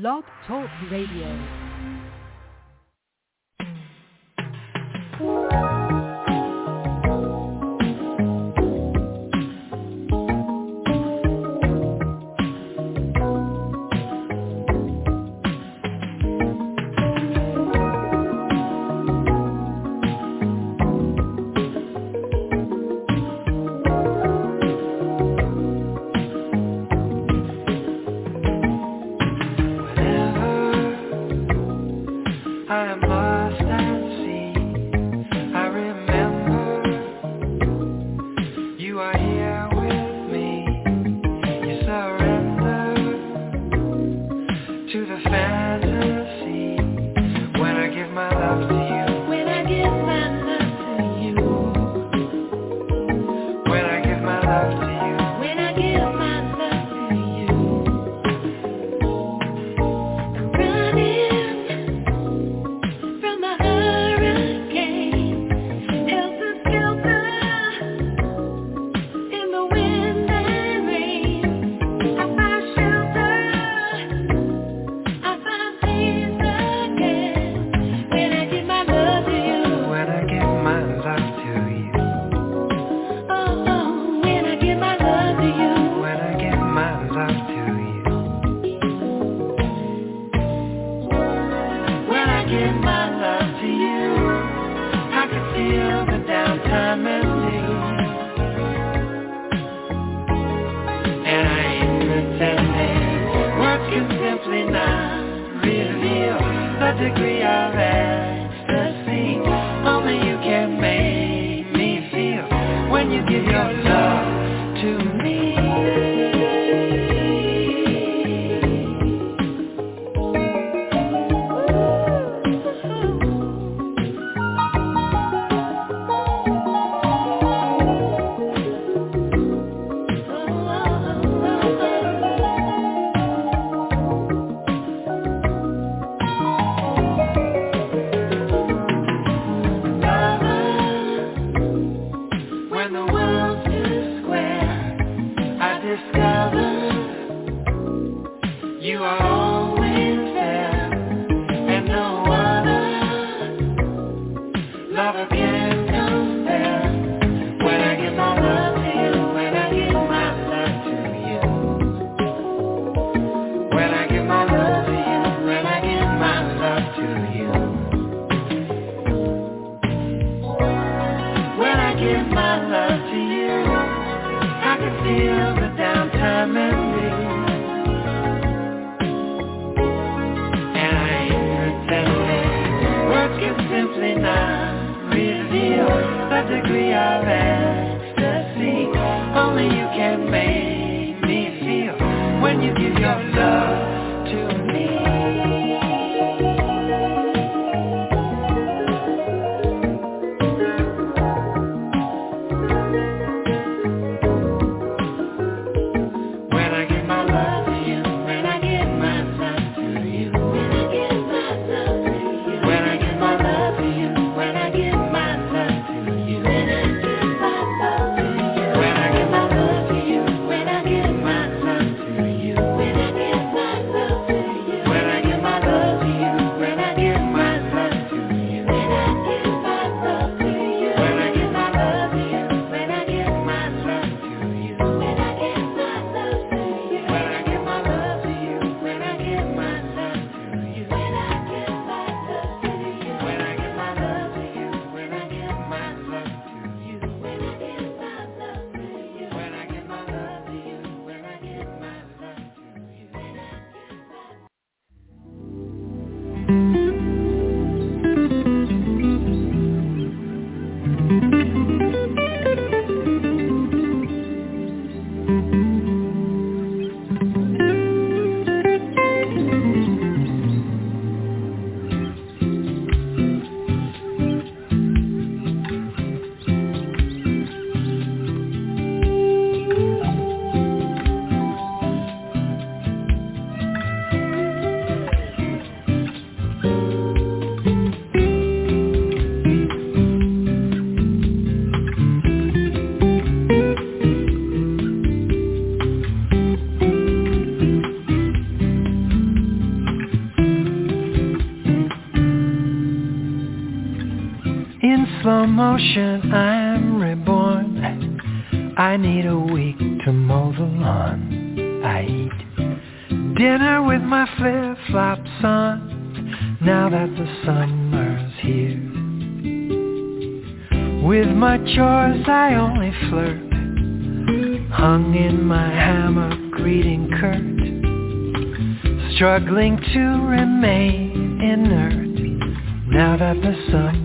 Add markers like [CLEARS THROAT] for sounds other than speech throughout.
Blog Talk Radio. Motion, I'm reborn. I need a week to mow the lawn. I eat dinner with my flip-flops on. Now that the summer's here. With my chores I only flirt. Hung in my hammock reading Kurt. Struggling to remain inert. Now that the summer's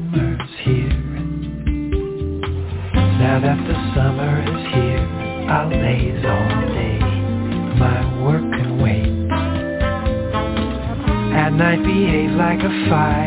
behave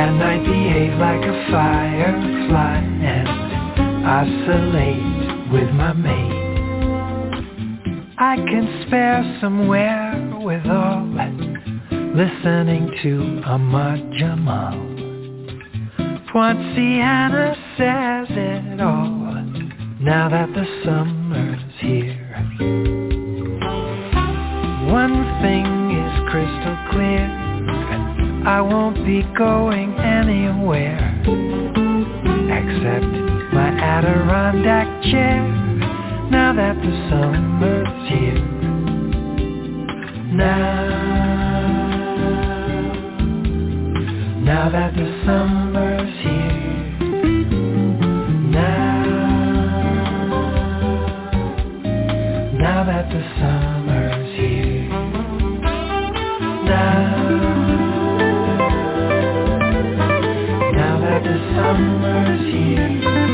And I behave like a firefly and oscillate with my mate. I can spare somewhere with all listening to Ahmad Jamal. Poinciana says it all now that the summer's here. One thing is crystal clear, I won't be going anywhere except my Adirondack chair now that the summer's here. Now, now that the summer's summer's here.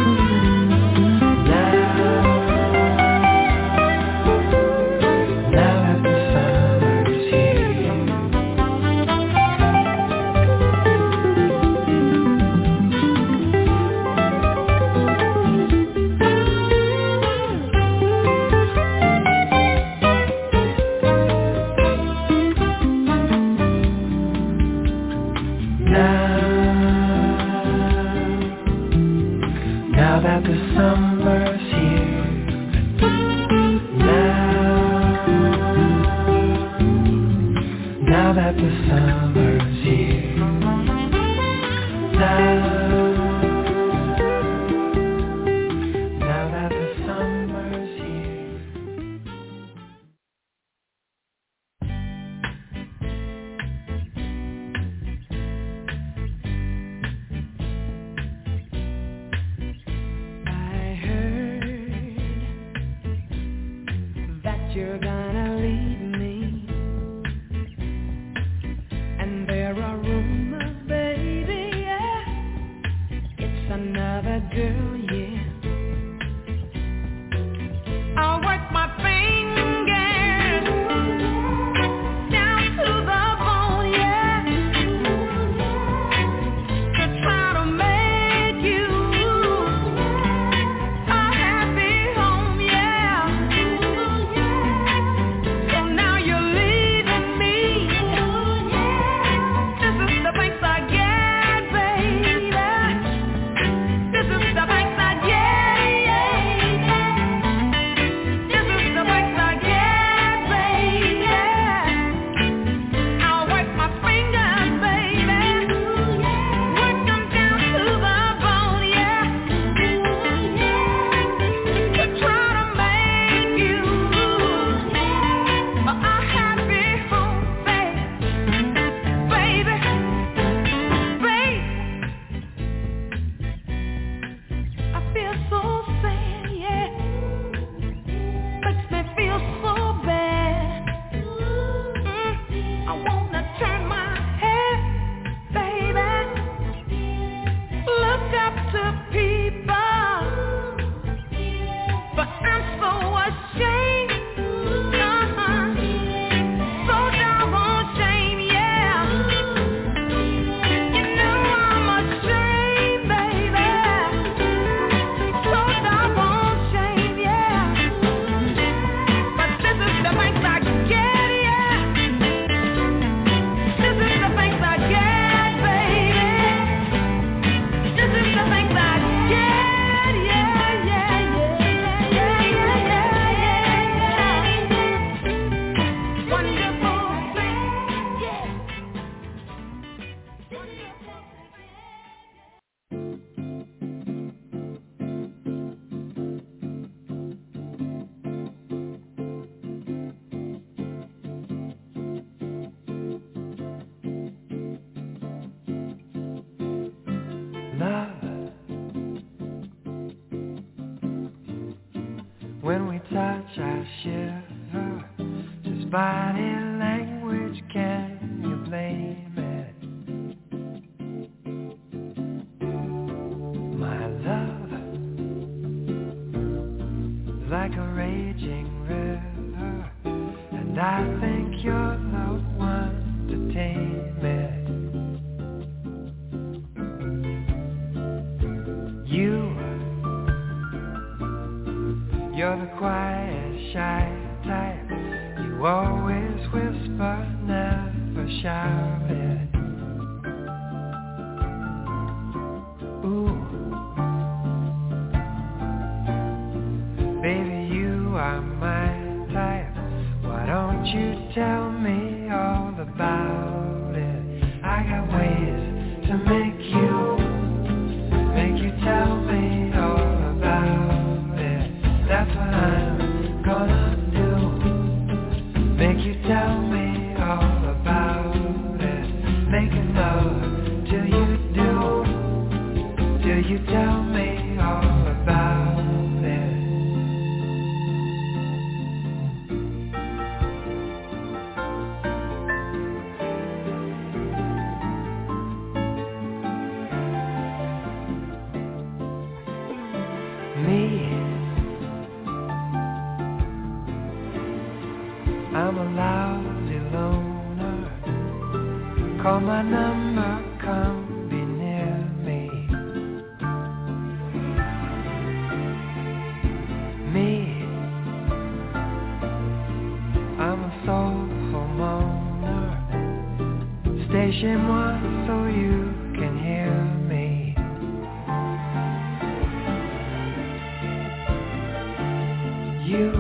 you.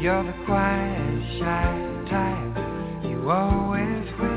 You're the quiet, shy type. You always will.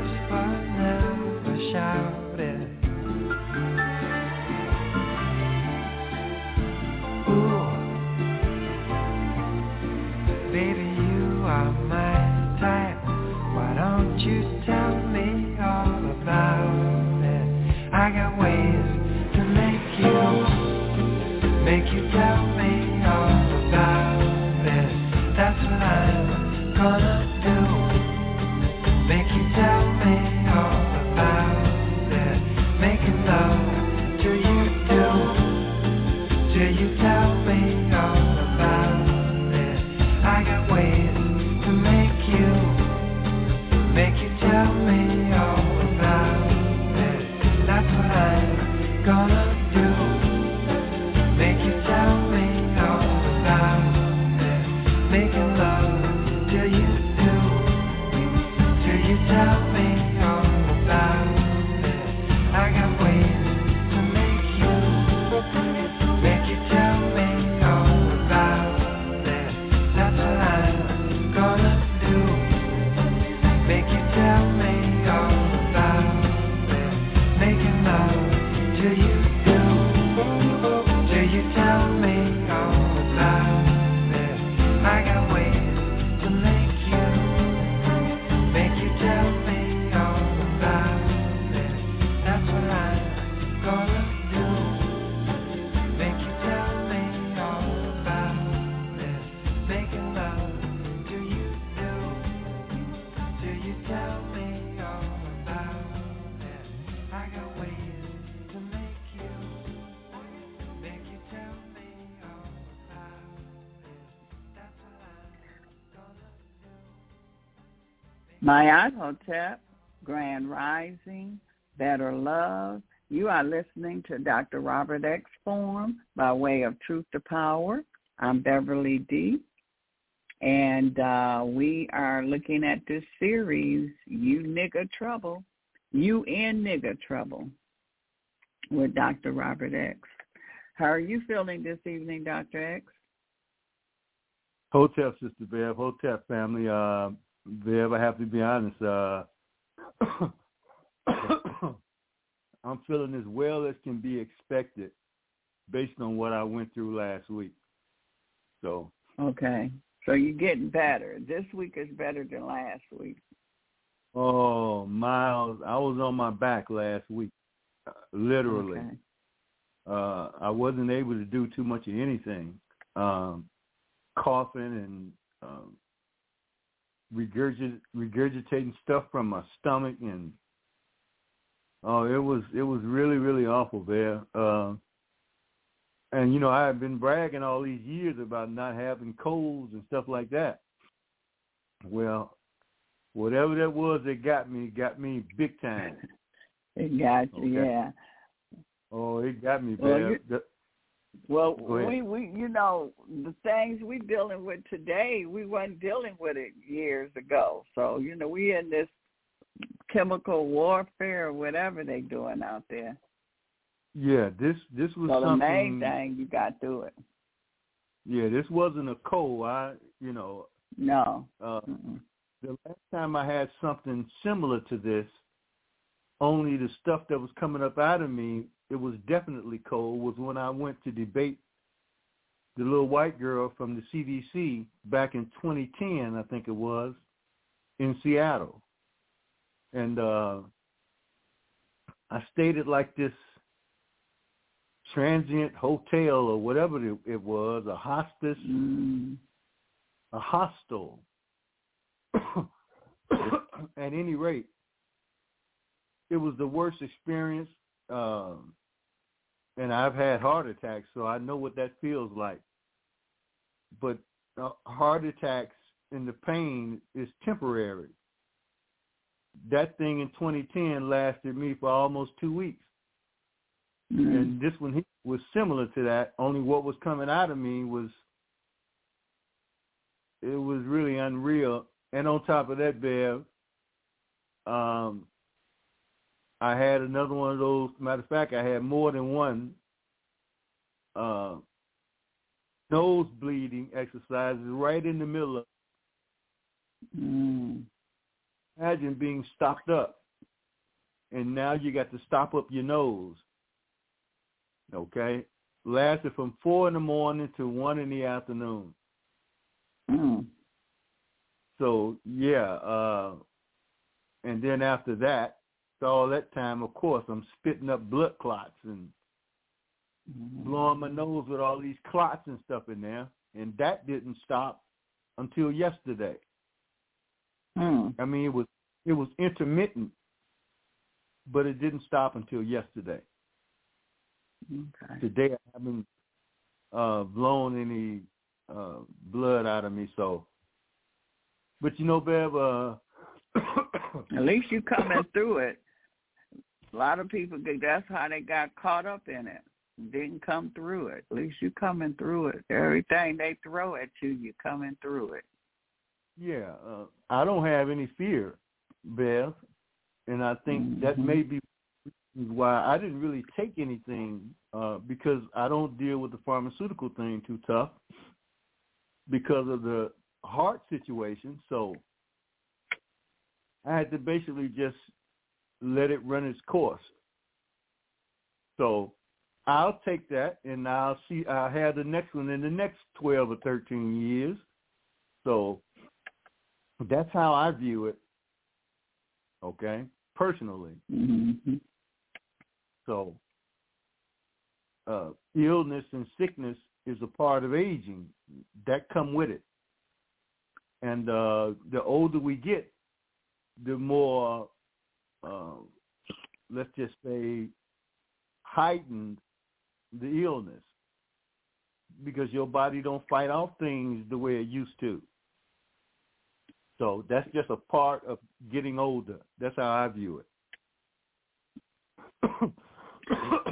Mayat Hotep, Grand Rising, Better Love. You are listening to Dr. Robert X Form by way of Truth to Power. I'm Beverly D. And uh, we are looking at this series, You Nigga Trouble, You in Nigga Trouble, with Dr. Robert X. How are you feeling this evening, Dr. X? Hotep, Sister Bev, Hotep family. Uh, Bev, I have to be honest. Uh, [COUGHS] I'm feeling as well as can be expected based on what I went through last week. So. Okay. So you're getting better. This week is better than last week. Oh, Miles, I was on my back last week, uh, literally. Okay. Uh, I wasn't able to do too much of anything. Um, coughing and um, regurgit- regurgitating stuff from my stomach and oh it was it was really really awful there uh and you know i have been bragging all these years about not having colds and stuff like that well whatever that was that got me got me big time [LAUGHS] It got you, Okay. yeah. oh it got me Well, bad Well, we we you know the things we dealing with today, we weren't dealing with it years ago. So you know we in this chemical warfare or whatever they doing out there. yeah this this was So the something main thing you got through it. yeah this wasn't a cold i you know No. uh Mm-mm. the last time I had something similar to this, only the stuff that was coming up out of me, it was definitely cold, was when I went to debate the little white girl from the CDC back in 2010, I think it was, in Seattle. And uh I stayed at like this transient hotel or whatever it, was, a hospice Mm. a hostel. [COUGHS] At any rate, it was the worst experience, um, and I've had heart attacks, so I know what that feels like. But uh, heart attacks and the pain is temporary. That thing in 2010 lasted me for almost two weeks, Mm. and this one was similar to that. Only what was coming out of me was it was really unreal. And on top of that, Bev, um, I had another one of those. Matter of fact, I had more than one uh, nose bleeding exercises right in the middle of. Mm. Imagine being stopped up, and now you got to stop up your nose. Okay, lasted from four in the morning to one in the afternoon. Mm. So yeah, uh, and then after that, all that time, of course, I'm spitting up blood clots and Mm. blowing my nose with all these clots and stuff in there, and that didn't stop until yesterday. Mm. I mean, it was it was intermittent, but it didn't stop until yesterday. Okay. Today I haven't uh, blown any uh, blood out of me, so. But you know, Bev, uh, [COUGHS] At least you coming through it. A lot of people that's how they got caught up in it. Didn't come through it. At least you coming through it. Everything they throw at you, you coming through it. Yeah, uh, I don't have any fear, Bev, and I think that Mhm. may be why I didn't really take anything uh, because I don't deal with the pharmaceutical thing too tough because of the heart situation. So I had to basically just let it run its course. So I'll take that, and I'll see. I'll have the next one in the next twelve or thirteen years. So that's how I view it. Okay, personally. Mm-hmm. So uh, illness and sickness is a part of aging that come with it. And uh, the older we get, the more, uh, let's just say, heightened the illness because your body don't fight off things the way it used to. So that's just a part of getting older. That's how I view it. [COUGHS]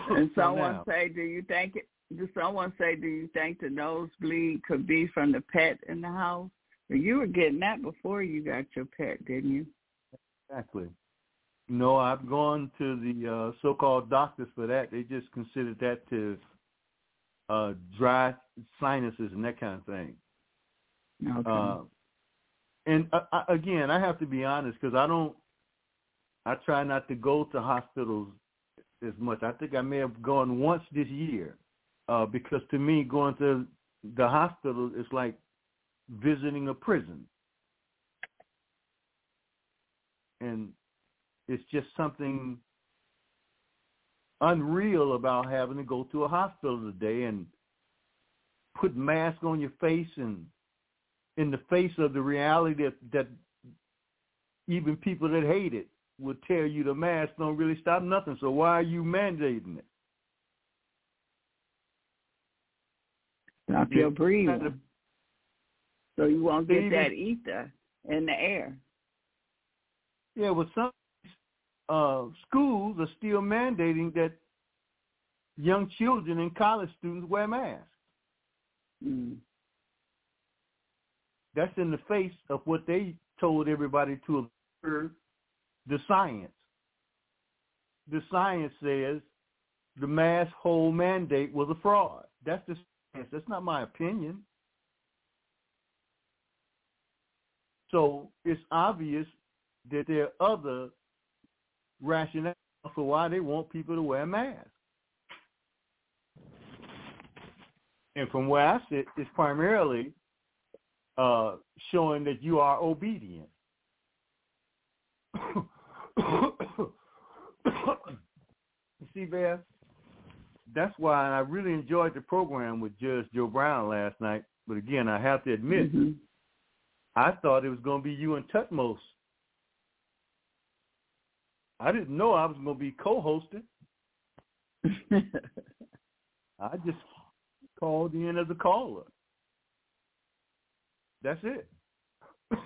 And someone say, do you think it? Did someone say, do you think the nosebleed could be from the pet in the house? You were getting that before you got your pet, didn't you? Exactly. No, I've gone to the uh, so-called doctors for that. They just considered that to uh, dry sinuses and that kind of thing. Okay. Uh, and uh, again, I have to be honest because I don't. I try not to go to hospitals as much. I think I may have gone once this year uh, because to me, going to the hospital is like visiting a prison, and it's just something unreal about having to go to a hospital today and put mask on your face and in the face of the reality that, that even people that hate it will tell you the mask don't really stop nothing. So why are you mandating it? Stop your breathing. So you won't get Even- that ether in the air. Yeah, well, some uh, schools are still mandating that young children and college students wear masks. Mm. That's in the face of what they told everybody to observe the science. The science says the mask whole mandate was a fraud. That's the science. That's not my opinion. So it's obvious that there are other rationales for why they want people to wear masks. And from where I sit, it's primarily uh, showing that you are obedient. you [COUGHS] see, Bev, that's why I really enjoyed the program with Judge Joe Brown last night. But again, I have to admit, Mhm. I thought it was going to be you and Tutmos. I didn't know I was going to be co-hosting. [LAUGHS] I just called in as a caller. That's it. [COUGHS]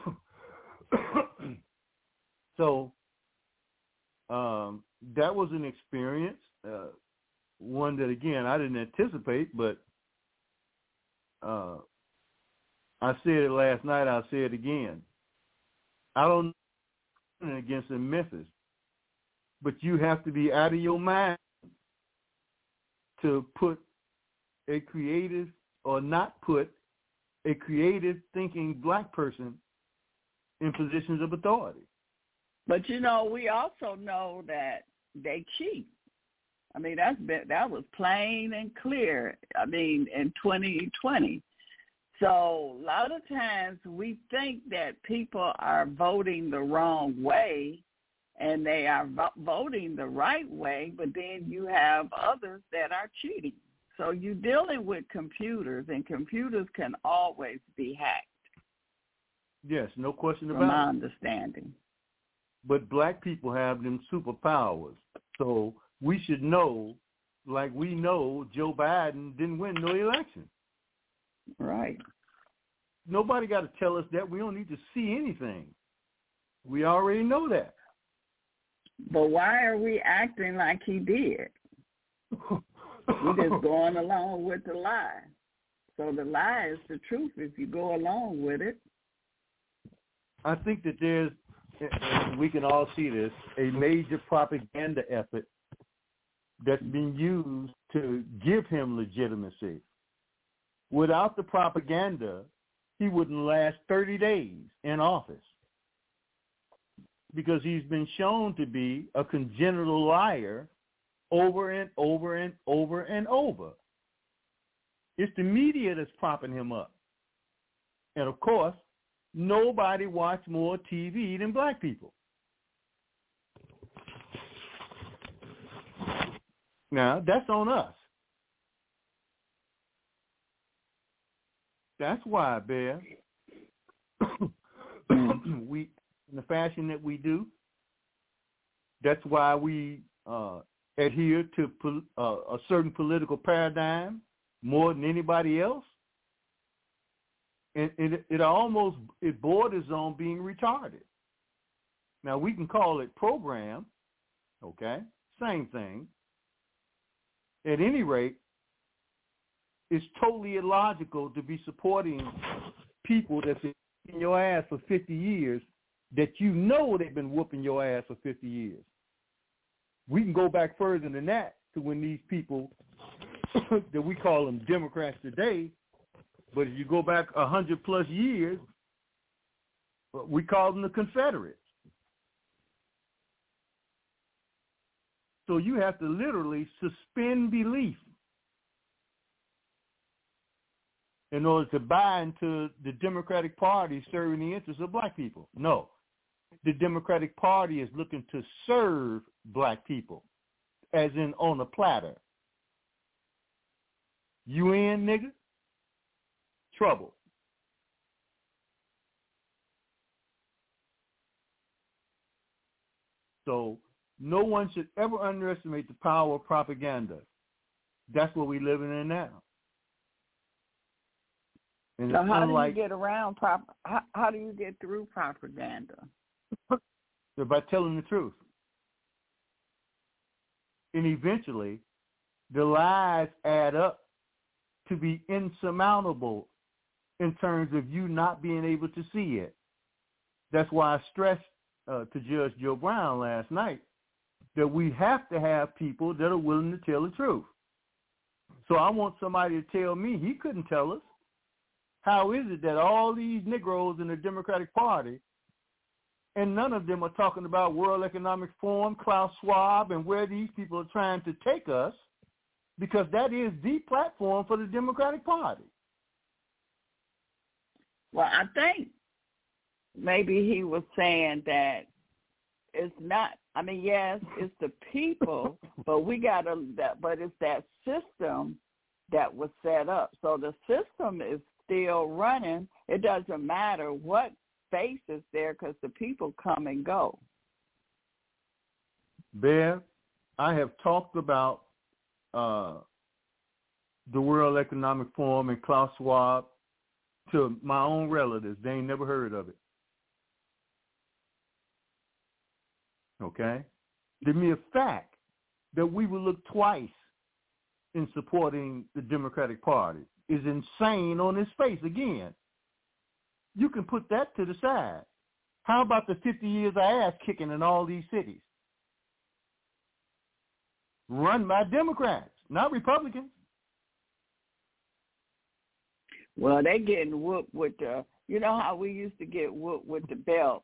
so um, that was an experience, uh, one that again I didn't anticipate, but uh, I said it last night. I'll say it again. I don't know against in Memphis, but you have to be out of your mind to put a creative or not put a creative thinking black person in positions of authority. But you know, we also know that they cheat. I mean, that's been, that was plain and clear. I mean, in 2020. So a lot of times we think that people are voting the wrong way and they are voting the right way, but then you have others that are cheating. So you're dealing with computers, and computers can always be hacked, Yes, no question about my it. understanding. But black people have them superpowers. So we should know, like we know Joe Biden didn't win no election. Right. Nobody got to tell us that. We don't need to see anything. We already know that. But why are we acting like he did? [LAUGHS] We're just going along with the lie. So the lie is the truth if you go along with it. I think that there's, we can all see this, a major propaganda effort that's been used to give him legitimacy. Without the propaganda, he wouldn't last 30 days in office because he's been shown to be a congenital liar over and over and over and over. It's the media that's propping him up. And of course, nobody watch more TV than black people. Now, that's on us. That's why, Bear, [COUGHS] we, in the fashion that we do, that's why we uh, adhere to pol- uh, a certain political paradigm more than anybody else. And it, it almost it borders on being retarded. Now we can call it program, okay? Same thing. At any rate, it's totally illogical to be supporting people that's been whooping your ass for 50 years that you know they've been whooping your ass for 50 years. We can go back further than that to when these people [COUGHS] that we call them Democrats today, but if you go back a hundred plus years, uh, we call them the Confederates. So you have to literally suspend belief in order to buy into the Democratic Party serving the interests of black people. No the Democratic Party is looking to serve black people, as in on a platter. You in, nigga? Trouble. So no one should ever underestimate the power of propaganda. That's what we're living in now. And so how unlike, do you get around prop? How, how do you get through propaganda? [LAUGHS] by telling the truth. And eventually, the lies add up to be insurmountable in terms of you not being able to see it. That's why I stressed uh, to Judge Joe Brown last night that we have to have people that are willing to tell the truth. So I want somebody to tell me he couldn't tell us. How is it that all these Negroes in the Democratic Party and none of them are talking about World Economic Forum, Klaus Schwab, and where these people are trying to take us, because that is the platform for the Democratic Party. Well, I think maybe he was saying that it's not. I mean, yes, it's the people, [LAUGHS] but we got to. But it's that system that was set up. So the system is still running. It doesn't matter what face is there because the people come and go. Bear, I have talked about uh, the World Economic Forum and Klaus Schwab to my own relatives. They ain't never heard of it. Okay? The mere fact that we would look twice in supporting the Democratic Party is insane on its face again. You can put that to the side. How about the 50 years of ass kicking in all these cities? Run by Democrats, not Republicans. Well, they getting whooped with the. You know how we used to get whooped with the belt,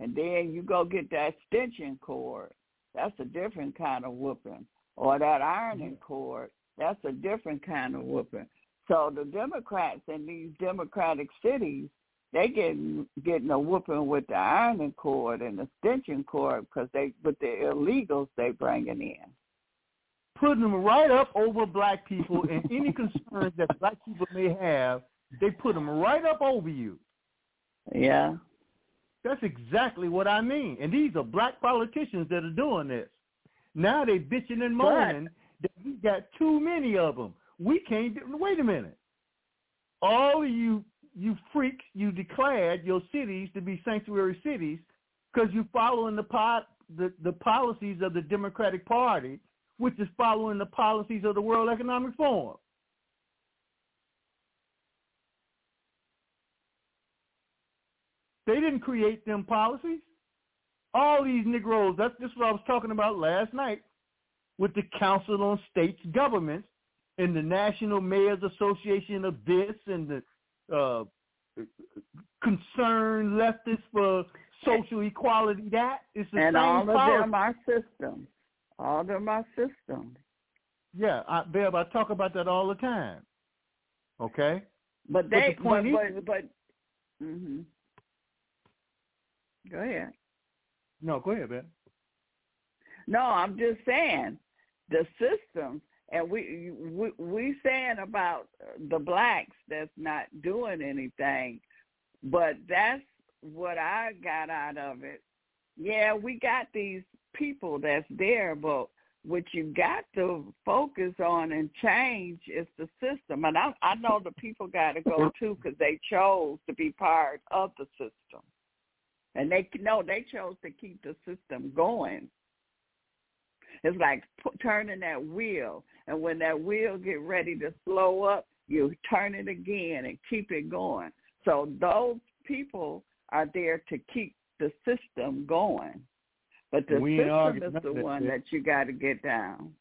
and then you go get that extension cord. That's a different kind of whooping, or that ironing cord. That's a different kind of whooping. So the Democrats in these Democratic cities, they getting getting a whooping with the ironing cord and the extension cord because they with the illegals they bringing in. Putting them right up over black people and any concerns that black people may have, they put them right up over you. Yeah. That's exactly what I mean. And these are black politicians that are doing this. Now they bitching and moaning that we got too many of them. We can't. do- Wait a minute. All of you, you freaks, you declared your cities to be sanctuary cities because you're following the pot, the, the policies of the Democratic Party, which is following the policies of the World Economic Forum. They didn't create them policies. All these Negroes, that's just what I was talking about last night with the Council on States Governments and the National Mayors Association of this and the uh, concerned leftists for social equality that. It's the And same all of policy. them are systems. All of them are systems. Yeah, I, Bev, I talk about that all the time. Okay? But But the point but, is- but, but, hmm Go ahead. No, go ahead, Bev. No, I'm just saying the systems, and we we we saying about the blacks that's not doing anything, but that's what I got out of it. Yeah, we got these people that's there, but what you got to focus on and change is the system. And I I know the people got to go too because they chose to be part of the system, and they no, they chose to keep the system going. It's like pu- turning that wheel, and when that wheel get ready to slow up, you turn it again and keep it going. So those people are there to keep the system going, but the We system is the one Vic. that you got to get down.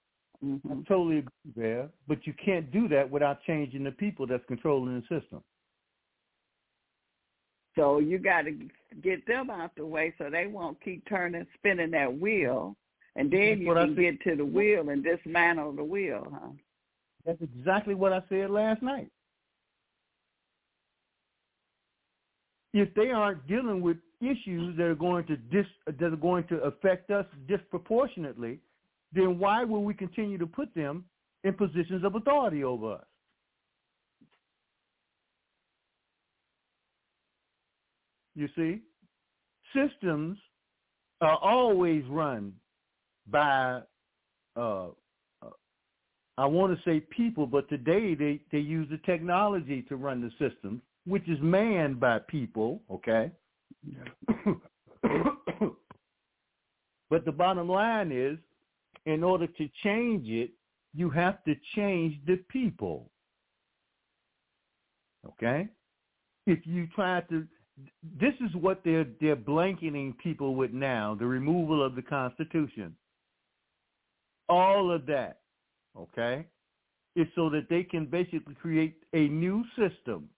I hmm totally agree, Bev. But you can't do that without changing the people that's controlling the system. So you got to get them out the way so they won't keep turning, spinning that wheel, and then That's you can get to the wheel and dismantle the wheel, huh? That's exactly what I said last night. If they aren't dealing with issues that are going to dis, that are going to affect us disproportionately, then why will we continue to put them in positions of authority over us? You see, systems are always run by uh, uh, I want to say people, but today they, they use the technology to run the system, which is manned by people, okay? Yeah. but the bottom line is, in order to change it, you have to change the people. Okay? If you try to this is what they're they're blanketing people with now, the removal of the Constitution. All of that, okay, is so that they can basically create a new system.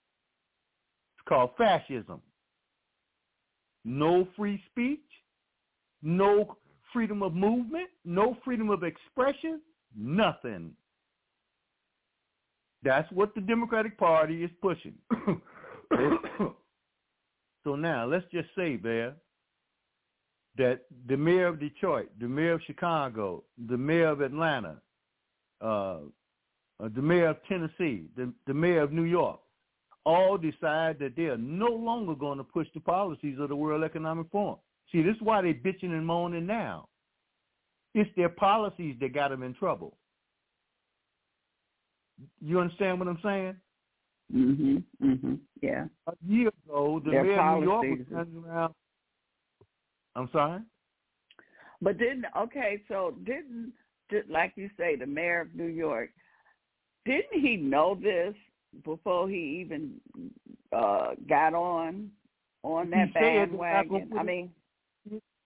It's called fascism. No free speech, no freedom of movement, no freedom of expression, nothing. That's what the Democratic Party is pushing. [COUGHS] [COUGHS] so now let's just say, Bear, that the mayor of Detroit, the mayor of Chicago, the mayor of Atlanta, uh, uh, the mayor of Tennessee, the, the mayor of New York, all decide that they are no longer going to push the policies of the World Economic Forum. See, this is why they're bitching and moaning now. It's their policies that got them in trouble. You understand what I'm saying? Mhm. Mhm. Yeah. A year ago, the Their mayor of New York was turning around. I'm sorry. But didn't okay, so didn't did, like you say, the mayor of New York, didn't he know this before he even uh got on on that He said they're not gonna bandwagon? I mean,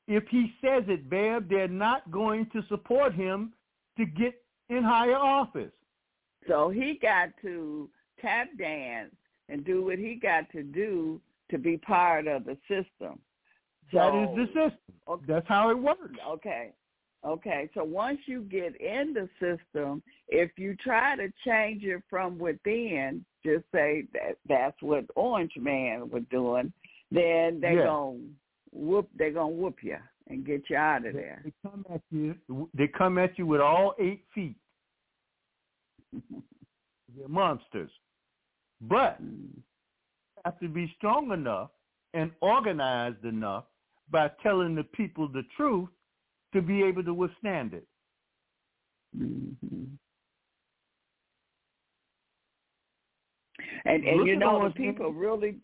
If he says it, Bev, they're not going to support him to get in higher office. so he got to tap dance and do what he got to do to be part of the system. So, that is the system. Okay. That's how it works. Okay. Okay. So once you get in the system, if you try to change it from within, just say that that's what Orange Man was doing, then they're Yeah. gonna whoop they're gonna whoop you and get you out of there. They come at you. They come at you with all eight feet. [LAUGHS] They're monsters. But Mm. you have to be strong enough and organized enough by telling the people the truth to be able to withstand it. Mhm. And and Look you know the Orange Man. people really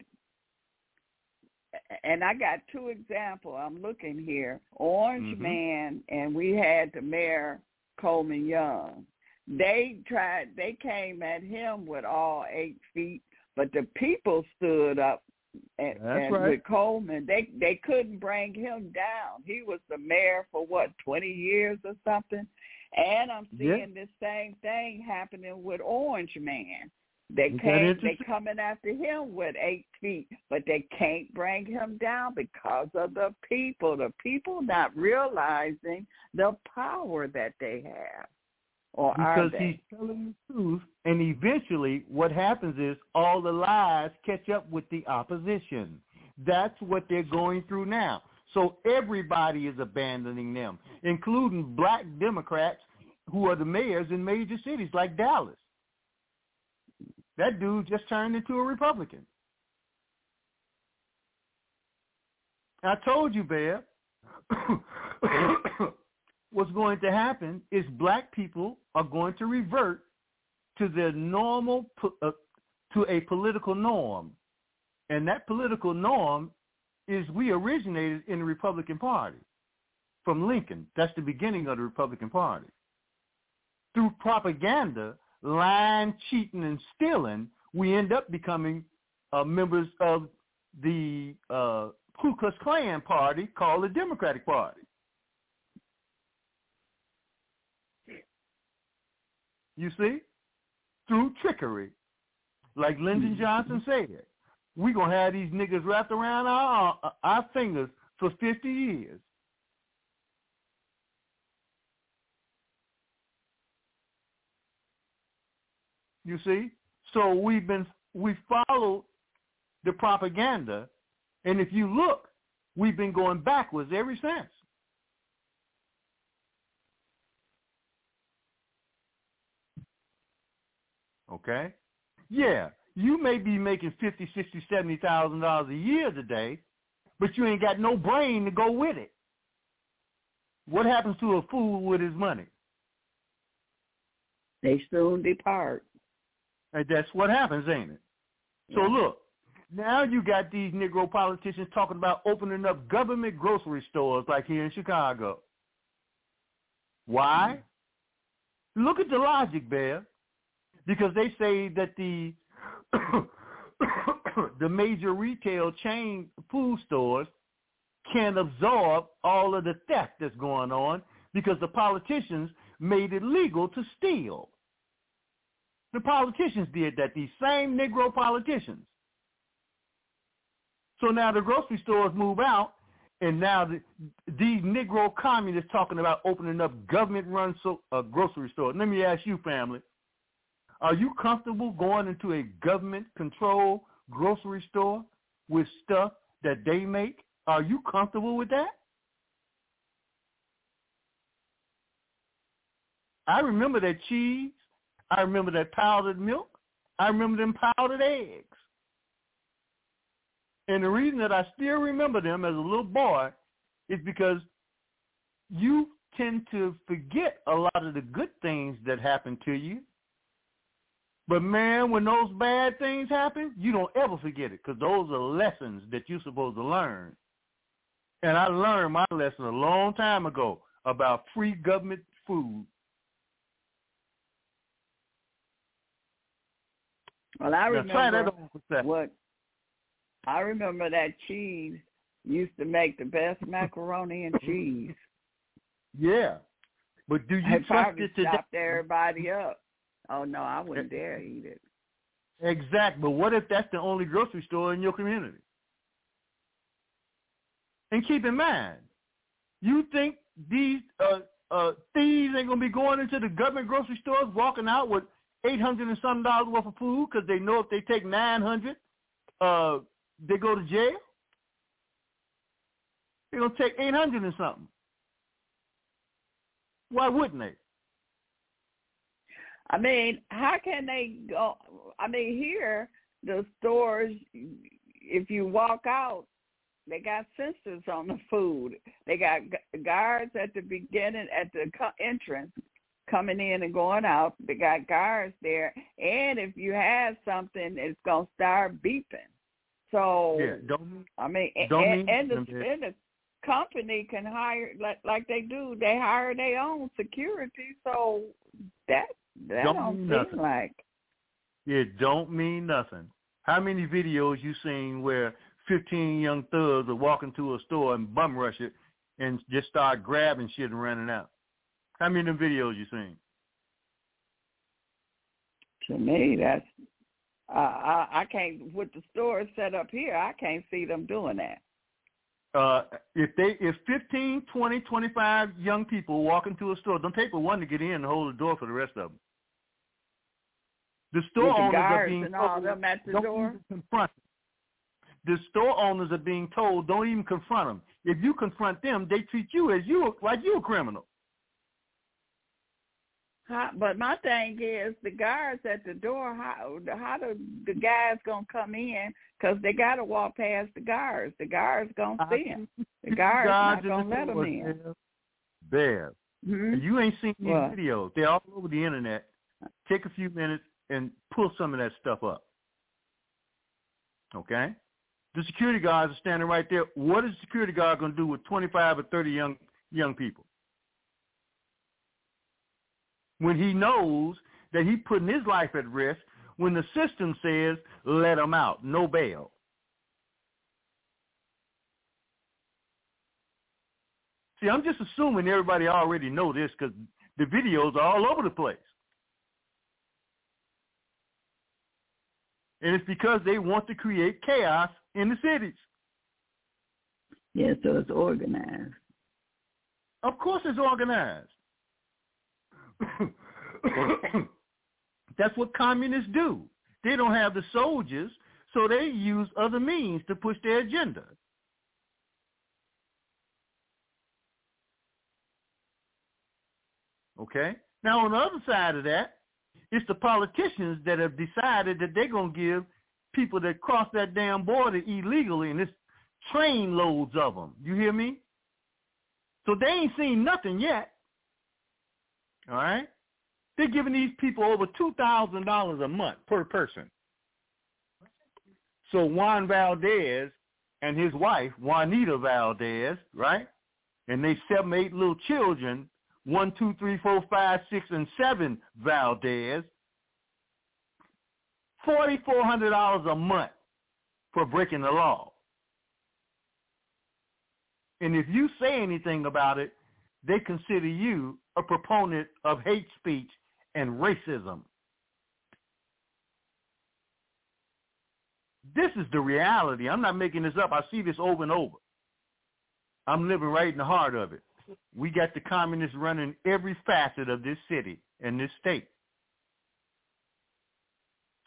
and I got two examples. I'm looking here. Orange Mhm. Man and we had the mayor Coleman Young. They tried they came at him with all eight feet, but the people stood up and, and right. with Coleman they they couldn't bring him down. He was the mayor for what, twenty years or something? And I'm Yeah. seeing this same thing happening with Orange Man. They came they coming after him with eight feet, but they can't bring him down because of the people. The people not realizing the power that they have. Or because he's telling the truth and eventually what happens is all the lies catch up with the opposition. That's what they're going through now. So everybody is abandoning them including black democrats who are the mayors in major cities like dallas. That dude just turned into a republican. I told you bear [COUGHS] [COUGHS] [COUGHS] what's going to happen is black people are going to revert to their normal uh, to a political norm. And that political norm is we originated in the republican party from lincoln. That's the beginning of the republican party. Through propaganda lying cheating and stealing we end up becoming uh, members of the uh, ku klux klan party called the democratic party you see, through trickery. Like Lyndon mm-hmm. Johnson said, we're going to have these niggas wrapped around our, uh, our fingers for 50 years. You see? So we've been, we followed the propaganda, and if you look, we've been going backwards ever since. Okay? Yeah, you may be making fifty, sixty, seventy thousand dollars a year today, but you ain't got no brain to go with it. what happens to a fool with his money? They soon depart. And that's what happens, ain't it? So Yeah. look, now you got these Negro politicians talking about opening up government grocery stores like here in Chicago. Why? Mm-hmm. Look at the logic, Bear. Because they say that the [COUGHS] the major retail chain food stores can absorb all of the theft that's going on because the politicians made it legal to steal. The politicians did that, these same Negro politicians. So now the grocery stores move out, and now the, these Negro communists talking about opening up government-run so, uh, grocery stores. Let me ask you, family, are you comfortable going into a government-controlled grocery store with stuff that they make? Are you comfortable with that? I remember that cheese. I remember that powdered milk. I remember them powdered eggs. And the reason that I still remember them as a little boy is because you tend to forget a lot of the good things that happen to you. But man, when those bad things happen, you don't ever forget it because those are lessons that you're supposed to learn. And I learned my lesson a long time ago about free government food. Well, I remember on for a second. what I remember that cheese used to make the best macaroni and mm-hmm. cheese. Yeah. But do you It trust probably it today? stopped everybody up. Oh no, I wouldn't dare eat it. Exact. But what if that's the only grocery store in your community? And keep in mind, you think these uh, uh, thieves ain't gonna be going into the government grocery stores, walking out with eight hundred and some dollars worth of food because they know if they take nine hundred, uh, they go to jail. They're gonna take eight hundred and something. Why wouldn't they? I mean, how can they go? I mean, here the stores, if you walk out, they got sensors on the food. They got guards at the beginning, at the entrance, coming in and going out. They got guards there, and if you have something, it's gonna start beeping. So Yeah, don't I mean, Don't and, mean and, the, and the company can hire like like they do. They hire their own security, so that that Don't don't, mean nothing. like It don't mean nothing. How many videos you seen where 15 young thugs are walking to a store and bum rush it and just start grabbing shit and running out? How many of them videos you seen? to me that's I I, I can't with the stores set up here. I can't see them doing that. Uh, if they if 15, 20, 25 young people walk into a store, don't take but one to get in and hold the door for the rest of them. The store With owners are being told, the don't door? even confront them. The store owners are being told don't even confront them. If you confront them, they treat you as you like you a criminal. How, but my thing is the guards at the door. How how do the guys gonna come in? Because they gotta walk past the guards. The guards gonna I see them. The guards guards not gonna let them in. Bear. hmm You ain't seen these What? videos. They're all over the internet. Take a few minutes and pull some of that stuff up. Okay? The security guards are standing right there. What is the security guard going to do with 25 or 30 young young people? When he knows that he's putting his life at risk when the system says, let him out, no bail. See, I'm just assuming everybody already know this because the videos are all over the place. And it's because they want to create chaos in the cities. Yeah, so it's organized. Of course it's organized. [COUGHS] That's what communists do. They don't have the soldiers, so they use other means to push their agenda. Okay? Now on the other side of that, it's the politicians that have decided that they're going to give people that cross that damn border illegally, and it's train loads of them. You hear me? So they ain't seen nothing yet. All right? They're giving these people over $2,000 a month per person. So Juan Valdez and his wife, Juanita Valdez, right? And they seven, eight little children, one, two, three, four, five, six, and seven Valdez, $4,400 a month for breaking the law. And if you say anything about it, they consider you a proponent of hate speech and racism. This is the reality. I'm not making this up. I see this over and over. I'm living right in the heart of it. We got the communists running every facet of this city and this state.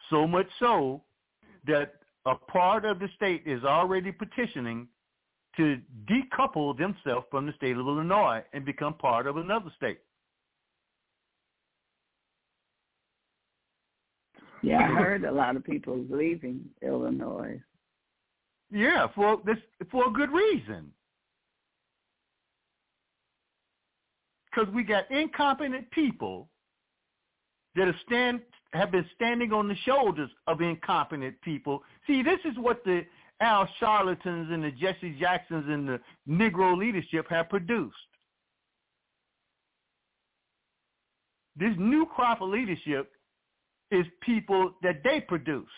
So much so that a part of the state is already petitioning to decouple themselves from the state of Illinois and become part of another state. Yeah, I heard a lot of people leaving Illinois. Yeah, for this for a good reason. Because we got incompetent people that stand have been standing on the shoulders of incompetent people. See, this is what the Al Charlatans and the Jesse Jacksons and the Negro leadership have produced. This new crop of leadership is people that they produced.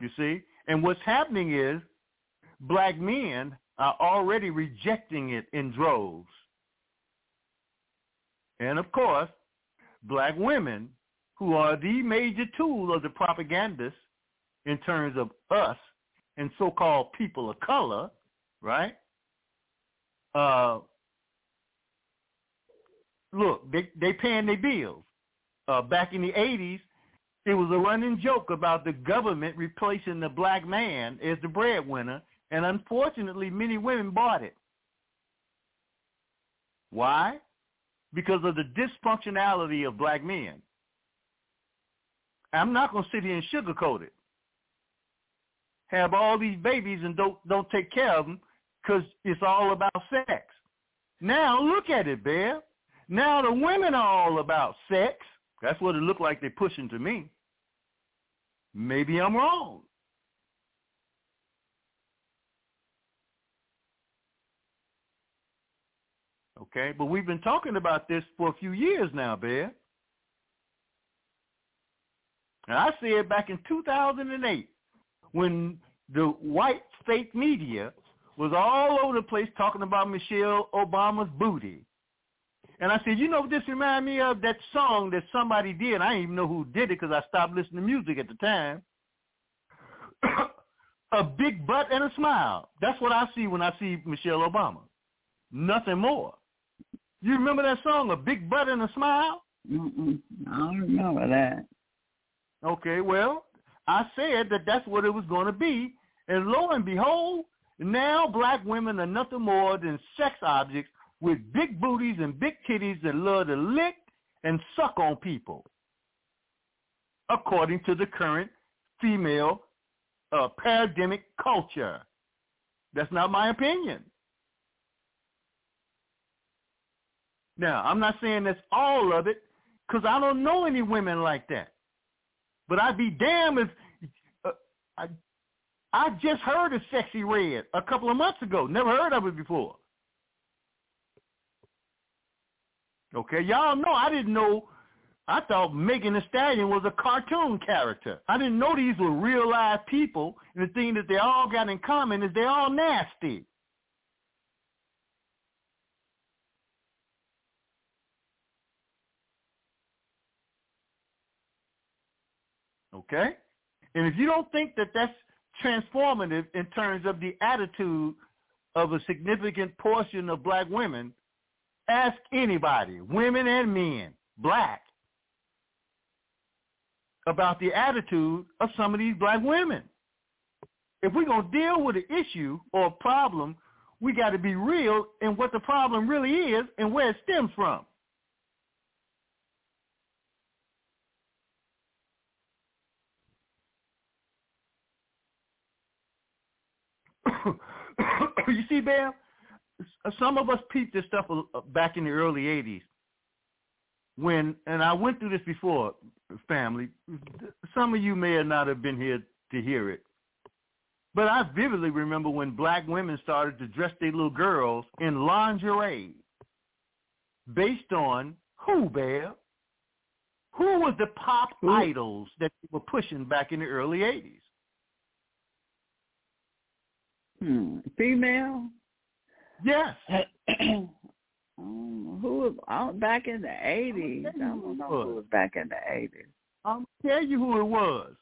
You see? And what's happening is black men are already rejecting it in droves. And of course, black women, who are the major tool of the propagandists in terms of us and so-called people of color, right? Uh, look, they they paying their bills. Uh, back in the '80s, it was a running joke about the government replacing the black man as the breadwinner, and unfortunately, many women bought it. Why? Because of the dysfunctionality of black men. I'm not going to sit here and sugarcoat it. Have all these babies and don't don't take care of them because it's all about sex. Now look at it, Bear. Now the women are all about sex. That's what it looked like they're pushing to me. Maybe I'm wrong. Okay, but we've been talking about this for a few years now, Bear. And I said back in 2008 when the white state media was all over the place talking about Michelle Obama's booty. And I said, you know this remind me of? That song that somebody did. I didn't even know who did it because I stopped listening to music at the time. [COUGHS] a big butt and a smile. That's what I see when I see Michelle Obama. Nothing more. You remember that song, A Big Butt and a Smile? Mm-mm, I don't remember that. Okay, well, I said that that's what it was going to be. And lo and behold, now black women are nothing more than sex objects with big booties and big titties that love to lick and suck on people, according to the current female uh, paradigmic culture. That's not my opinion. Now, I'm not saying that's all of it, because I don't know any women like that. But I'd be damned if uh, I, I just heard of Sexyy Red a couple of months ago. Never heard of it before. Okay, y'all know I didn't know. I thought Megan Thee Stallion was a cartoon character. I didn't know these were real live people. And the thing that they all got in common is they're all nasty. Okay? And if you don't think that that's transformative in terms of the attitude of a significant portion of black women, Ask anybody, women and men, black, about the attitude of some of these black women. If we're going to deal with an issue or a problem, we got to be real in what the problem really is and where it stems from. [COUGHS] you see, Bam, some of us peeped this stuff back in the early 80s when, and I went through this before, family. Some of you may have not have been here to hear it. But I vividly remember when black women started to dress their little girls in lingerie based on who, Bear? Who was the pop who? idols that they were pushing back in the early 80s? Hmm. Female? Yes. [CLEARS THROAT] um, who was uh, back in the 80s? I don't know who was back in the 80s. I'll tell you who it was.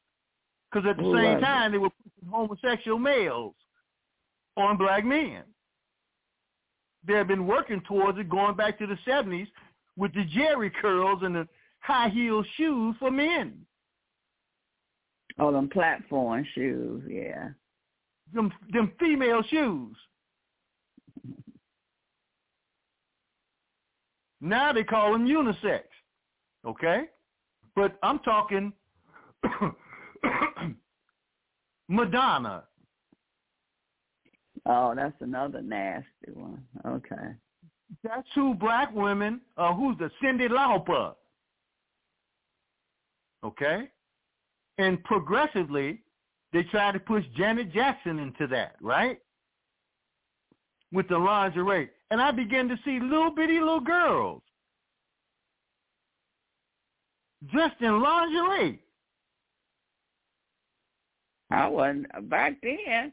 Because at the who same time, it? they were pushing homosexual males on black men. They had been working towards it going back to the 70s with the Jheri curls and the high heel shoes for men. Oh, them platform shoes, yeah. Them them female shoes. Now they call them unisex. Okay? But I'm talking [COUGHS] Madonna. Oh, that's another nasty one. Okay. That's who black women, uh, who's the Cyndi Lauper. Okay? And progressively, they try to push Janet Jackson into that, right? With the lingerie. And I began to see little bitty little girls dressed in lingerie. I wasn't back then.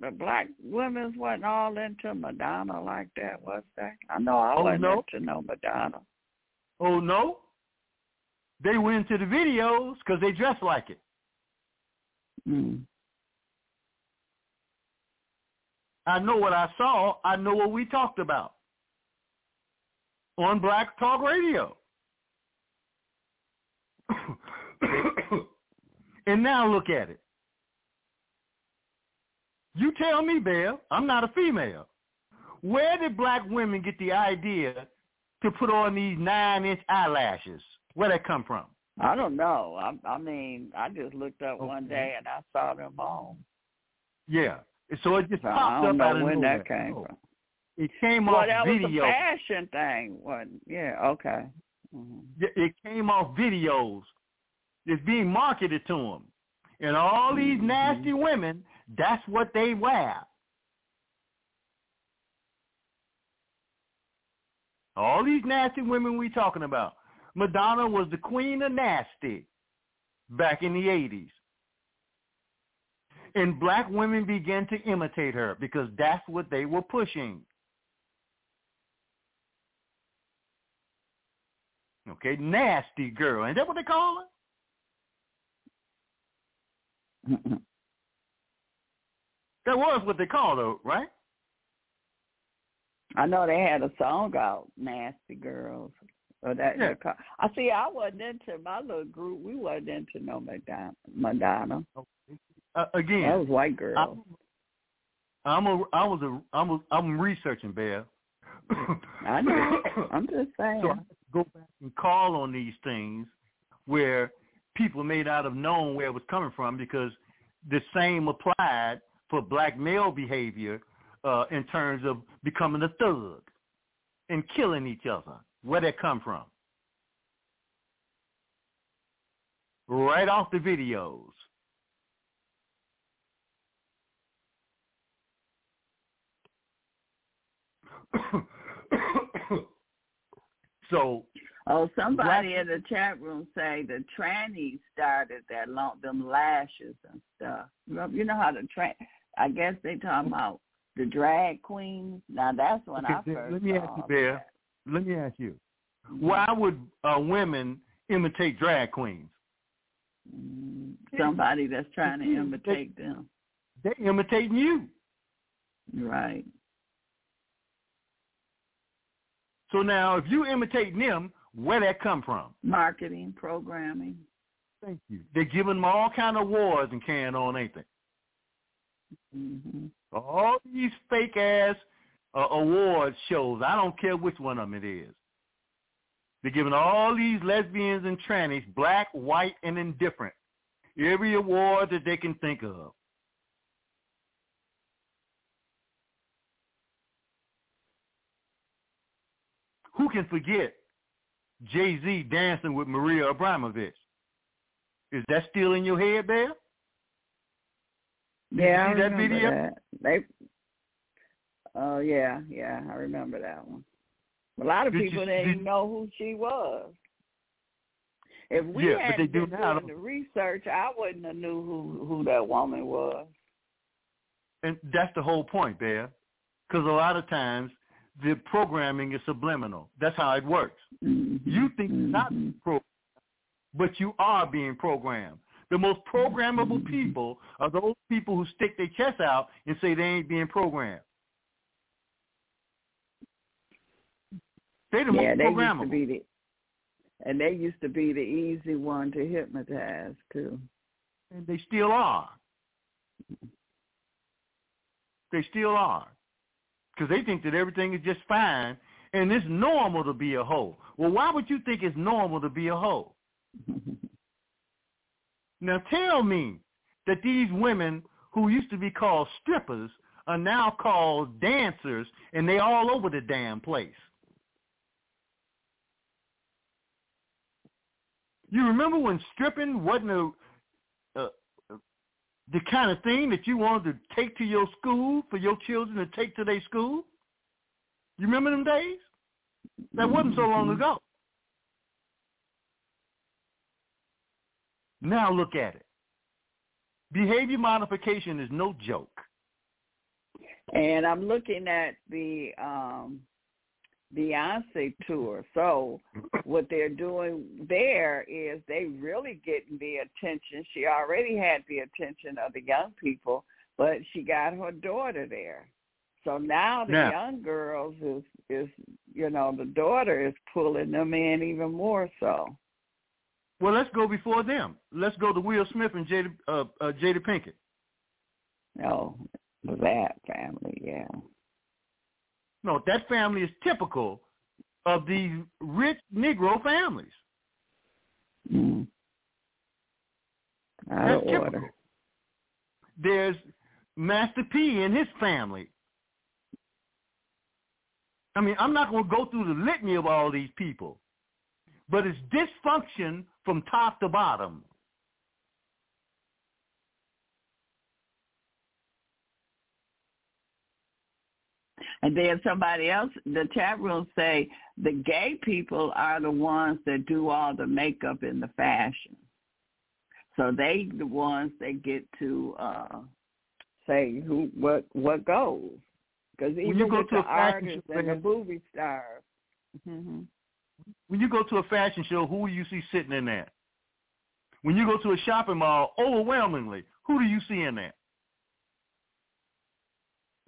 The black women wasn't all into Madonna like that, was they? I know I oh, wasn't no. into no Madonna. Oh no, they went to the videos because they dressed like it. Mm. I know what I saw. I know what we talked about on Black Talk Radio. [COUGHS] and now look at it. You tell me, Belle, I'm not a female. Where did black women get the idea to put on these nine-inch eyelashes? Where that come from? I don't know. I, I mean, I just looked up okay. one day and I saw them on. Yeah. So it just so popped I don't up know out when of that came oh. from. It came well, off that video. was a fashion thing. Wasn't? Yeah. Okay. Mm-hmm. It came off videos. It's being marketed to them, and all these mm-hmm. nasty women. That's what they wear. All these nasty women we talking about. Madonna was the queen of nasty back in the 80s. And black women began to imitate her because that's what they were pushing. Okay, nasty girl. Ain't that what they call her? that was what they called her, right? I know they had a song out, Nasty Girls. Or that, yeah. I see. I wasn't into my little group. We wasn't into no Madonna. Madonna. Okay. Uh, again, that was white girls. I'm a. I was a. I'm a. I'm researching, Bear. I know. [COUGHS] I'm just saying. So I go back and call on these things where people may not have known where it was coming from because the same applied for black male behavior uh, in terms of becoming a thug and killing each other. Where that come from? Right off the videos. So Oh, somebody in the chat room say the trannies started that long them lashes and stuff. You know how the tran I guess they talking about the drag queens. Now that's when okay, I first Let me ask you, Bear let me ask you, mm-hmm. why would uh, women imitate drag queens? Mm, somebody that's trying to imitate they, them. They're imitating you. Right. So now, if you imitate them, where that come from? Marketing, programming. Thank you. They're giving them all kind of awards and carrying on, ain't they? Mm-hmm. All these fake ass uh, award shows. I don't care which one of them it is. They're giving all these lesbians and trannies, black, white, and indifferent, every award that they can think of. Who can forget Jay-Z dancing with Maria Abramović? Is that still in your head, Bear? Did Yeah, you I see that remember video? that. They. Oh yeah, yeah, I remember that one. A lot of Did you- people didn't did- even know who she was. If we Yeah, hadn't been now, doing the research, I wouldn't have knew who who that woman was. And that's the whole point, Bear. Because a lot of times the programming is subliminal. That's how it works. Mhm, You think you're not programmed, but you are being programmed. The most programmable Mhm. people are those people who stick their chest out and say they ain't being programmed. They're the yeah, most they used to be the, and they used to be the easy one to hypnotize too. And they still are. They still are. Because they think that everything is just fine and it's normal to be a hoe. Well, why would you think it's normal to be a hoe? [LAUGHS] Now tell me that these women who used to be called strippers are now called dancers and they all over the damn place. You remember when stripping wasn't a, the kind of thing that you wanted to take to your school for your children to take to their school? You remember them days? That wasn't so long ago. Now look at it. Behavior modification is no joke. And I'm looking at the um Beyonce tour. So what they're doing there is they really getting the attention. She already had the attention of the young people, but she got her daughter there. So now the Now- young girls is is you know the daughter is pulling them in even more so. Well, let's go before them. Let's go to Will Smith and Jada, uh, uh, Jada Pinkett. Oh, that family, yeah. No, that family is typical of these rich Negro families. Mm. Out That's of typical. order. There's Master P and his family. I mean, I'm not going to go through the litany of all these people, but it's dysfunction from top to bottom. And then somebody else, the chat room say the gay people are the ones that do all the makeup and the fashion. So they the ones that get to uh say who what what goes. Because When even you go with to the a artists show, and the movie stars, hmm When you go to a fashion show, who do you see sitting in there? When you go to a shopping mall, overwhelmingly, who do you see in there?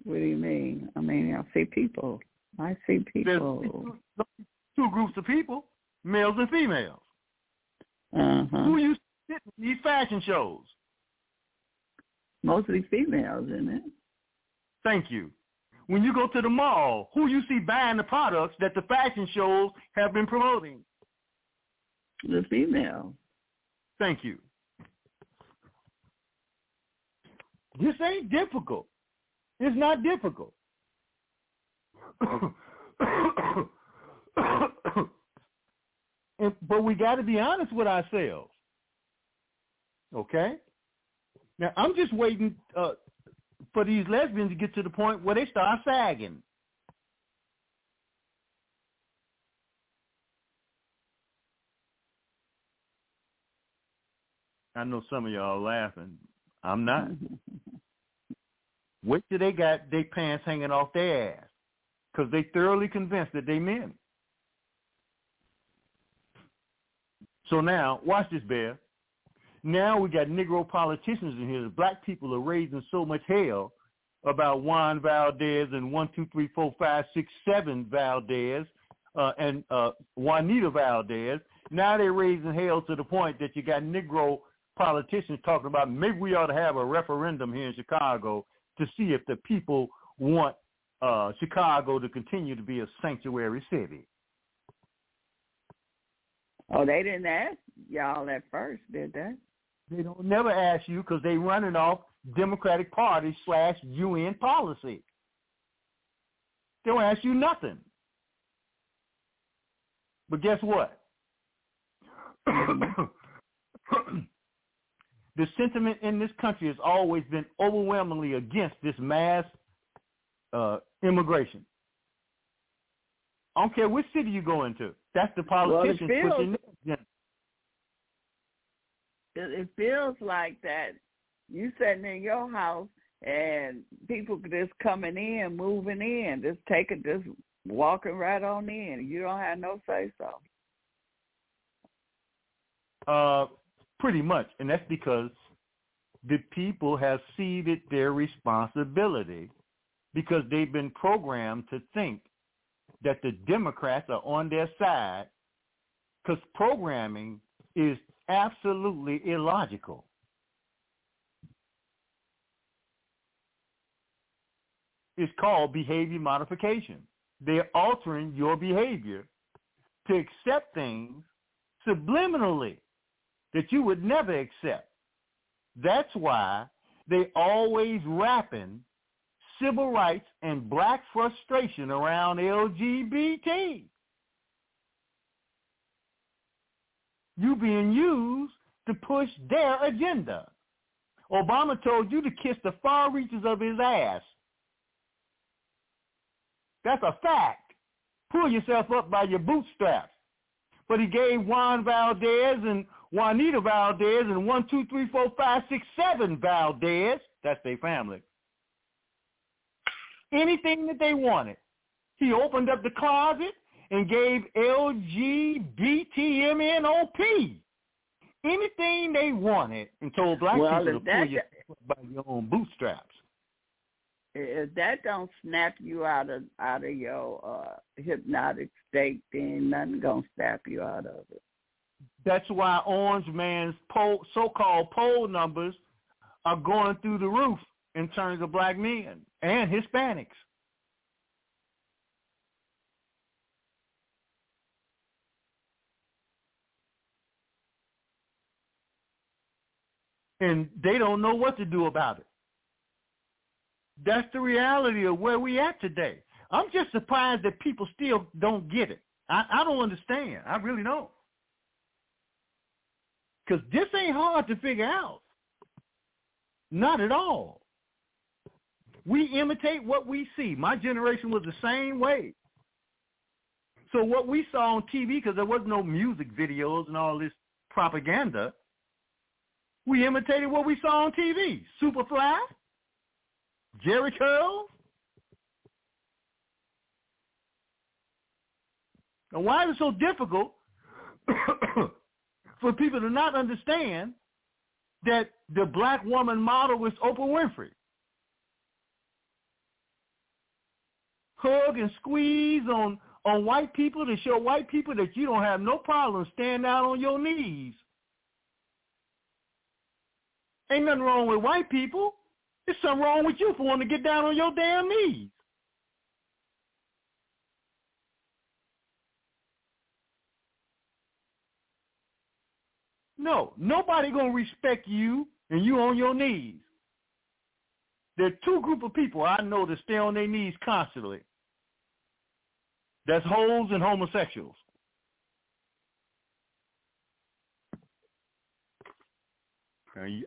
What do you mean? I mean, I see people. I see people. two, two groups of people, males and females. Uh Who you in these fashion shows? Mostly females, isn't it? Thank you. When you go to the mall, who you see buying the products that the fashion shows have been promoting? The females. Thank you. This ain't difficult. It's not difficult. And- but we got to be honest with ourselves. Okay? Now, I'm just waiting uh, for these lesbians to get to the point where they start sagging. I know some of y'all are laughing. I'm not. [LAUGHS] Wait till they got their pants hanging off their ass because they thoroughly convinced that they men. So now, watch this, Bear. Now we got Negro politicians in here. Black people are raising so much hell about Juan Valdez and one, two, three, four, five, six, seven Valdez uh, and uh, Juanita Valdez. Now they're raising hell to the point that you got Negro politicians talking about maybe we ought to have a referendum here in Chicago to see if the people want uh, Chicago to continue to be a sanctuary city. Oh, they didn't ask y'all at first, did they? They don't never ask you because they running off Democratic Party slash UN policy. They don't ask you nothing. But guess what? The sentiment in this country has always been overwhelmingly against this mass uh, immigration. I don't care which city you go into. That's the politicians feels- pushing this. It, it feels like that you sitting in your house and people just coming in, moving in, just taking, just walking right on in. You don't have no say so. Uh, pretty much, and that's because the people have ceded their responsibility because they've been programmed to think that the Democrats are on their side because programming is absolutely illogical. It's called behavior modification. They're altering your behavior to accept things subliminally that you would never accept. That's why they always wrapping civil rights and black frustration around LGBT. You being used to push their agenda. Obama told you to kiss the far reaches of his ass. That's a fact. Pull yourself up by your bootstraps. But he gave Juan Valdez and Juanita Valdez and one, two, three, four, five, six, seven Valdez. That's their family. Anything that they wanted. He opened up the closet and gave LGBTMNOP anything they wanted and told black Well, people to pull that- by your own bootstraps. If that don't snap you out of out of your uh, hypnotic state, then nothing gonna snap you out of it. That's why Orange Man's poll, so-called poll numbers are going through the roof in terms of black men and Hispanics. And they don't know what to do about it. That's the reality of where we at today. I'm just surprised that people still don't get it. I, I don't understand. I really don't. Because this ain't hard to figure out. Not at all. We imitate what we see. My generation was the same way. So what we saw on TV, because there was no music videos and all this propaganda, we imitated what we saw on TV. Superfly, Jheri Curl. And why is it so difficult for people to not understand that the black woman model was Oprah Winfrey? Hug and squeeze on, on white people to show white people that you don't have no problem standing out on your knees. Ain't nothing wrong with white people. There's something wrong with you for wanting to get down on your damn knees. No, nobody gonna respect you and you on your knees. There are two group of people I know that stay on their knees constantly. That's hoes and homosexuals.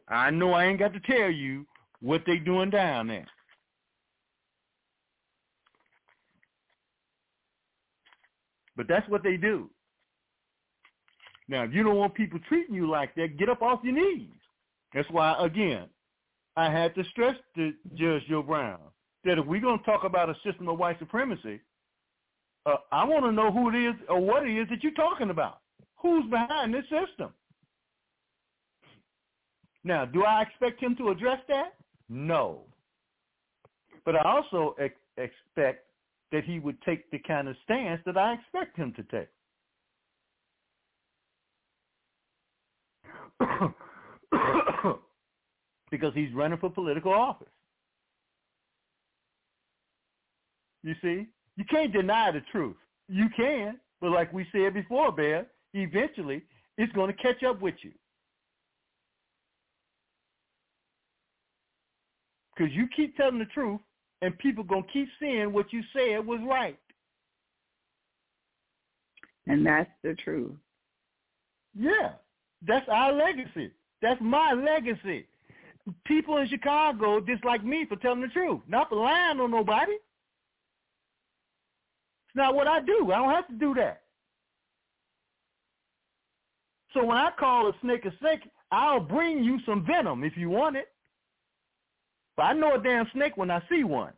I know I ain't got to tell you what they doing down there. But that's what they do. Now, if you don't want people treating you like that, get up off your knees. That's why, again, I had to stress to Judge Joe Brown that if we're going to talk about a system of white supremacy, uh, I want to know who it is or what it is that you're talking about. Who's behind this system? Now, do I expect him to address that? No. But I also ex- expect that he would take the kind of stance that I expect him to take. [COUGHS] because he's running for political office. You see? You can't deny the truth. You can, but like we said before, Bear, eventually it's going to catch up with you. Because you keep telling the truth, and people going to keep seeing what you said was right. And that's the truth. Yeah, that's our legacy. That's my legacy. People in Chicago dislike me for telling the truth, not for lying on nobody. It's not what I do. I don't have to do that. So when I call a snake a snake, I'll bring you some venom if you want it. But I know a damn snake when I see one.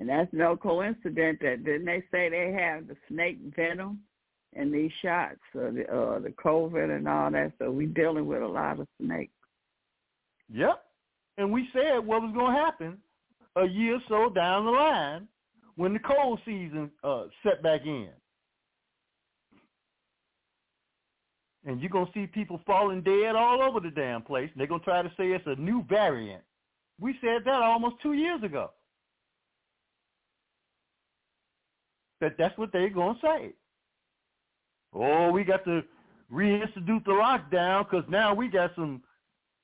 And that's no coincidence that didn't they say they have the snake venom in these shots, uh, the uh, the COVID and all that. So we dealing with a lot of snakes. Yep. And we said what was going to happen a year or so down the line when the cold season uh, set back in. And you're going to see people falling dead all over the damn place. They're going to try to say it's a new variant. We said that almost two years ago. That that's what they're going to say. Oh, we got to reinstitute the lockdown because now we got some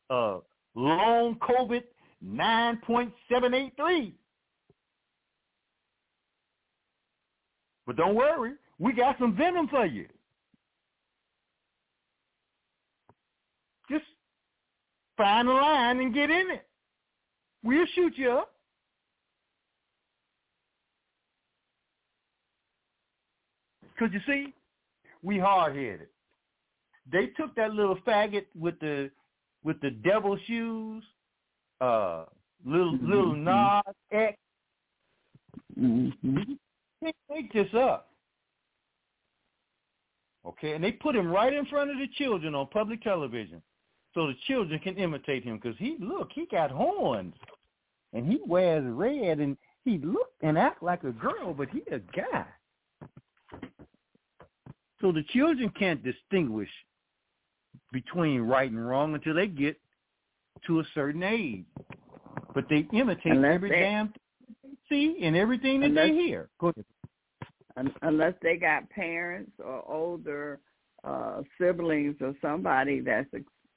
uh, long COVID 9.783. But don't worry, we got some venom for you. Just find a line and get in it. We'll shoot you up. Because you see, we hard-headed. They took that little faggot with the with the devil shoes, uh, little mm-hmm. little Nas X. Mm-hmm. They picked this up. Okay, and they put him right in front of the children on public television so the children can imitate him because he, look, he got horns and he wears red and he look and act like a girl, but he a guy. So the children can't distinguish between right and wrong until they get to a certain age. But they imitate Unless every they- damn thing they see and everything that Unless- they hear. Go ahead. Un- unless they got parents or older uh siblings or somebody that's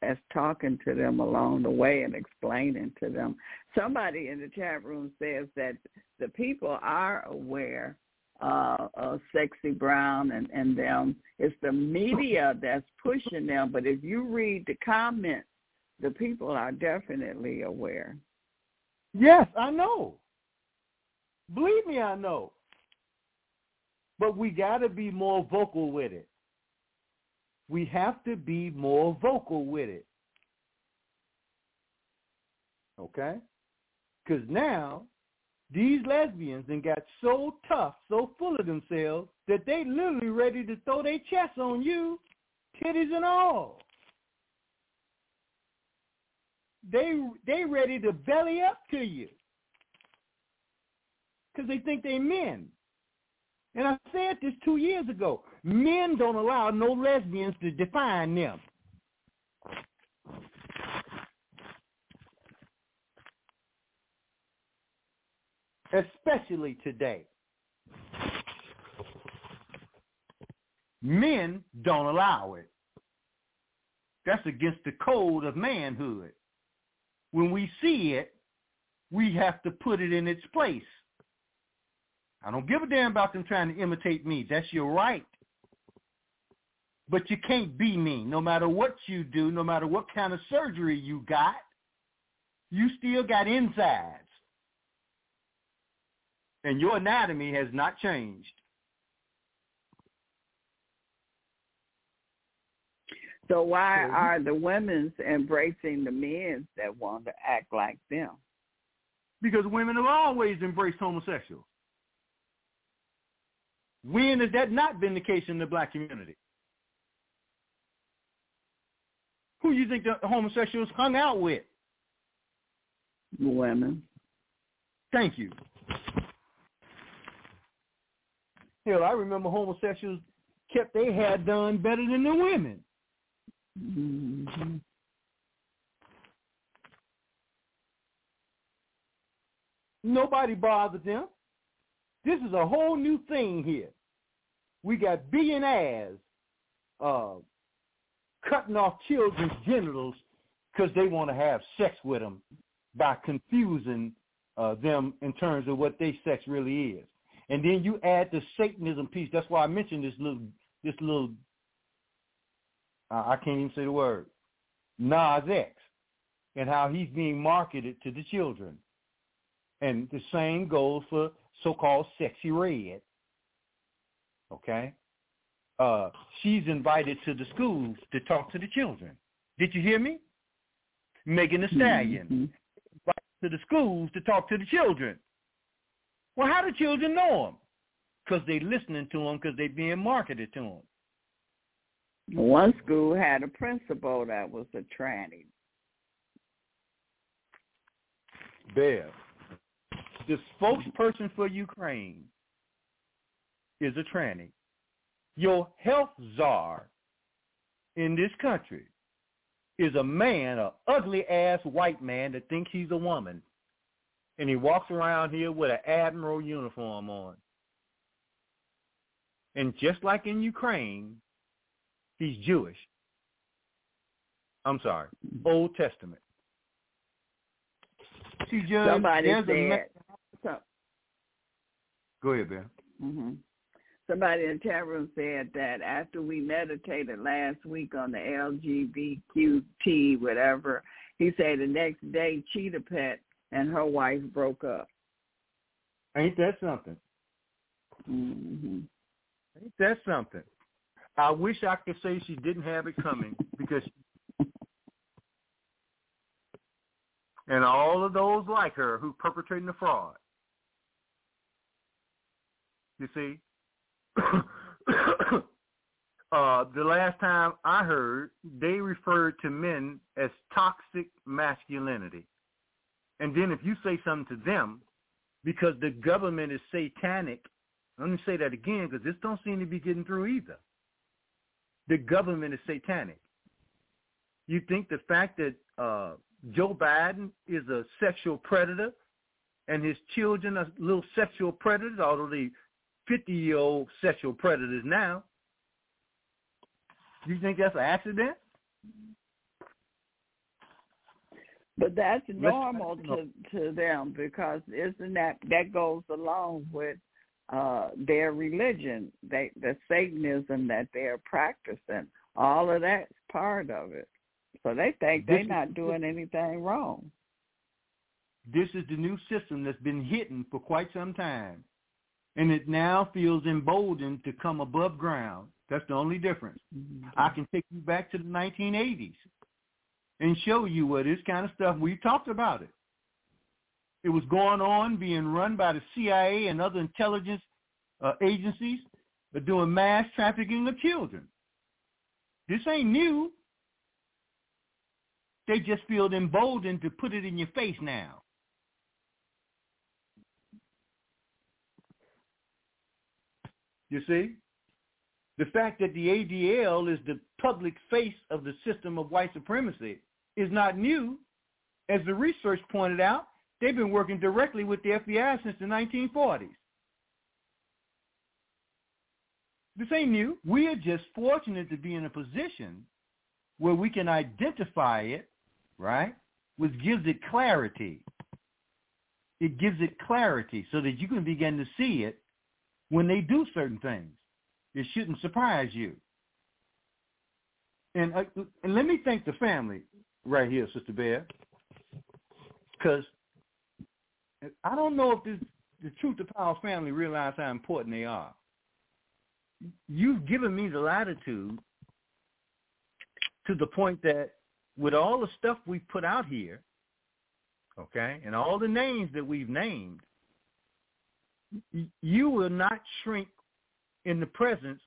that's talking to them along the way and explaining to them. Somebody in the chat room says that the people are aware uh of Sexy Brown and, and them. It's the media that's pushing them, but if you read the comments, the people are definitely aware. Yes, I know. Believe me, I know. But we got to be more vocal with it. We have to be more vocal with it. Okay? Because now these lesbians then got so tough, so full of themselves that they literally ready to throw their chests on you, titties and all. They they ready to belly up to you because they think they men. And I said this two years ago. Men don't allow no lesbians to define them. Especially today. Men don't allow it. That's against the code of manhood. When we see it, we have to put it in its place. I don't give a damn about them trying to imitate me. That's your right. But you can't be me. No matter what you do, no matter what kind of surgery you got, you still got insides. And your anatomy has not changed. So why are the women's embracing the men that want to act like them? Because women have always embraced homosexuals. When has that not been the case in the black community? Who do you think the homosexuals hung out with? Women. Thank you. Hell, I remember homosexuals kept their hair done better than the women. hmm Nobody bothered them. This is a whole new thing here. We got billionaires uh, cutting off children's genitals because they want to have sex with them by confusing uh, them in terms of what their sex really is. And then you add the Satanism piece. That's why I mentioned this little, this little, uh, I can't even say the word, Nas X, and how he's being marketed to the children. And the same goes for so-called Sexyy Red. Okay? Uh, she's invited to the schools to talk to the children. Did you hear me? Megan the Stallion. Mhm. Invited to the schools to talk to the children. Well, how do children know them? Because they're listening to them because they're being marketed to them. One school had a principal that was a tranny. Bev, the spokesperson for Ukraine is a tranny. Your health czar in this country is a man, a ugly ass white man that thinks he's a woman. And he walks around here with an admiral uniform on. And just like in Ukraine, he's Jewish. I'm sorry, Old Testament. See, Judge, Somebody there's a said, Go ahead, Ben. hmm Somebody in chat room said that after we meditated last week on the LGBTQT, whatever, he said the next day Cheetah Pet and her wife broke up. Ain't that something? hmm Ain't that something? I wish I could say she didn't have it coming [LAUGHS] because and all of those like her who perpetrating the fraud. You see? [COUGHS] uh, the last time I heard, they referred to men as toxic masculinity. And then if you say something to them, because the government is satanic, let me say that again because this don't seem to be getting through either. The government is satanic. You think the fact that uh, Joe Biden is a sexual predator and his children are little sexual predators, although they 50-year-old sexual predators now, you think that's an accident? But that's normal to to them because isn't that that goes along with uh their religion, they the Satanism that they're practicing. All of that's part of it. So they think they're not doing anything wrong. This is the new system that's been hidden for quite some time. And it now feels emboldened to come above ground. That's the only difference. I can take you back to the 1980s and show you where this kind of stuff, we talked about it. It was going on, being run by the CIA and other intelligence uh, agencies, but doing mass trafficking of children. This ain't new. They just feel emboldened to put it in your face now. You see? The fact that the ADL is the public face of the system of white supremacy is not new. As the research pointed out, they've been working directly with the FBI since the 1940s. This ain't new. We are just fortunate to be in a position where we can identify it, right, which gives it clarity. It gives it clarity so that you can begin to see it when they do certain things. It shouldn't surprise you. And, uh, and let me thank the family right here, Sister Bear, because I don't know if this, the Truth to Power family realize how important they are. You've given me the latitude to the point that with all the stuff we put out here, okay, and all the names that we've named, you will not shrink in the presence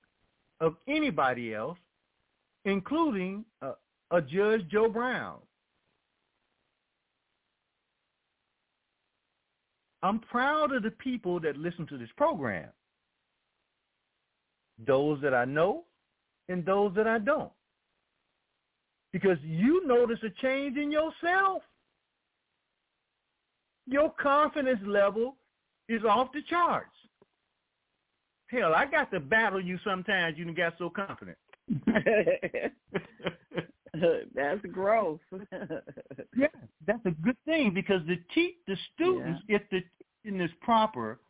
of anybody else, including uh, a Judge Joe Brown. I'm proud of the people that listen to this program, those that I know and those that I don't, because you notice a change in yourself. Your confidence level is off the charts. Hell, I got to battle you sometimes. You got so confident. [LAUGHS] [LAUGHS] That's growth. [LAUGHS] yeah, that's a good thing because the te- the students, if the teaching is proper,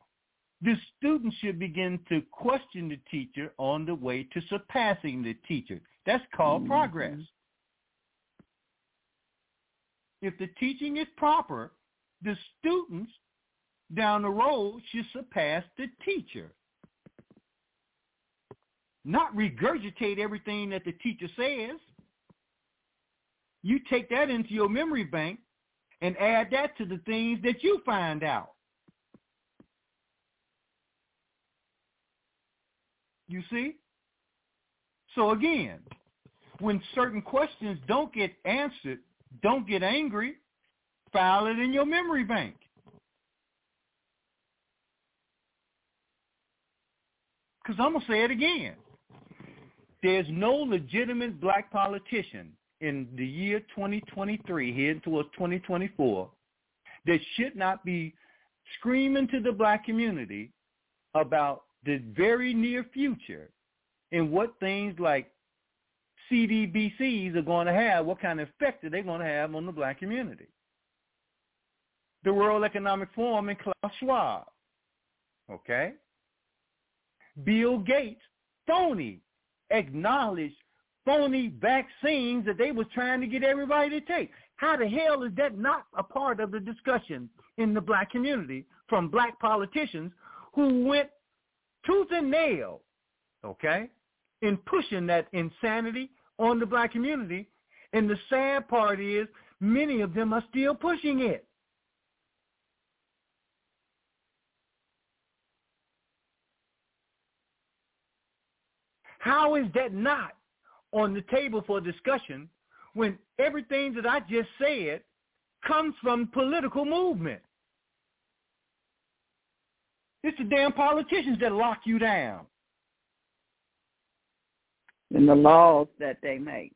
the students should begin to question the teacher on the way to surpassing the teacher. That's called Mhm. progress. If the teaching is proper, the students down the road should surpass the teacher. Not regurgitate everything that the teacher says. You take that into your memory bank and add that to the things that you find out. You see? So again, when certain questions don't get answered, don't get angry, file it in your memory bank. Because I'm going to say it again. There's no legitimate black politician in the year 2023, heading towards 2024, that should not be screaming to the black community about the very near future and what things like CBDCs are going to have, what kind of effect are they going to have on the black community. The World Economic Forum and Klaus Schwab, okay? Bill Gates, phony, acknowledged phony vaccines that they was trying to get everybody to take. How the hell is that not a part of the discussion in the black community from black politicians who went tooth and nail, okay, in pushing that insanity on the black community? And the sad part is many of them are still pushing it. How is that not on the table for discussion when everything that I just said comes from political movement? It's the damn politicians that lock you down. And the laws that they make.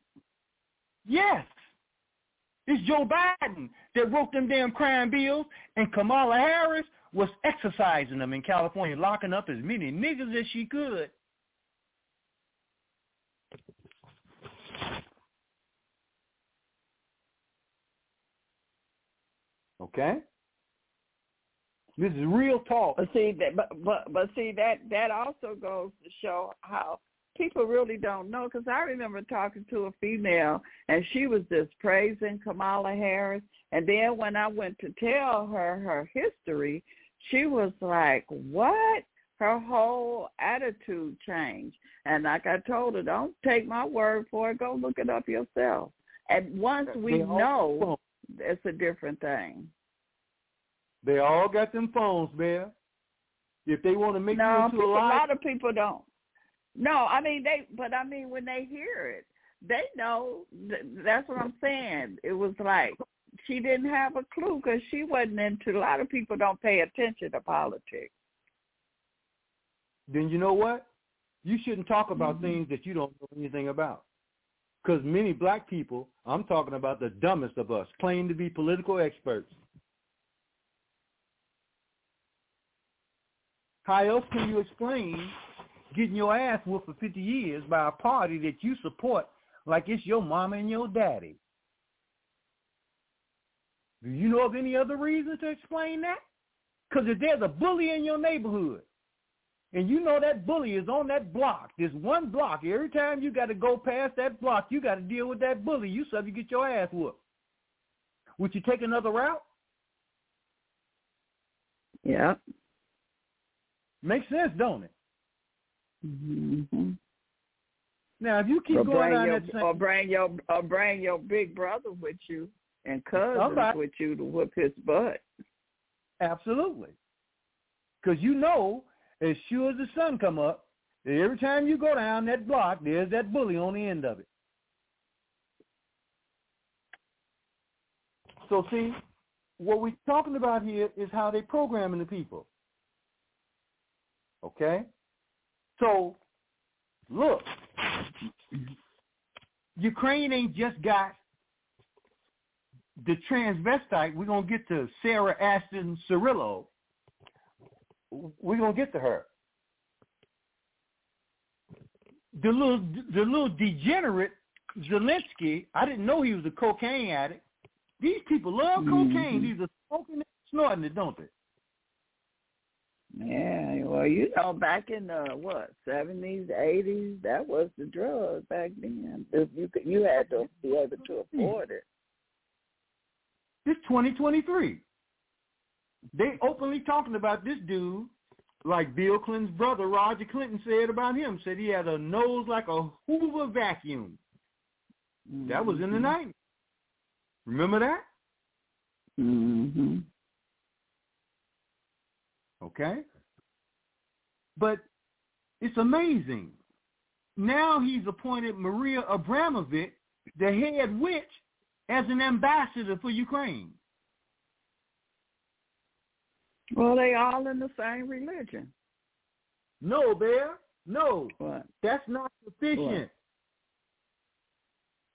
Yes. It's Joe Biden that wrote them damn crime bills, and Kamala Harris was exercising them in California, locking up as many niggas as she could. Okay? This is real talk. But see that, but but but see that that also goes to show how people really don't know. Because I remember talking to a female, and she was just praising Kamala Harris, and then when I went to tell her her history, she was like, "What?" Her whole attitude changed, and like I told her, don't take my word for it. Go look it up yourself. And once we know, it's a different thing. They all got them phones, man. If they want to make no, you into a a lot of people don't. No, I mean they, but I mean when they hear it, they know. Th- that's what I'm saying. It was like she didn't have a clue because she wasn't into. A lot of people don't pay attention to politics. then you know what? You shouldn't talk about Mhm. things that you don't know anything about. Because many black people, I'm talking about the dumbest of us, claim to be political experts. How else can you explain getting your ass whooped for 50 years by a party that you support like it's your mama and your daddy? Do you know of any other reason to explain that? Because if there's a bully in your neighborhood, and you know that bully is on that block, this one block, every time you got to go past that block, you got to deal with that bully. You to get your ass whooped. Would you take another route? Yeah. Makes sense, don't it? Mm-hmm. Now, if you keep Or going down your that same, or bring your or bring your big brother with you and cousins Somebody- with you to whoop his butt. absolutely, because you know, as sure as the sun come up, every time you go down that block, there's that bully on the end of it. So see, what we're talking about here is how they're programming the people. Okay? So, look, Ukraine ain't just got the transvestite. We're going to get to Sarah Ashton Cirillo. We're going to get to her. The little, the little degenerate Zelensky, I didn't know he was a cocaine addict. These people love cocaine. Mhm. These are smoking it, snorting it, don't they? Yeah, well, you know, back in the what seventies, eighties, that was the drug back then. If you could, you had to be able to afford it. It's 2023. They openly talking about this dude, like Bill Clinton's brother Roger Clinton said about him. Said he had a nose like a Hoover vacuum. That was in the nineties. Remember that? Mm-hmm. Okay. But it's amazing. Now he's appointed Maria Abramović, the head witch, as an ambassador for Ukraine. Well, they all in the same religion. No, Bear. No. What? That's not sufficient. What?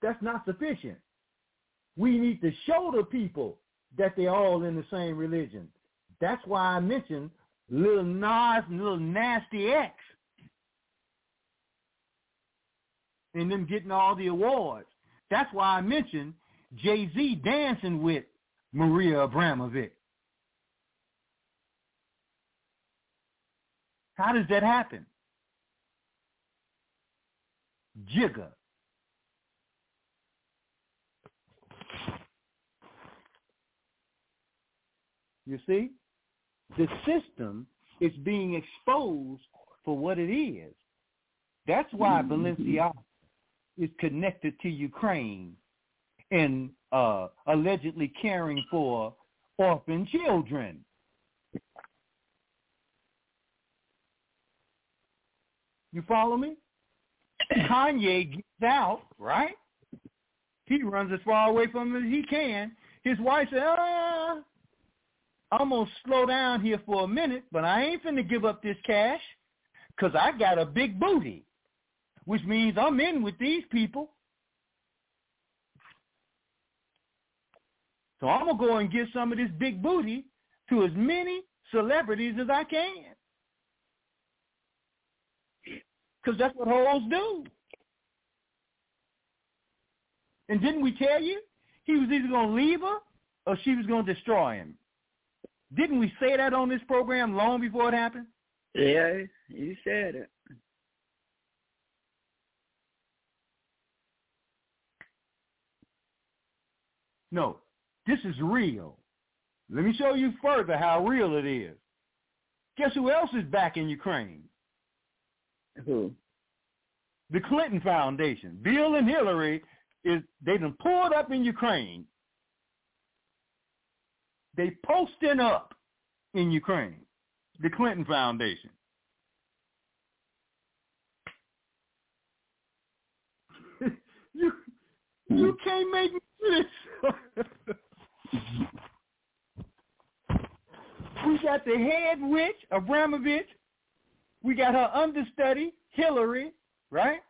That's not sufficient. We need to show the people that they're all in the same religion. That's why I mentioned Lil Nas and Little Nasty X. And them getting all the awards. That's why I mentioned Jay-Z dancing with Maria Abramović. How does that happen? Jigger. You see? The system is being exposed for what it is. That's why Balenciaga is connected to Ukraine and uh, allegedly caring for orphan children. You follow me? [CLEARS THROAT] Kanye gets out, right? He runs as far away from it as he can. His wife said, ah, I'm going to slow down here for a minute, but I ain't finna give up this cash because I got a big booty, which means I'm in with these people. So I'm going to go and give some of this big booty to as many celebrities as I can. Because that's what hoes do. And didn't we tell you he was either going to leave her or she was going to destroy him? Didn't we say that on this program long before it happened? Yeah, you said it. No, this is real. Let me show you further how real it is. Guess who else is back in Ukraine? Who? The Clinton Foundation. Bill and Hillary is they done pulled up in Ukraine. They posting up in Ukraine. The Clinton Foundation. [LAUGHS] you you can't make me this. [LAUGHS] we got the head witch, Abramović. We got her understudy, Hillary, right?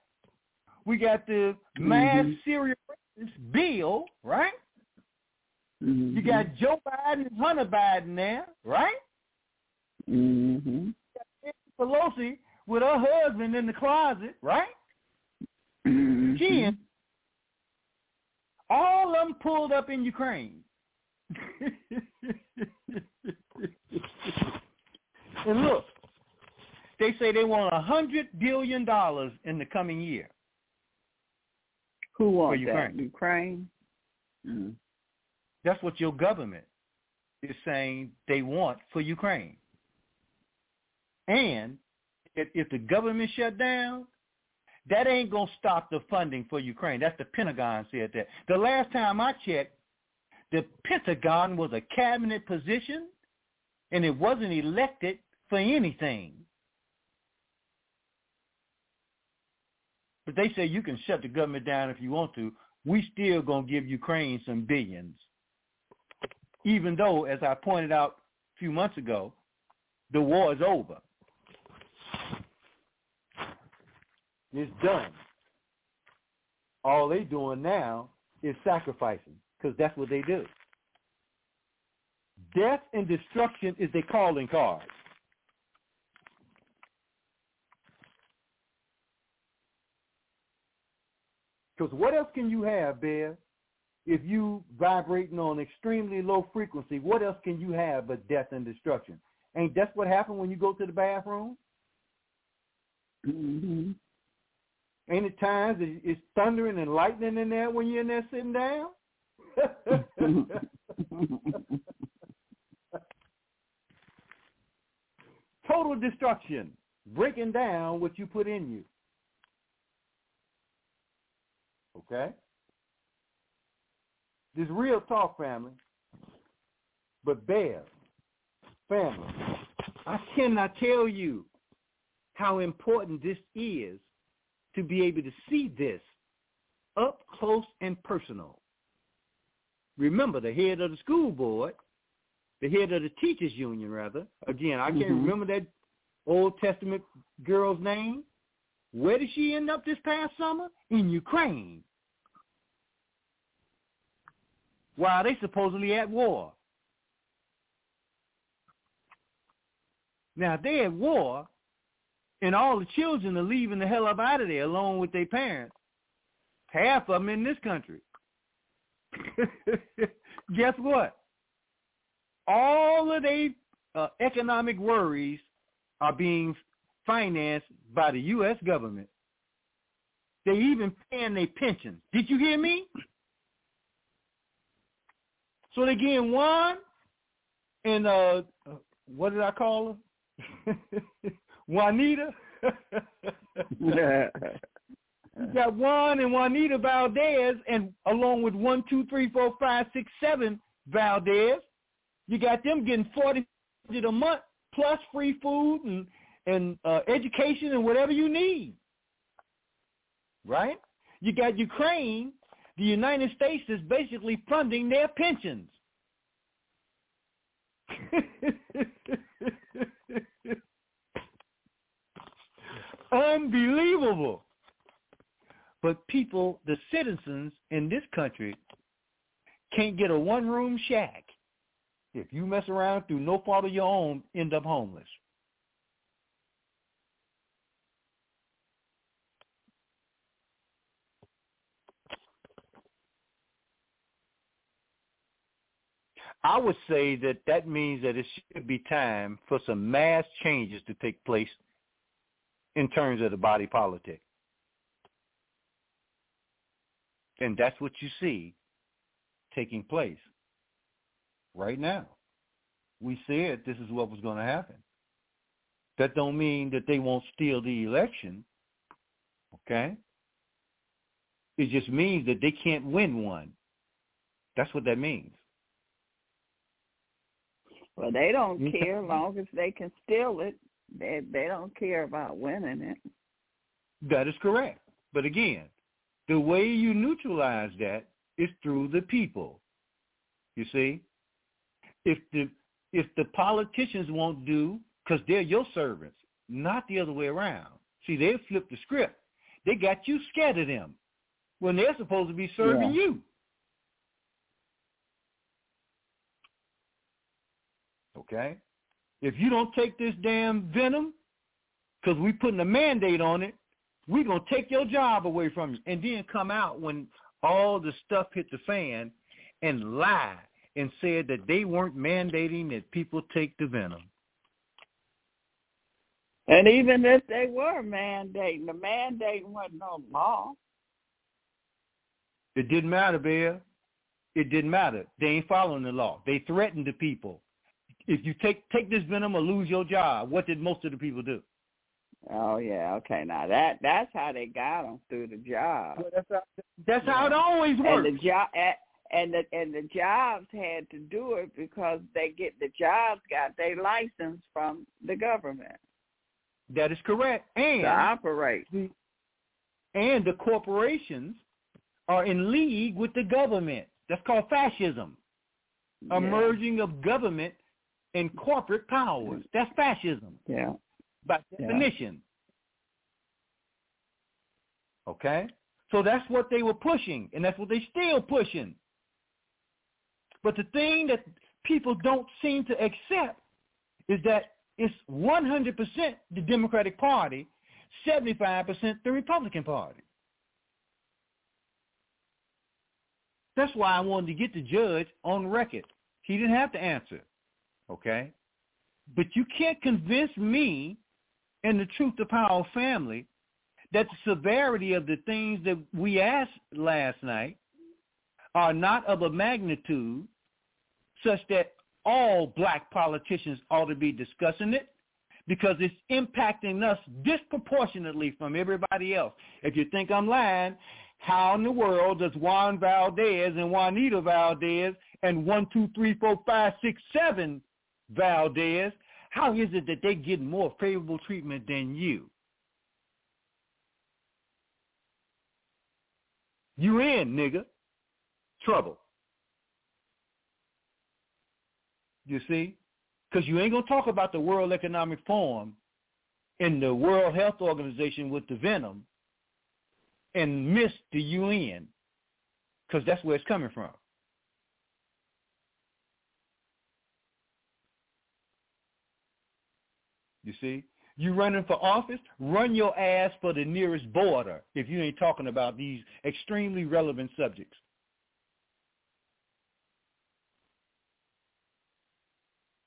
We got the mass Mhm. serial Bill, right? Mm-hmm. You got Joe Biden and Hunter Biden there, right? Mm-hmm. Pelosi with her husband in the closet, right? Mm-hmm. All of them pulled up in Ukraine. [LAUGHS] and look, they say they want a hundred billion dollars in the coming year. Who wants Ukraine. that? Ukraine. Mm. That's what your government is saying they want for Ukraine. And if, the government shut down, that ain't going to stop the funding for Ukraine. That's the Pentagon said that. The last time I checked, the Pentagon was a cabinet position and it wasn't elected for anything. But they say you can shut the government down if you want to. We still going to give Ukraine some billions. Even though, as I pointed out a few months ago, the war is over. It's done. All they're doing now is sacrificing because that's what they do. Death and destruction is their calling card. Because what else can you have, Bear, if you vibrating on extremely low frequency, what else can you have but death and destruction? Ain't that's what happened when you go to the bathroom? hmm Ain't it times it- it's thundering and lightning in there when you're in there sitting down? [LAUGHS] Total destruction, breaking down what you put in you. Okay? This real talk, family. But bear, family, I cannot tell you how important this is to be able to see this up close and personal. Remember, the head of the school board, the head of the teachers union, rather. Again, I can't Mhm. remember that Old Testament girl's name. Where did she end up this past summer? In Ukraine. While they supposedly at war. Now, if they at war, and all the children are leaving the hell up out of there along with their parents, half of them in this country. [LAUGHS] Guess what? All of their uh, economic worries are being financed by the U.S. government. They even paying their pensions. Did you hear me? So they getting one, and uh, what did I call her? [LAUGHS] Juanita. [LAUGHS] You got Juan and Juanita Valdez, and along with one, two, three, four, five, six, seven Valdez, you got them getting forty a month plus free food and and uh, education and whatever you need. Right? You got Ukraine. The United States is basically funding their pensions. [LAUGHS] Unbelievable. But people, the citizens in this country, can't get a one-room shack. If you mess around through no fault of your own, end up homeless. I would say that that means that it should be time for some mass changes to take place in terms of the body politic. And that's what you see taking place right now. We said this is what was going to happen. That don't mean that they won't steal the election, okay? It just means that they can't win one. That's what that means. Well, they don't mm-hmm. care as long as they can steal it. They they don't care about winning it. That is correct. But again, the way you neutralize that is through the people. You see? If the if the politicians won't do, because they're your servants, not the other way around. See, they flipped the script. They got you scared of them when they're supposed to be serving Yeah. you. Okay? If you don't take this damn venom, because we putting a mandate on it, we're going to take your job away from you. And then come out when all the stuff hit the fan and lie and said that they weren't mandating that people take the venom. And even if they were mandating, the mandate wasn't no law. It didn't matter, Bear. It didn't matter. They ain't following the law. They threatened the people. If you take take this venom or lose your job, what did most of the people do? Oh yeah, okay. Now that that's how they got them through the job. that's how, that's how it always works. And the job and the and the jobs had to do it because they get the jobs got their license from the government that is correct. And to operate. and the corporations are in league with the government. That's called fascism. A merging of government and corporate powers. That's fascism Yeah. by Yeah. definition. Okay? So that's what they were pushing, and that's what they're still pushing. But the thing that people don't seem to accept is that it's 100% the Democratic Party, 75% the Republican Party. That's why I wanted to get the judge on record. He didn't have to answer. Okay? But you can't convince me and the Truth to Power family that the severity of the things that we asked last night are not of a magnitude such that all black politicians ought to be discussing it because it's impacting us disproportionately from everybody else. If you think I'm lying, how in the world does Juan Valdez and Juanita Valdez and one, two, three, four, five, six, seven Valdez, how is it that they get more favorable treatment than you? You in, nigga. Trouble. You see? Because you ain't going to talk about the World Economic Forum and the World Health Organization with the venom and miss the UN because that's where it's coming from. You see? You running for office, run your ass for the nearest border if you ain't talking about these extremely relevant subjects.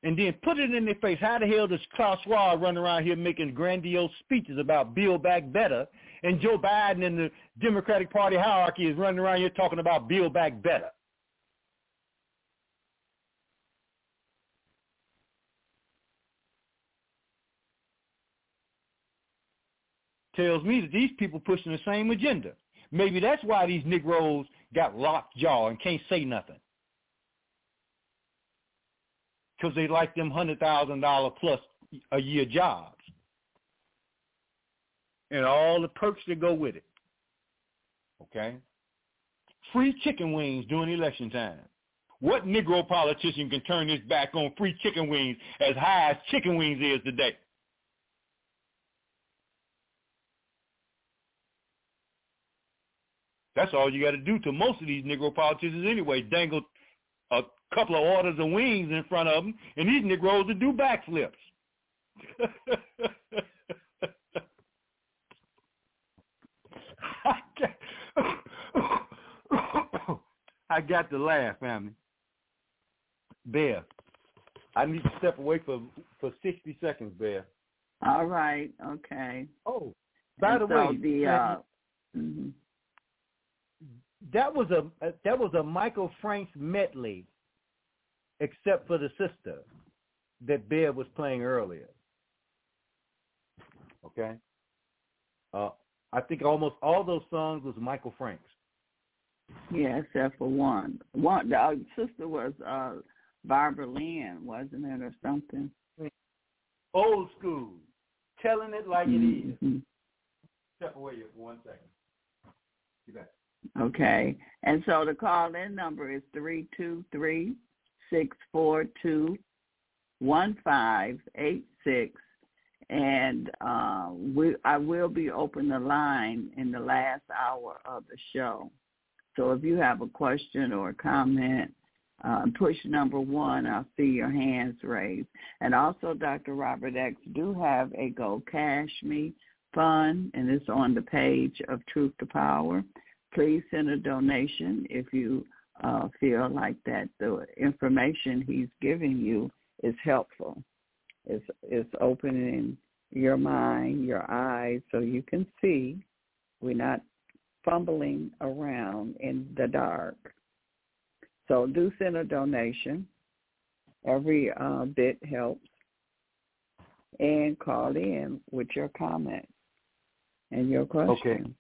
and then put it in their face. How the hell does Klaus Schwab run around here making grandiose speeches about Build Back Better, and Joe Biden and the Democratic Party hierarchy is running around here talking about Build Back Better? Tells me that these people pushing the same agenda. Maybe that's why these Negroes got locked jaw and can't say nothing because they like them hundred thousand dollar plus a year jobs and all the perks that go with it. Okay, free chicken wings during election time. What Negro politician can turn his back on free chicken wings as high as chicken wings is today? That's all you got to do to most of these Negro politicians anyway. Dangle a couple of orders of wings in front of them, and these Negroes to do backflips. [LAUGHS] I got to laugh, family. Bear, I need to step away for for sixty seconds, Bear. All right. Okay. Oh, by And the so way, the uh, mhm. That was a that was a Michael Franks medley, except for the sister that Bear was playing earlier. Okay, uh, I think almost all those songs was Michael Franks. yeah, except for one. One the uh, sister was uh Barbara Lynn, wasn't it, or something? Old school, telling it like it is. Mhm. Step away here for one second. You bet. Okay. And so the call in number is three two three six four two one five eight six and uh we I will be open the line in the last hour of the show. So if you have a question or a comment, uh, push number one. I'll see your hands raised. And also, Dr. Robert X do have a Go Cash Me fund, and it's on the page of Truth to Power. Please send a donation if you uh, feel like that the information he's giving you is helpful. It's, it's opening your mind, your eyes, so you can see. We're not fumbling around in the dark. So do send a donation. Every uh, bit helps. And call in with your comments and your question.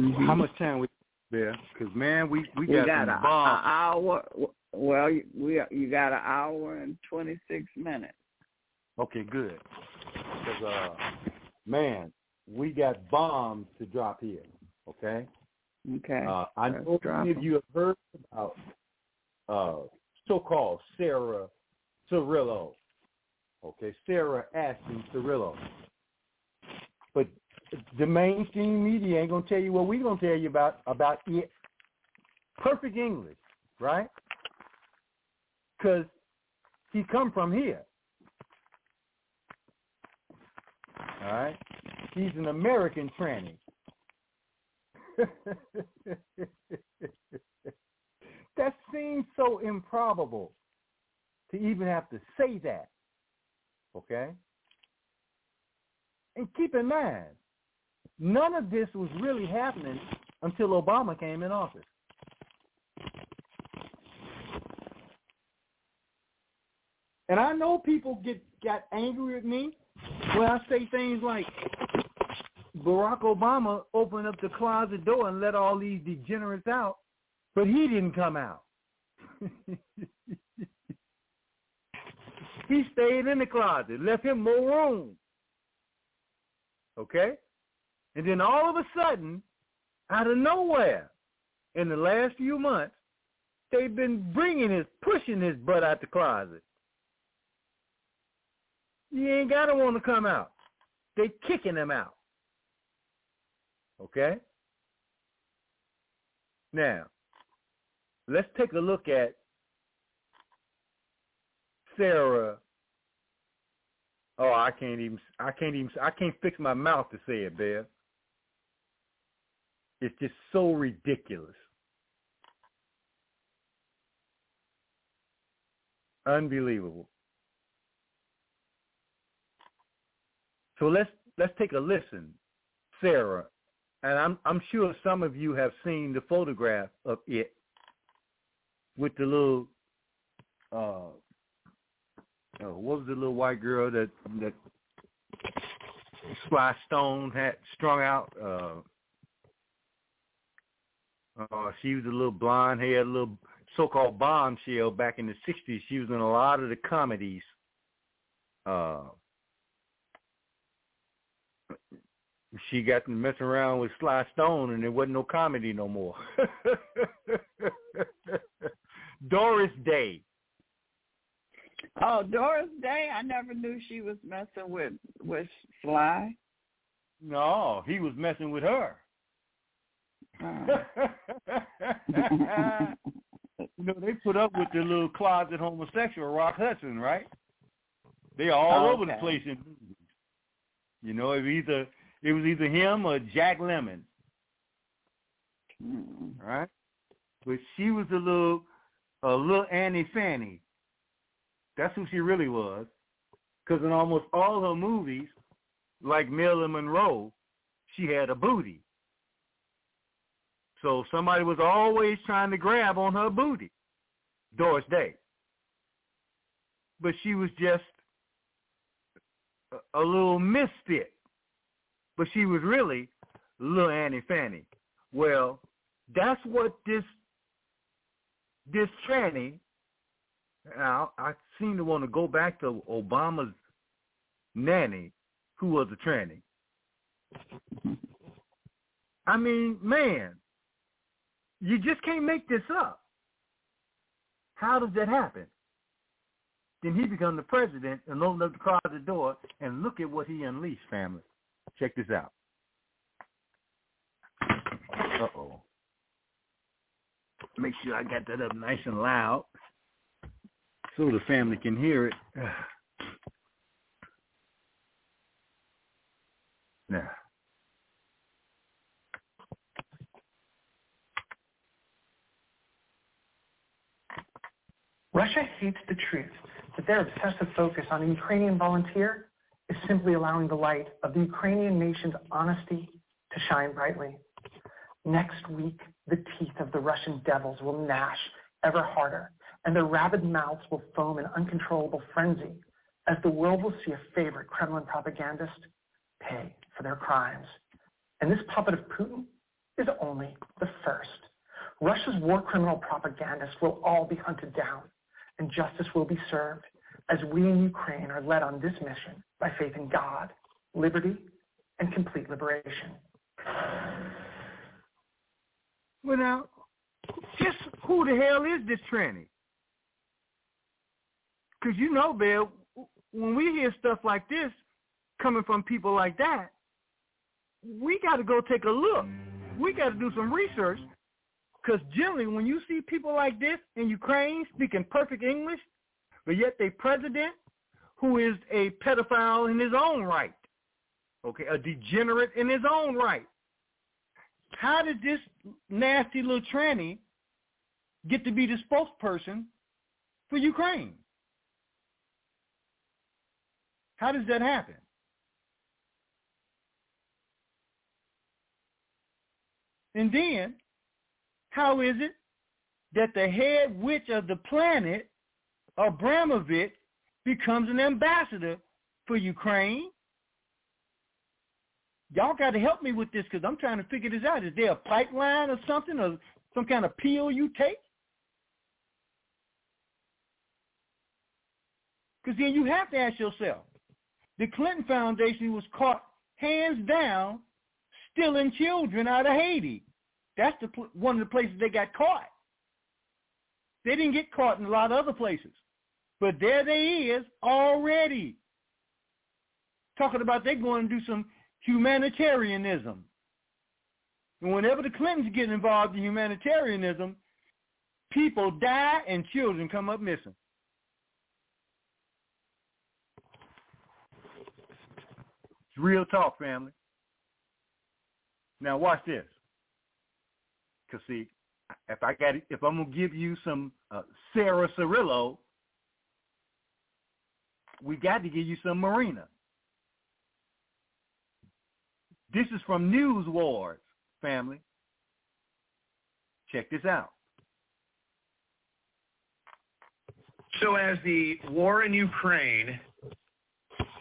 Mhm. How much time we there? Because man, we we We got, got some an bombs. hour. Well, we you got an hour and twenty six minutes. Okay, good. Because uh, man, we got bombs to drop here. Okay. Okay. Uh, I Let's know drop many of 'em. you have heard about uh, so-called Sarah Cirillo. Okay, Sarah Ashton Cirillo. But the mainstream media ain't gonna tell you what we're gonna tell you about about it. Perfect English, right? Because he come from here. All right, he's an American tranny. [LAUGHS] that seems so improbable to even have to say that. Okay? And keep in mind, none of this was really happening until Obama came in office. And I know people get got angry at me when I say things like Barack Obama opened up the closet door and let all these degenerates out, but he didn't come out. [LAUGHS] he stayed in the closet, left him more room. Okay? And then all of a sudden, out of nowhere, in the last few months, they've been bringing his, pushing his butt out the closet. You ain't got to want to come out. They kicking him out. Okay? Now, let's take a look at Sarah. Oh, I can't even. I can't even. I can't fix my mouth to say it, Bear. It's just so ridiculous. Unbelievable. So let's let's take a listen, Sarah, and I'm I'm sure some of you have seen the photograph of it with the little uh, uh what was the little white girl that that Sly Stone had strung out uh uh, she was a little blonde haired little so-called bombshell back in the 60s. She was in a lot of the comedies. Uh, she got to mess around with Sly Stone and there wasn't no comedy no more. [LAUGHS] Doris Day. Oh, Doris Day, I never knew she was messing with with Sly. No, he was messing with her. Oh. you know, they put up with the little closet homosexual Rock Hudson, right? They are all over the place in movies. You know, it was either it was either him or Jack Lemmon, Mm. right? But she was a little a little Annie Fanny. That's who she really was. Because in almost all her movies, like Marilyn Monroe, she had a booty. So somebody was always trying to grab on her booty. Doris Day. But she was just a, little misfit. But she was really little Annie Fanny. Well, that's what this this tranny now I seem to want to go back to Obama's nanny, who was a tranny. I mean, man, you just can't make this up. How does that happen? Then he become the president and open up the closet door and look at what he unleashed, family. Check this out. Uh-oh. Make sure I got that up nice and loud so the family can hear it. [SIGHS] Now, Russia hates the truth that their obsessive focus on a Ukrainian volunteer is simply allowing the light of the Ukrainian nation's honesty to shine brightly. Next week, the teeth of the Russian devils will gnash ever harder, and their rabid mouths will foam in uncontrollable frenzy as the world will see a favorite Kremlin propagandist pay for their crimes. And this puppet of Putin is only the first. Russia's war criminal propagandists will all be hunted down, and justice will be served as we in Ukraine are led on this mission by faith in God, liberty, and complete liberation. well now, just who the hell is this tranny? Because you know, Bill, when we hear stuff like this coming from people like that, we got to go take a look. We got to do some research. Because generally, when you see people like this in Ukraine speaking perfect English, but yet they president who is a pedophile in his own right, okay, a degenerate in his own right, how did this nasty little tranny get to be the spokesperson for Ukraine? How does that happen? And then, how is it that the head witch of the planet, Abramović, becomes an ambassador for Ukraine? Y'all got to help me with this because I'm trying to figure this out. Is there a pipeline or something or some kind of pill you take? Because then you have to ask yourself, the Clinton Foundation was caught hands down stealing children out of Haiti. That's the one of the places they got caught. They didn't get caught in a lot of other places. But there they is already. Talking about they're going to do some humanitarianism. And whenever the Clintons get involved in humanitarianism, people die and children come up missing. It's real talk, family. Now watch this. Cause see, if I got, if I'm gonna give you some uh, Sarah Cirillo, we got to give you some Marina. This is from News Wars, family. Check this out. So as the war in Ukraine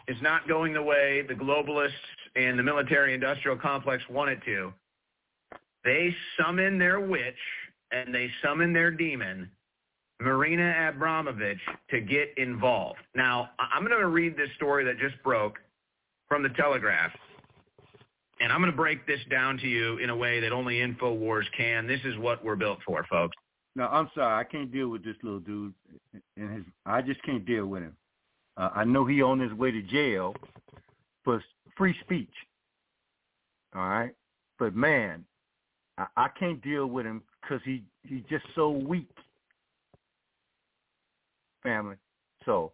is not going the way the globalists and the military-industrial complex want it to, they summon their witch and they summon their demon, Marina Abramović, to get involved. Now, I'm going to read this story that just broke from the Telegraph. And I'm going to break this down to you in a way that only InfoWars can. This is what we're built for, folks. No, I'm sorry. I can't deal with this little dude. And his, I just can't deal with him. Uh, I know he on his way to jail for free speech. All right, but man, I, I can't deal with him because he he's just so weak. Family. So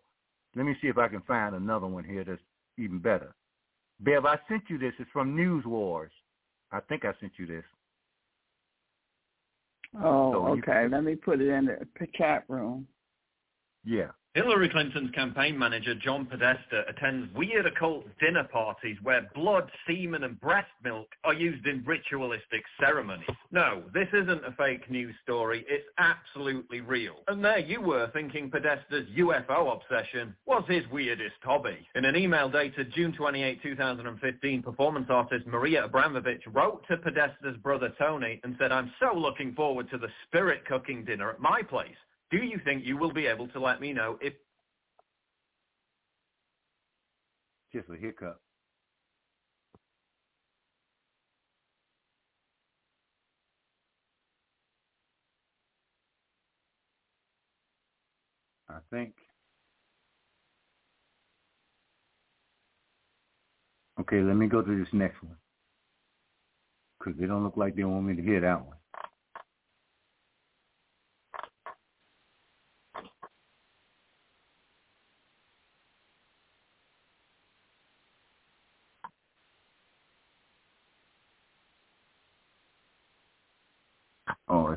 let me see if I can find another one here that's even better. Bev, I sent you this. It's from News Wars. I think I sent you this. Oh, So okay. Let me put it in the chat room. Yeah. Hillary Clinton's campaign manager, John Podesta, attends weird occult dinner parties where blood, semen, and breast milk are used in ritualistic ceremonies. No, this isn't a fake news story. It's absolutely real. And there you were thinking Podesta's UFO obsession was his weirdest hobby. In an email dated June 28, 2015, performance artist Maria Abramović wrote to Podesta's brother Tony and said, I'm so looking forward to the spirit cooking dinner at my place. Do you think you will be able to let me know if Just a hiccup. I think. Okay, let me go to this next one. Because they don't look like they want me to hear that one.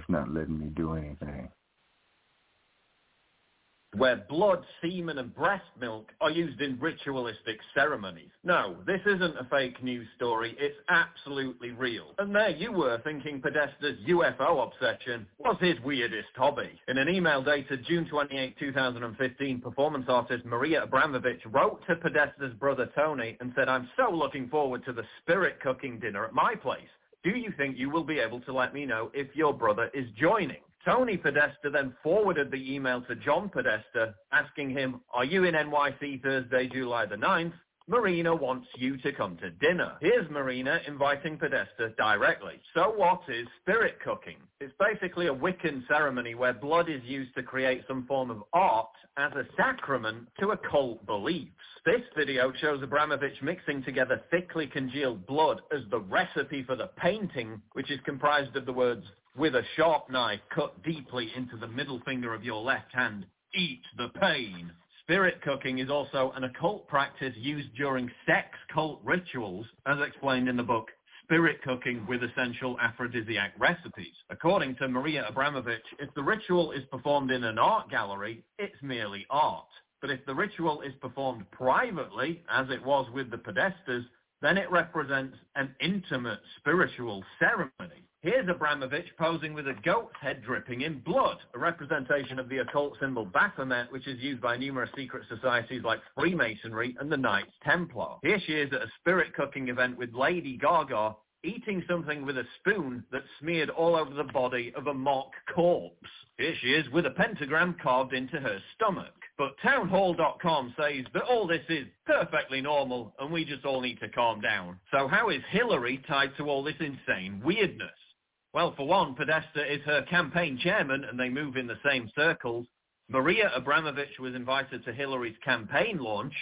Not letting me do anything. where blood, semen, and breast milk are used in ritualistic ceremonies. No, this isn't a fake news story. It's absolutely real. And there you were thinking Podesta's UFO obsession was his weirdest hobby. In an email dated June 28, 2015, performance artist Maria Abramović wrote to Podesta's brother Tony and said, I'm so looking forward to the spirit cooking dinner at my place. Do you think you will be able to let me know if your brother is joining? Tony Podesta then forwarded the email to John Podesta asking him, are you in NYC Thursday, July the 9th? Marina wants you to come to dinner. Here's Marina inviting Podesta directly. So what is spirit cooking? It's basically a Wiccan ceremony where blood is used to create some form of art as a sacrament to occult beliefs. This video shows Abramović mixing together thickly congealed blood as the recipe for the painting, which is comprised of the words, with a sharp knife cut deeply into the middle finger of your left hand, eat the pain. Spirit cooking is also an occult practice used during sex cult rituals, as explained in the book spirit cooking with essential aphrodisiac recipes. According to Maria Abramović, if the ritual is performed in an art gallery, it's merely art. But if the ritual is performed privately, as it was with the Podestas, then it represents an intimate spiritual ceremony. Here's Abramović posing with a goat's head dripping in blood, a representation of the occult symbol Baphomet, which is used by numerous secret societies like Freemasonry and the Knights Templar. Here she is at a spirit cooking event with Lady Gaga, eating something with a spoon that's smeared all over the body of a mock corpse. Here she is with a pentagram carved into her stomach. But townhall.com says that all this is perfectly normal and we just all need to calm down. So how is Hillary tied to all this insane weirdness? Well, for one, Podesta is her campaign chairman and they move in the same circles. Maria Abramović was invited to Hillary's campaign launch,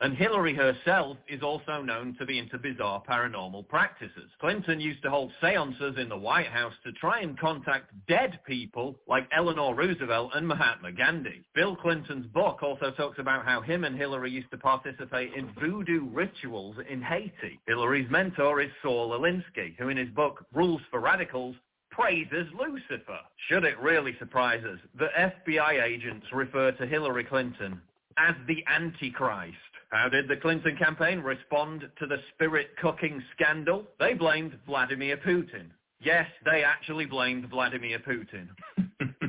and Hillary herself is also known to be into bizarre paranormal practices. Clinton used to hold seances in the White House to try and contact dead people like Eleanor Roosevelt and Mahatma Gandhi. Bill Clinton's book also talks about how him and Hillary used to participate in voodoo rituals in Haiti. Hillary's mentor is Saul Alinsky, who in his book Rules for Radicals praises Lucifer. Should it really surprise us that FBI agents refer to Hillary Clinton as the Antichrist? How did the Clinton campaign respond to the spirit cooking scandal? They blamed Vladimir Putin. Yes, they actually blamed Vladimir Putin. [LAUGHS]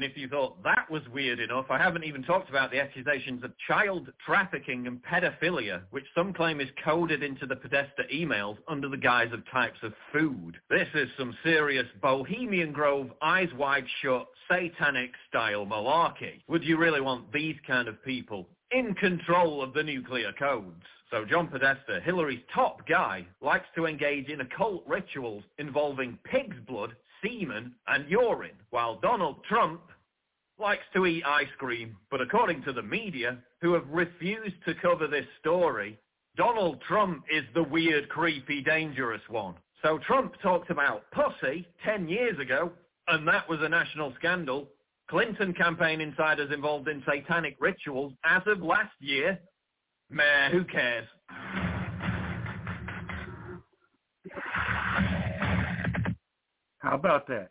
and if you thought that was weird enough, I haven't even talked about the accusations of child trafficking and pedophilia, which some claim is coded into the Podesta emails under the guise of types of food. This is some serious Bohemian Grove, eyes wide shut, satanic style malarkey. Would you really want these kind of people in control of the nuclear codes? So John Podesta, Hillary's top guy, likes to engage in occult rituals involving pig's blood, semen, and urine, while Donald Trump likes to eat ice cream. But according to the media, who have refused to cover this story, Donald Trump is the weird, creepy, dangerous one. So Trump talked about pussy 10 years ago, and that was a national scandal. Clinton campaign insiders involved in satanic rituals as of last year. Meh, who cares? How about that?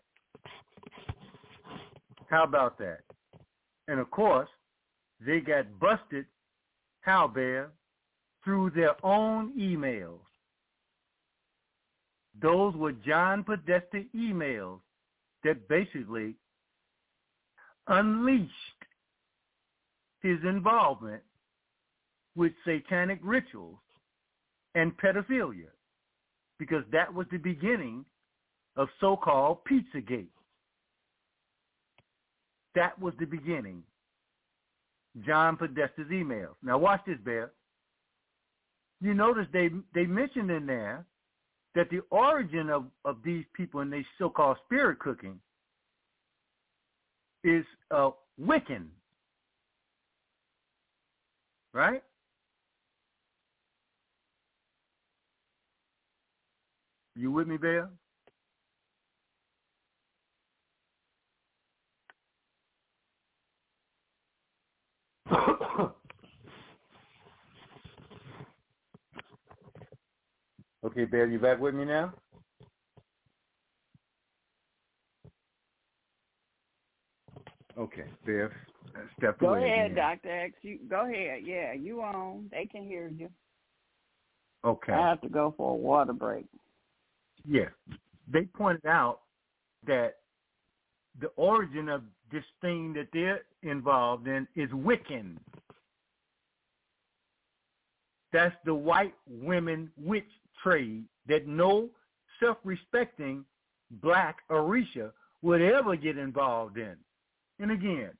How about that? And of course, they got busted, how bear, through their own emails. Those were John Podesta emails that basically unleashed his involvement with satanic rituals and pedophilia because that was the beginning of so-called Pizzagate. That was the beginning. John Podesta's emails. Now watch this, Bear. You notice they they mentioned in there that the origin of, of these people and these so-called spirit cooking is uh, Wiccan. Right? You with me, Bear? [COUGHS] okay, Bear, you back with me now? Okay, Bear, uh, step Go ahead. Dr. X. You go ahead. Yeah, you on. They can hear you. Okay. I have to go for a water break. Yeah. They pointed out that the origin of this thing that they're involved in is Wiccan. That's the white women witch trade that no self-respecting black Orisha would ever get involved in. And again,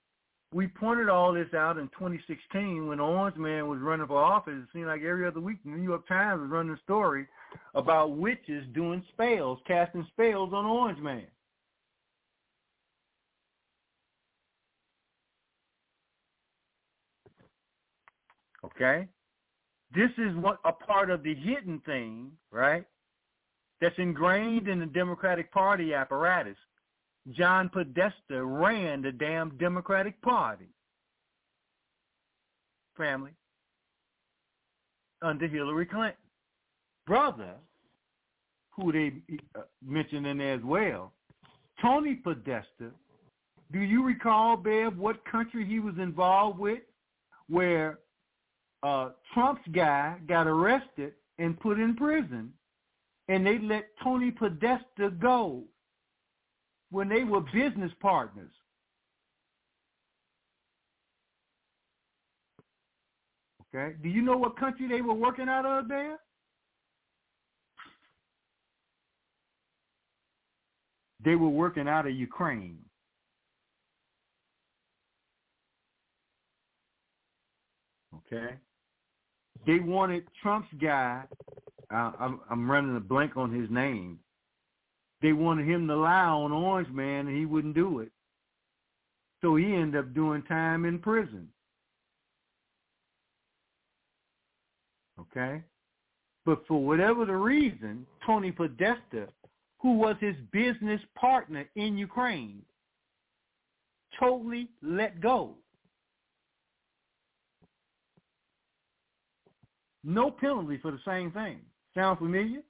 we pointed all this out in 2016 when Orange Man was running for office. It seemed like every other week the New York Times was running a story about witches doing spells, casting spells on Orange Man. Okay? This is what a part of the hidden thing, right? That's ingrained in the Democratic Party apparatus. John Podesta ran the damn Democratic Party. Family. under Hillary Clinton. Brother, who they uh, mentioned in there as well, Tony Podesta. Do you recall, Bev, what country he was involved with where uh, Trump's guy got arrested and put in prison and they let Tony Podesta go when they were business partners? Okay. Do you know what country they were working out of there? They were working out of Ukraine. Okay. They wanted Trump's guy. Uh, I'm, I'm running a blank on his name. They wanted him to lie on Orange Man, and he wouldn't do it. So he ended up doing time in prison. Okay? But for whatever the reason, Tony Podesta, who was his business partner in Ukraine, totally let go. No penalty for the same thing. Sound familiar?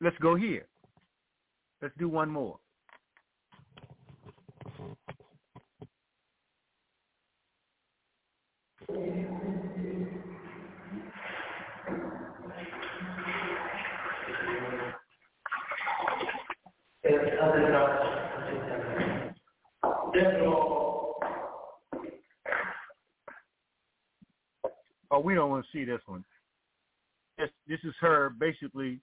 Let's go here. Let's do one more. Oh, we don't want to see this one. This, this is her basically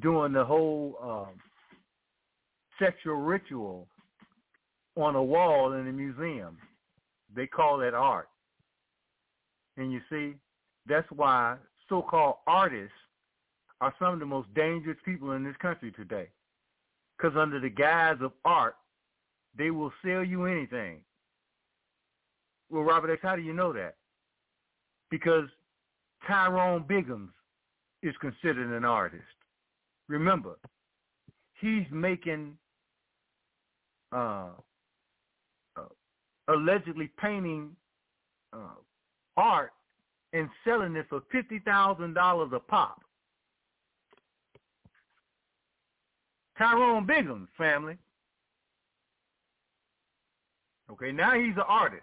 doing the whole um, sexual ritual on a wall in a museum. They call that art. And you see, that's why so-called artists are some of the most dangerous people in this country today. Because under the guise of art, they will sell you anything. Well, Robert X, how do you know that? Because Tyrone Biggums is considered an artist. Remember, he's making uh, uh, allegedly painting uh, art and selling it for fifty thousand dollars a pop. Tyrone Biggums family. Okay, now he's an artist.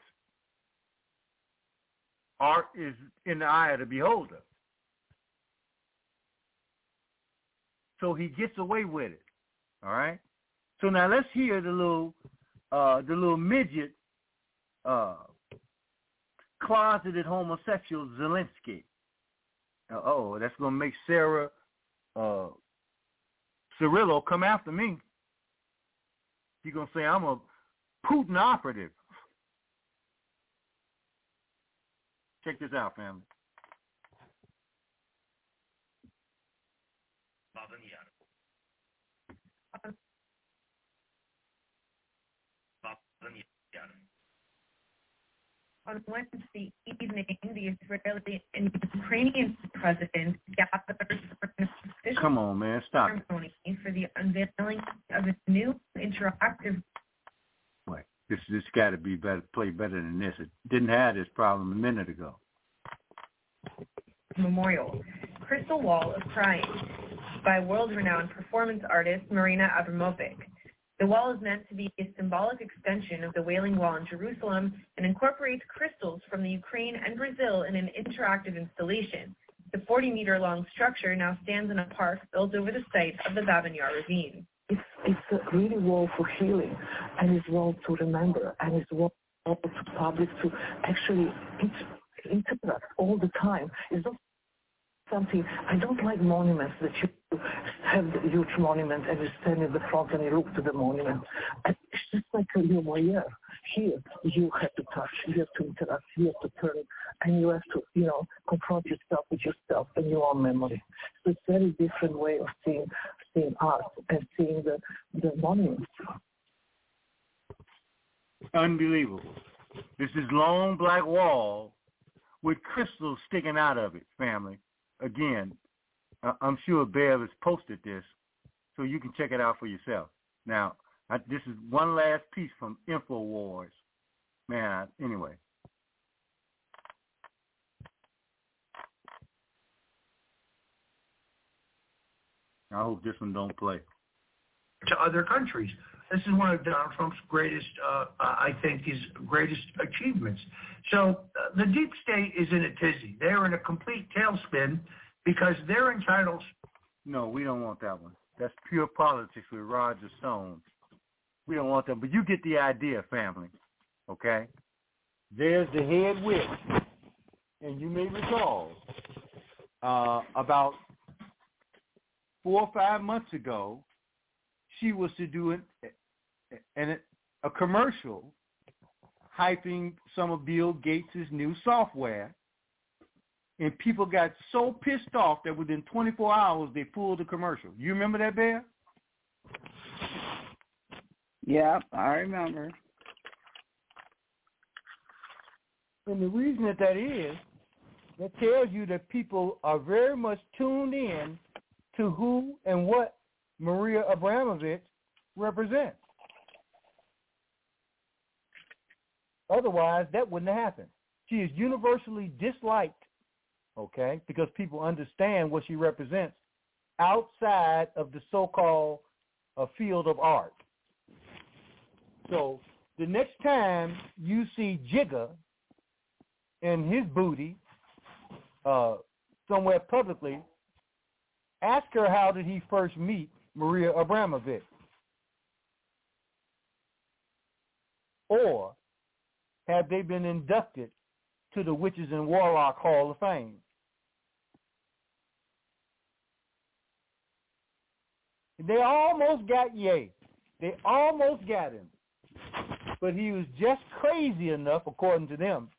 Art is in the eye of the beholder. So he gets away with it. All right. So now let's hear the little, uh, the little midget, uh, closeted homosexual Zelensky. Oh, that's gonna make Sarah, uh, Cirillo come after me. He's gonna say I'm a Putin operative. Check this out, family. On Wednesday evening, the Israeli and Ukrainian presidents gathered for an official Come on, man, stop ceremony for the unveiling of a new interactive this this got to be better, play better than this. It didn't have this problem a minute ago. memorial, Crystal Wall of Crying, by world-renowned performance artist Marina Abramović. The wall is meant to be a symbolic extension of the Wailing Wall in Jerusalem and incorporates crystals from the Ukraine and Brazil in an interactive installation. The 40-meter-long structure now stands in a park built over the site of the Babyn Yar ravine. It's it's really wall for healing and it's wall to remember and it's wall to public to actually interact all the time. It's not something I don't like monuments that you have huge monument and you stand in the front and you look to the monument. And it's just like a new voyeur. Here you have to touch, you have to interact, you have to turn and you have to, you know, confront yourself with yourself and your own memory. So it's a very different way of seeing seeing art and seeing the, the monuments. Unbelievable. This is long black wall with crystals sticking out of it, family. Again, I- I'm sure Bev has posted this, so you can check it out for yourself. Now, I, this is one last piece from InfoWars. man, anyway. I hope this one don't play. to other countries. This is one of Donald Trump's greatest, uh, I think, his greatest achievements. So uh, the deep state is in a tizzy. They're in a complete tailspin because they're entitled. No, we don't want that one. That's pure politics with Roger Stone. We don't want that. But you get the idea, family. Okay? There's the head witch. And you may recall uh, about four or five months ago, she was to do an, an, a commercial hyping some of Bill Gates' new software. And people got so pissed off that within 24 hours they pulled the commercial. You remember that, Bear? Yep, I remember. And the reason that that is, that tells you that people are very much tuned in to who and what Maria Abramović represents. Otherwise, that wouldn't have happened. She is universally disliked, okay, because people understand what she represents outside of the so-called uh, field of art. So the next time you see Jigga and his booty uh, somewhere publicly, ask her how did he first meet Maria Abramović. Or have they been inducted to the Witches and Warlock Hall of Fame? They almost got Ye. They almost got him. But he was just crazy enough, according to them,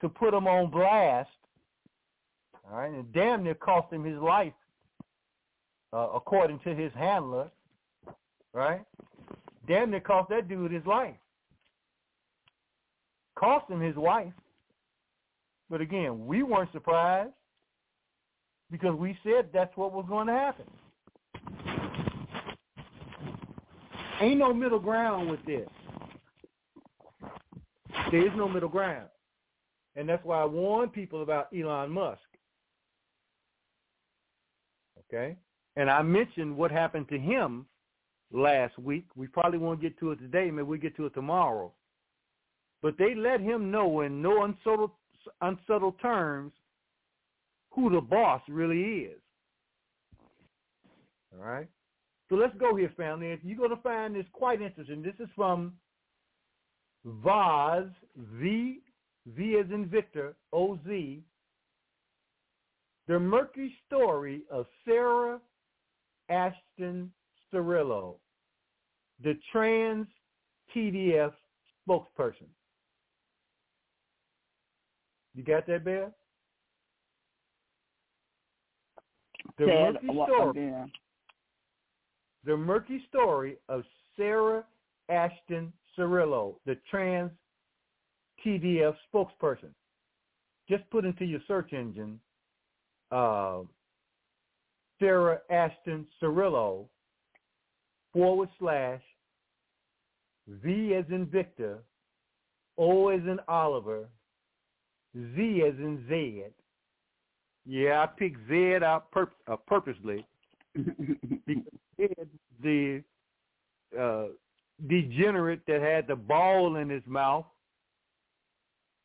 to put him on blast. All right, and damn near cost him his life, uh, according to his handler. Right? Damn near cost that dude his life. Cost him his wife. But again, we weren't surprised because we said that's what was going to happen. Ain't no middle ground with this. There is no middle ground. And that's why I warn people about Elon Musk. Okay? And I mentioned what happened to him last week. We probably won't get to it today. Maybe we'll get to it tomorrow. But they let him know in no unsubtle, unsubtle terms who the boss really is. All right? So let's go here, family. You're going to find this quite interesting. This is from Vaz, V, V as in Victor, O-Z, the murky story of Sarah Ashton Cirillo, the trans TDF spokesperson. You got that, Bear? The Said murky story. again? The murky story of Sarah Ashton Cirillo, the trans TDF spokesperson. Just put into your search engine uh, Sarah Ashton Cirillo forward slash V as in Victor, O as in Oliver, Z as in Zed. Yeah, I picked Zed out pur- uh, purposely [LAUGHS] because the uh, degenerate that had the ball in his mouth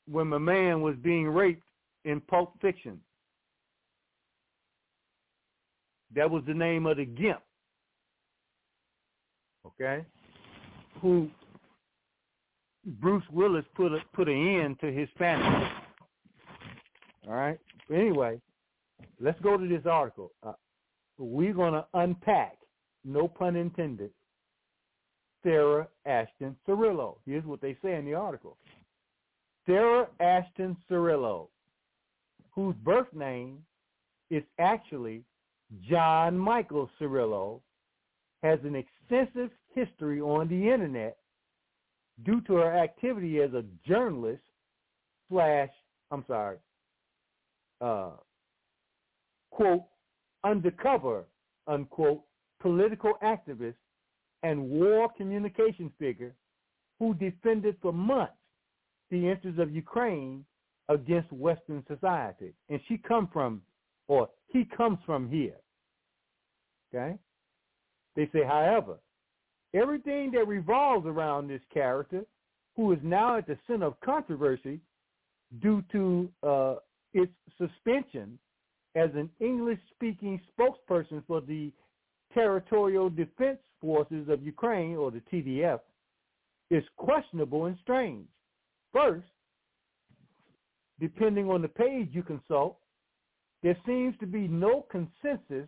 when my man was being raped in Pulp Fiction. That was the name of the gimp. Okay? Who Bruce Willis put a, put an end to his family. All right? Anyway, let's go to this article. Uh, we're going to unpack, no pun intended, Sarah Ashton Cirillo. Here's what they say in the article. Sarah Ashton Cirillo, whose birth name is actually John Michael Cirillo, has an extensive history on the internet due to her activity as a journalist slash, I'm sorry, uh, quote, undercover, unquote, political activist and war communication figure who defended for months the interests of Ukraine against Western society. And she come from, or he comes from here. Okay? They say, however, everything that revolves around this character, who is now at the center of controversy due to uh, its suspension as an English-speaking spokesperson for the Territorial Defense Forces of Ukraine, or the TDF, is questionable and strange. First, depending on the page you consult, there seems to be no consensus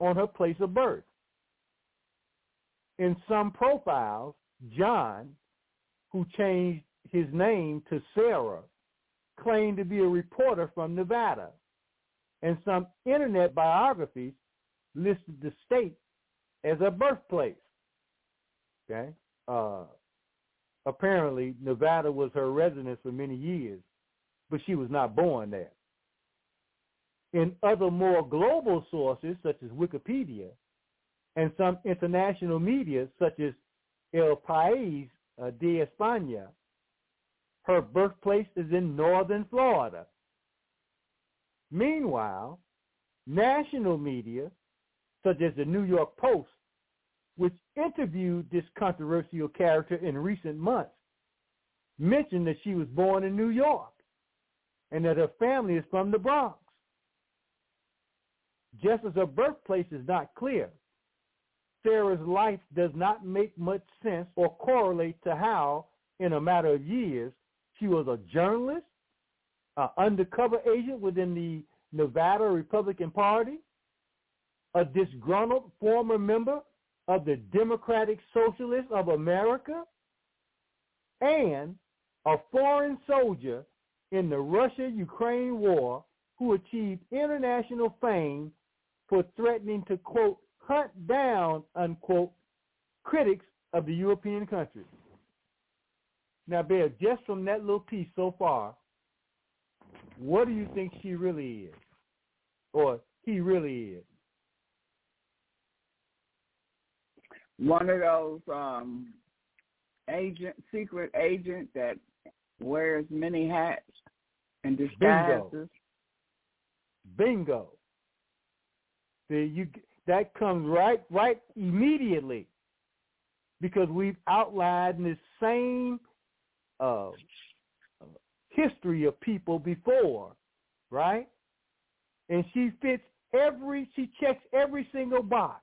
on her place of birth. In some profiles, John, who changed his name to Sarah, claimed to be a reporter from Nevada. And some internet biographies listed the state as a birthplace. Okay? Uh, apparently, Nevada was her residence for many years, but she was not born there. In other more global sources, such as Wikipedia, and some international media, such as El País uh, de España, her birthplace is in northern Florida. Meanwhile, national media, such as the New York Post, which interviewed this controversial character in recent months, mentioned that she was born in New York and that her family is from the Bronx. Just as her birthplace is not clear, Sarah's life does not make much sense or correlate to how, in a matter of years, she was a journalist, an undercover agent within the Nevada Republican Party, a disgruntled former member of the Democratic Socialists of America, and a foreign soldier in the Russia-Ukraine war who achieved international fame for threatening to, quote, hunt down, unquote, critics of the European countries. Now, Bear, just from that little piece so far, what do you think she really is? Or he really is? One of those um agent secret agent that wears many hats and disguises. Bingo. Bingo. You that comes right right immediately because we've outlined this same uh, history of people before, right? And she fits every, she checks every single box.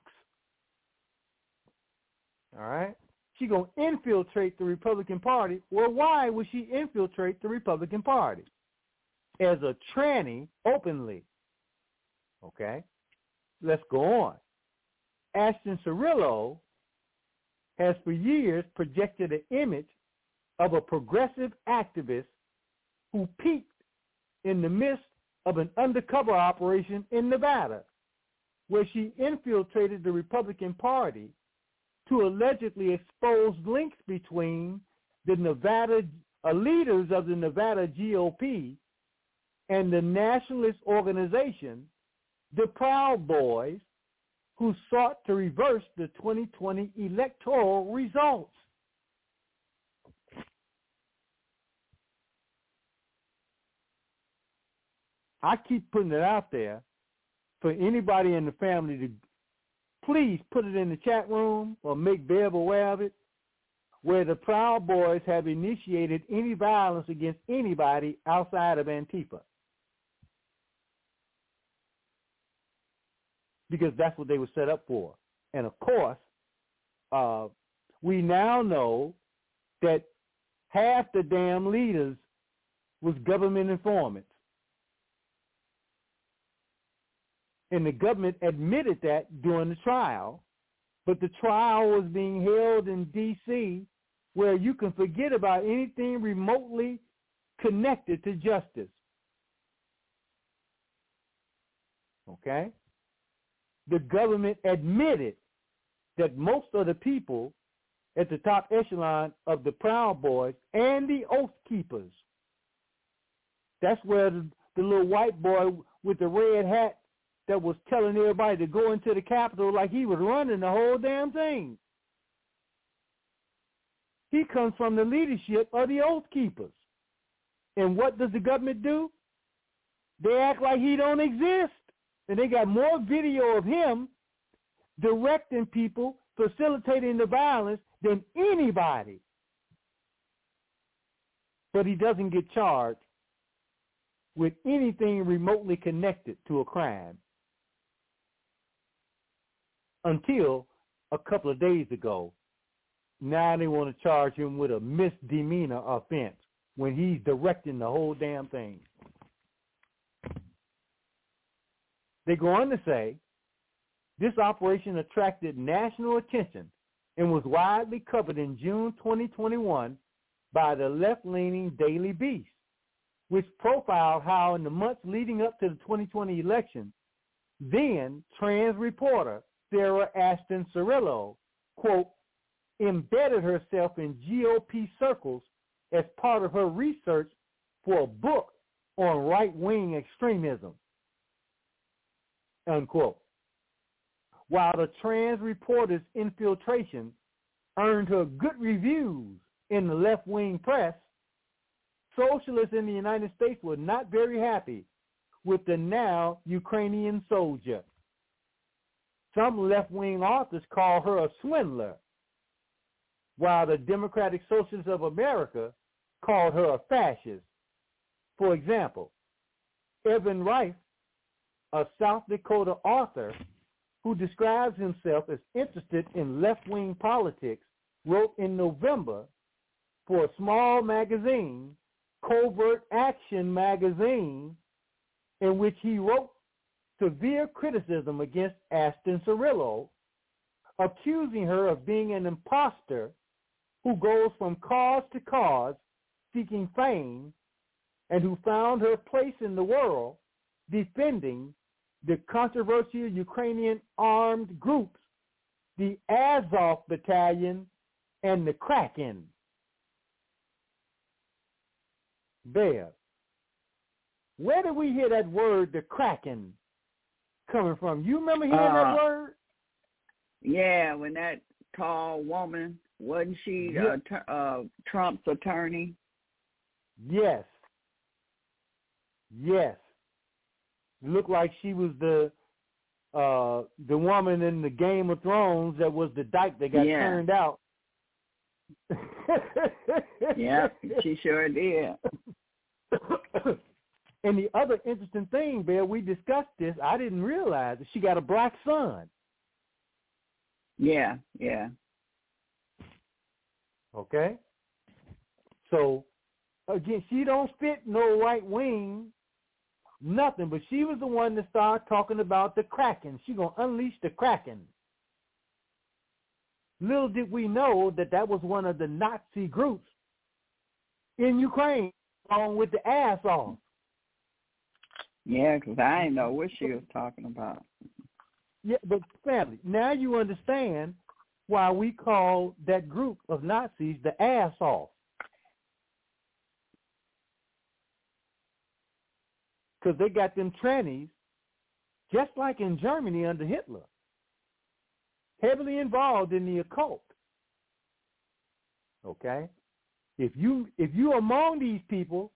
All right? She going to infiltrate the Republican Party. Well, why would she infiltrate the Republican Party? As a tranny openly. Okay? Let's go on. Ashton Cirillo has for years projected an image of a progressive activist who peaked in the midst of an undercover operation in Nevada, where she infiltrated the Republican Party to allegedly expose links between the Nevada uh, leaders of the Nevada GOP and the nationalist organization, the Proud Boys, who sought to reverse the 2020 electoral results. I keep putting it out there for anybody in the family to please put it in the chat room or make Bev aware of it, where the Proud Boys have initiated any violence against anybody outside of Antifa. Because that's what they were set up for. And of course, uh, we now know that half the damn leaders was government informants. And the government admitted that during the trial. But the trial was being held in D.C. where you can forget about anything remotely connected to justice. Okay? The government admitted that most of the people at the top echelon of the Proud Boys and the Oath Keepers, that's where the, the little white boy with the red hat that was telling everybody to go into the Capitol like he was running the whole damn thing. He comes from the leadership of the Oath Keepers. And what does the government do? They act like he don't exist. And they got more video of him directing people, facilitating the violence than anybody. But he doesn't get charged with anything remotely connected to a crime until a couple of days ago. Now they want to charge him with a misdemeanor offense when he's directing the whole damn thing. They go on to say this operation attracted national attention and was widely covered in June 2021 by the left-leaning Daily Beast, which profiled how in the months leading up to the 2020 election, then trans reporter Sarah Ashton Cirillo, quote, embedded herself in GOP circles as part of her research for a book on right-wing extremism, unquote. While the trans reporter's infiltration earned her good reviews in the left-wing press, socialists in the United States were not very happy with the now Ukrainian soldier. Some left-wing authors call her a swindler, while the Democratic Socialists of America called her a fascist. For example, Evan Reif, a South Dakota author who describes himself as interested in left-wing politics, wrote in November for a small magazine, Covert Action Magazine, in which he wrote severe criticism against Ashton Cirillo, accusing her of being an impostor who goes from cause to cause seeking fame and who found her place in the world defending the controversial Ukrainian armed groups, the Azov Battalion and the Kraken. There. Where did we hear that word, the Kraken, coming from? You remember hearing Uh, that word? Yeah, when that tall woman wasn't she Yeah. uh, uh, Trump's attorney? Yes. Yes. Looked like she was the uh the woman in the Game of Thrones that was the dyke that got Yeah. turned out. Yeah, [LAUGHS] she sure did. [COUGHS] and the other interesting thing, Bill, we discussed this. I didn't realize that she got a black son. Yeah, yeah. Okay. So again, she don't fit no right wing, nothing. But she was the one that started talking about the Kraken. She gonna unleash the Kraken. Little did we know that that was one of the Nazi groups in Ukraine, along with the ass off. Yeah, 'cause I didn't know what she was talking about. Yeah, but family, now you understand why we call that group of Nazis the ass off. Because they got them trannies, just like in Germany under Hitler, heavily involved in the occult. Okay? If you if you among these people,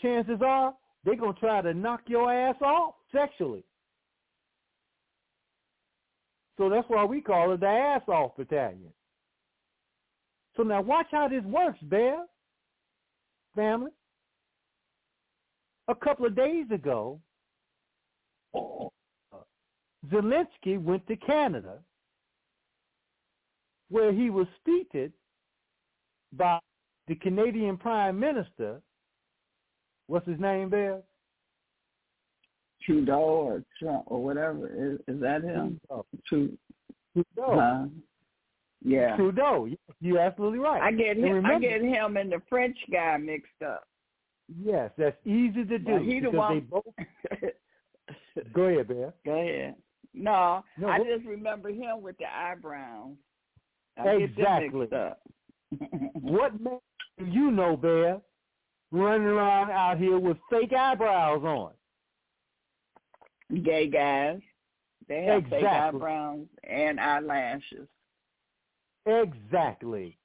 chances are they're gonna try to knock your ass off sexually. So that's why we call it the ass off battalion. So now watch how this works, Bear. Family. A couple of days ago, Zelensky went to Canada where he was seated by the Canadian Prime Minister. What's his name, there? Trudeau or Trump or whatever. Is, is that him? Tru- Trudeau. uh, yeah. Trudeau. You're absolutely right. I get him. I get him and the French guy mixed up. Yes, that's easy to do Now, he the one- both. [LAUGHS] Go ahead, Bear. Go ahead. No, No, I what- just remember him with the eyebrows. I Exactly. [LAUGHS] What man do you know, Bear, running around out here with fake eyebrows on? Gay guys. They have fake eyebrows and eyelashes. Exactly.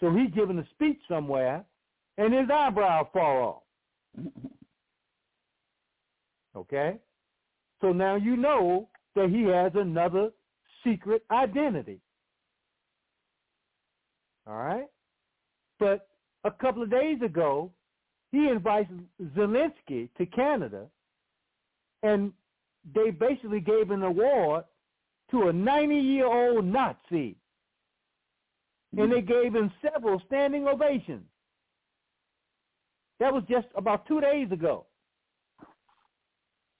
So he's giving a speech somewhere, and his eyebrow fall off. Mm-hmm. Okay? So now you know that he has another secret identity. All right? But a couple of days ago, he invites Zelensky to Canada, and they basically gave an award to a 90-year-old Nazi. And they mm-hmm. gave him several standing ovations. That was just about two days ago.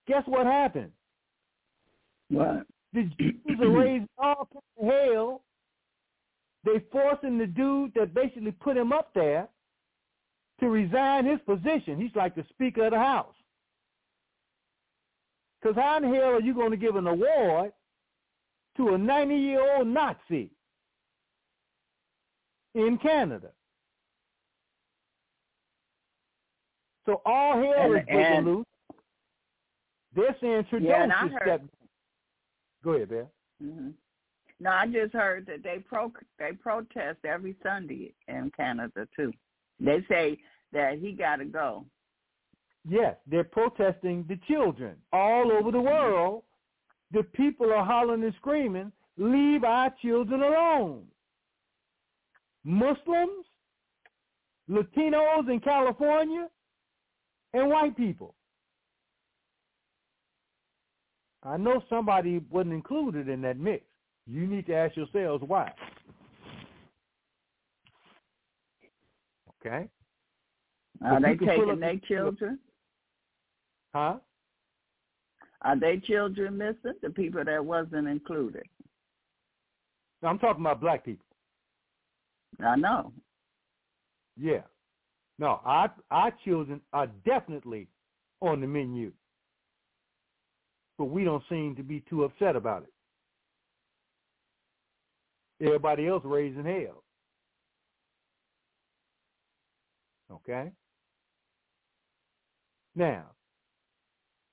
Guess what happened? What? The [CLEARS THROAT] Jews are raised all kinds of hell. They forcing the dude that basically put him up there to resign his position. He's like the Speaker of the House. Because how in the hell are you going to give an award to a 90-year-old Nazi in Canada? So all hell And- is breaking loose. They're saying Trudeau Yeah, and I heard- step. Go ahead, Bear. hmm No, I just heard that they pro they protest every Sunday in Canada too. They say that he got to go. Yes, they're protesting the children all over the world. The people are hollering and screaming, leave our children alone. Muslims, Latinos in California, and white people. I know somebody wasn't included in that mix. You need to ask yourselves why. Okay? Are they you can pull taking their children? Huh? Are they children missing? The people that wasn't included. I'm talking about black people. I know. Yeah. No, our our children are definitely on the menu. But we don't seem to be too upset about it. Everybody else raising hell. Okay? Now,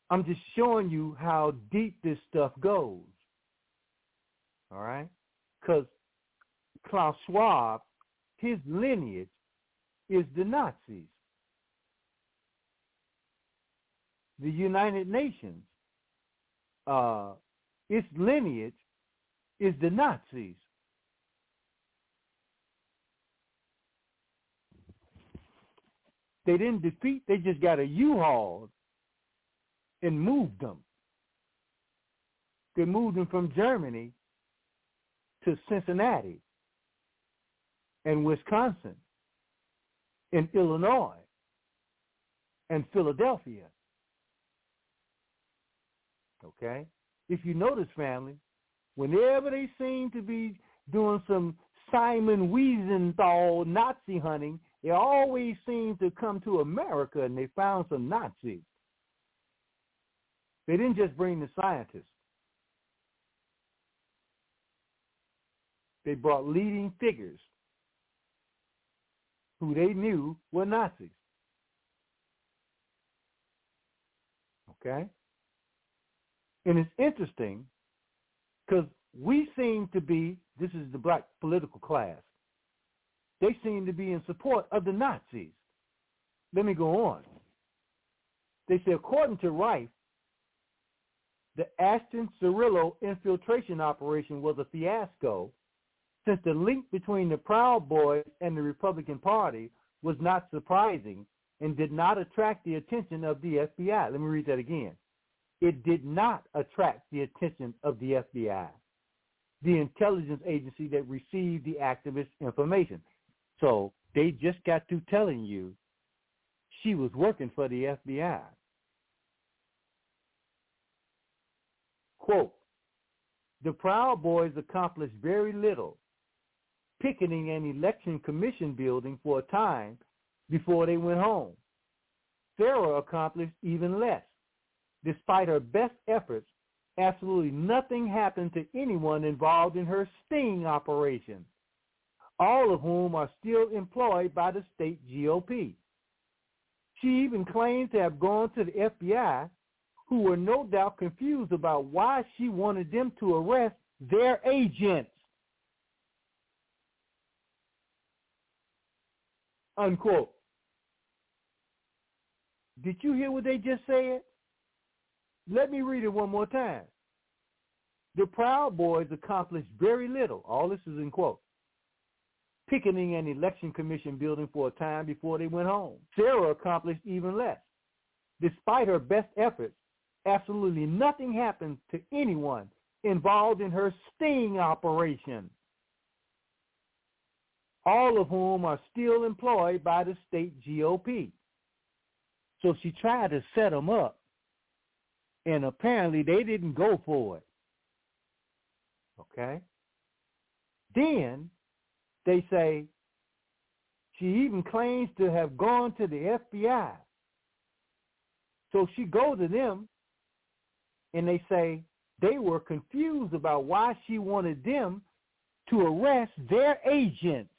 I'm just showing you how deep this stuff goes. All right? Because Klaus Schwab, his lineage is the Nazis. The United Nations, uh, its lineage is the Nazis. They didn't defeat, they just got a U-Haul and moved them. They moved them from Germany to Cincinnati and Wisconsin and Illinois and Philadelphia. Okay? If you notice, family, whenever they seem to be doing some Simon Wiesenthal Nazi hunting, they always seem to come to America and they found some Nazis. They didn't just bring the scientists. They brought leading figures who they knew were Nazis. Okay? And it's interesting because we seem to be, this is the black political class, they seem to be in support of the Nazis. Let me go on. They say, according to Reif, the Ashton Cirillo infiltration operation was a fiasco since the link between the Proud Boys and the Republican Party was not surprising and did not attract the attention of the FBI. Let me read that again. It did not attract the attention of the FBI, the intelligence agency that received the activist information. So they just got through telling you she was working for the FBI. Quote, the Proud Boys accomplished very little, picketing an election commission building for a time before they went home. Sarah accomplished even less. Despite her best efforts, absolutely nothing happened to anyone involved in her sting operation, all of whom are still employed by the state GOP. She even claimed to have gone to the FBI, who were no doubt confused about why she wanted them to arrest their agents. Unquote. Did you hear what they just said? Let me read it one more time. The Proud Boys accomplished very little. All this is in quotes. Picketing an election commission building for a time before they went home. Sarah accomplished even less. Despite her best efforts, absolutely nothing happened to anyone involved in her sting operation, all of whom are still employed by the state GOP. So she tried to set them up, and apparently they didn't go for it. Okay? Then they say she even claims to have gone to the FBI. So she goes to them and they say they were confused about why she wanted them to arrest their agents.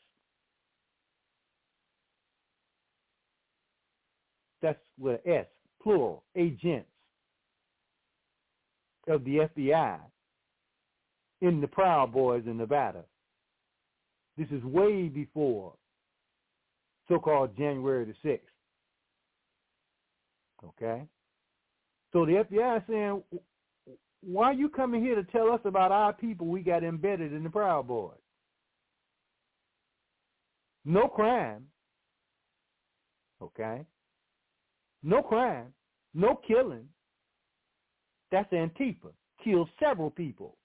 That's with an S, plural, agents of the FBI in the Proud Boys in Nevada. This is way before so-called January the 6th. Okay? So the FBI is saying, why are you coming here to tell us about our people we got embedded in the Proud Boys? No crime. Okay? No crime. No killing. That's Antifa. Killed several people.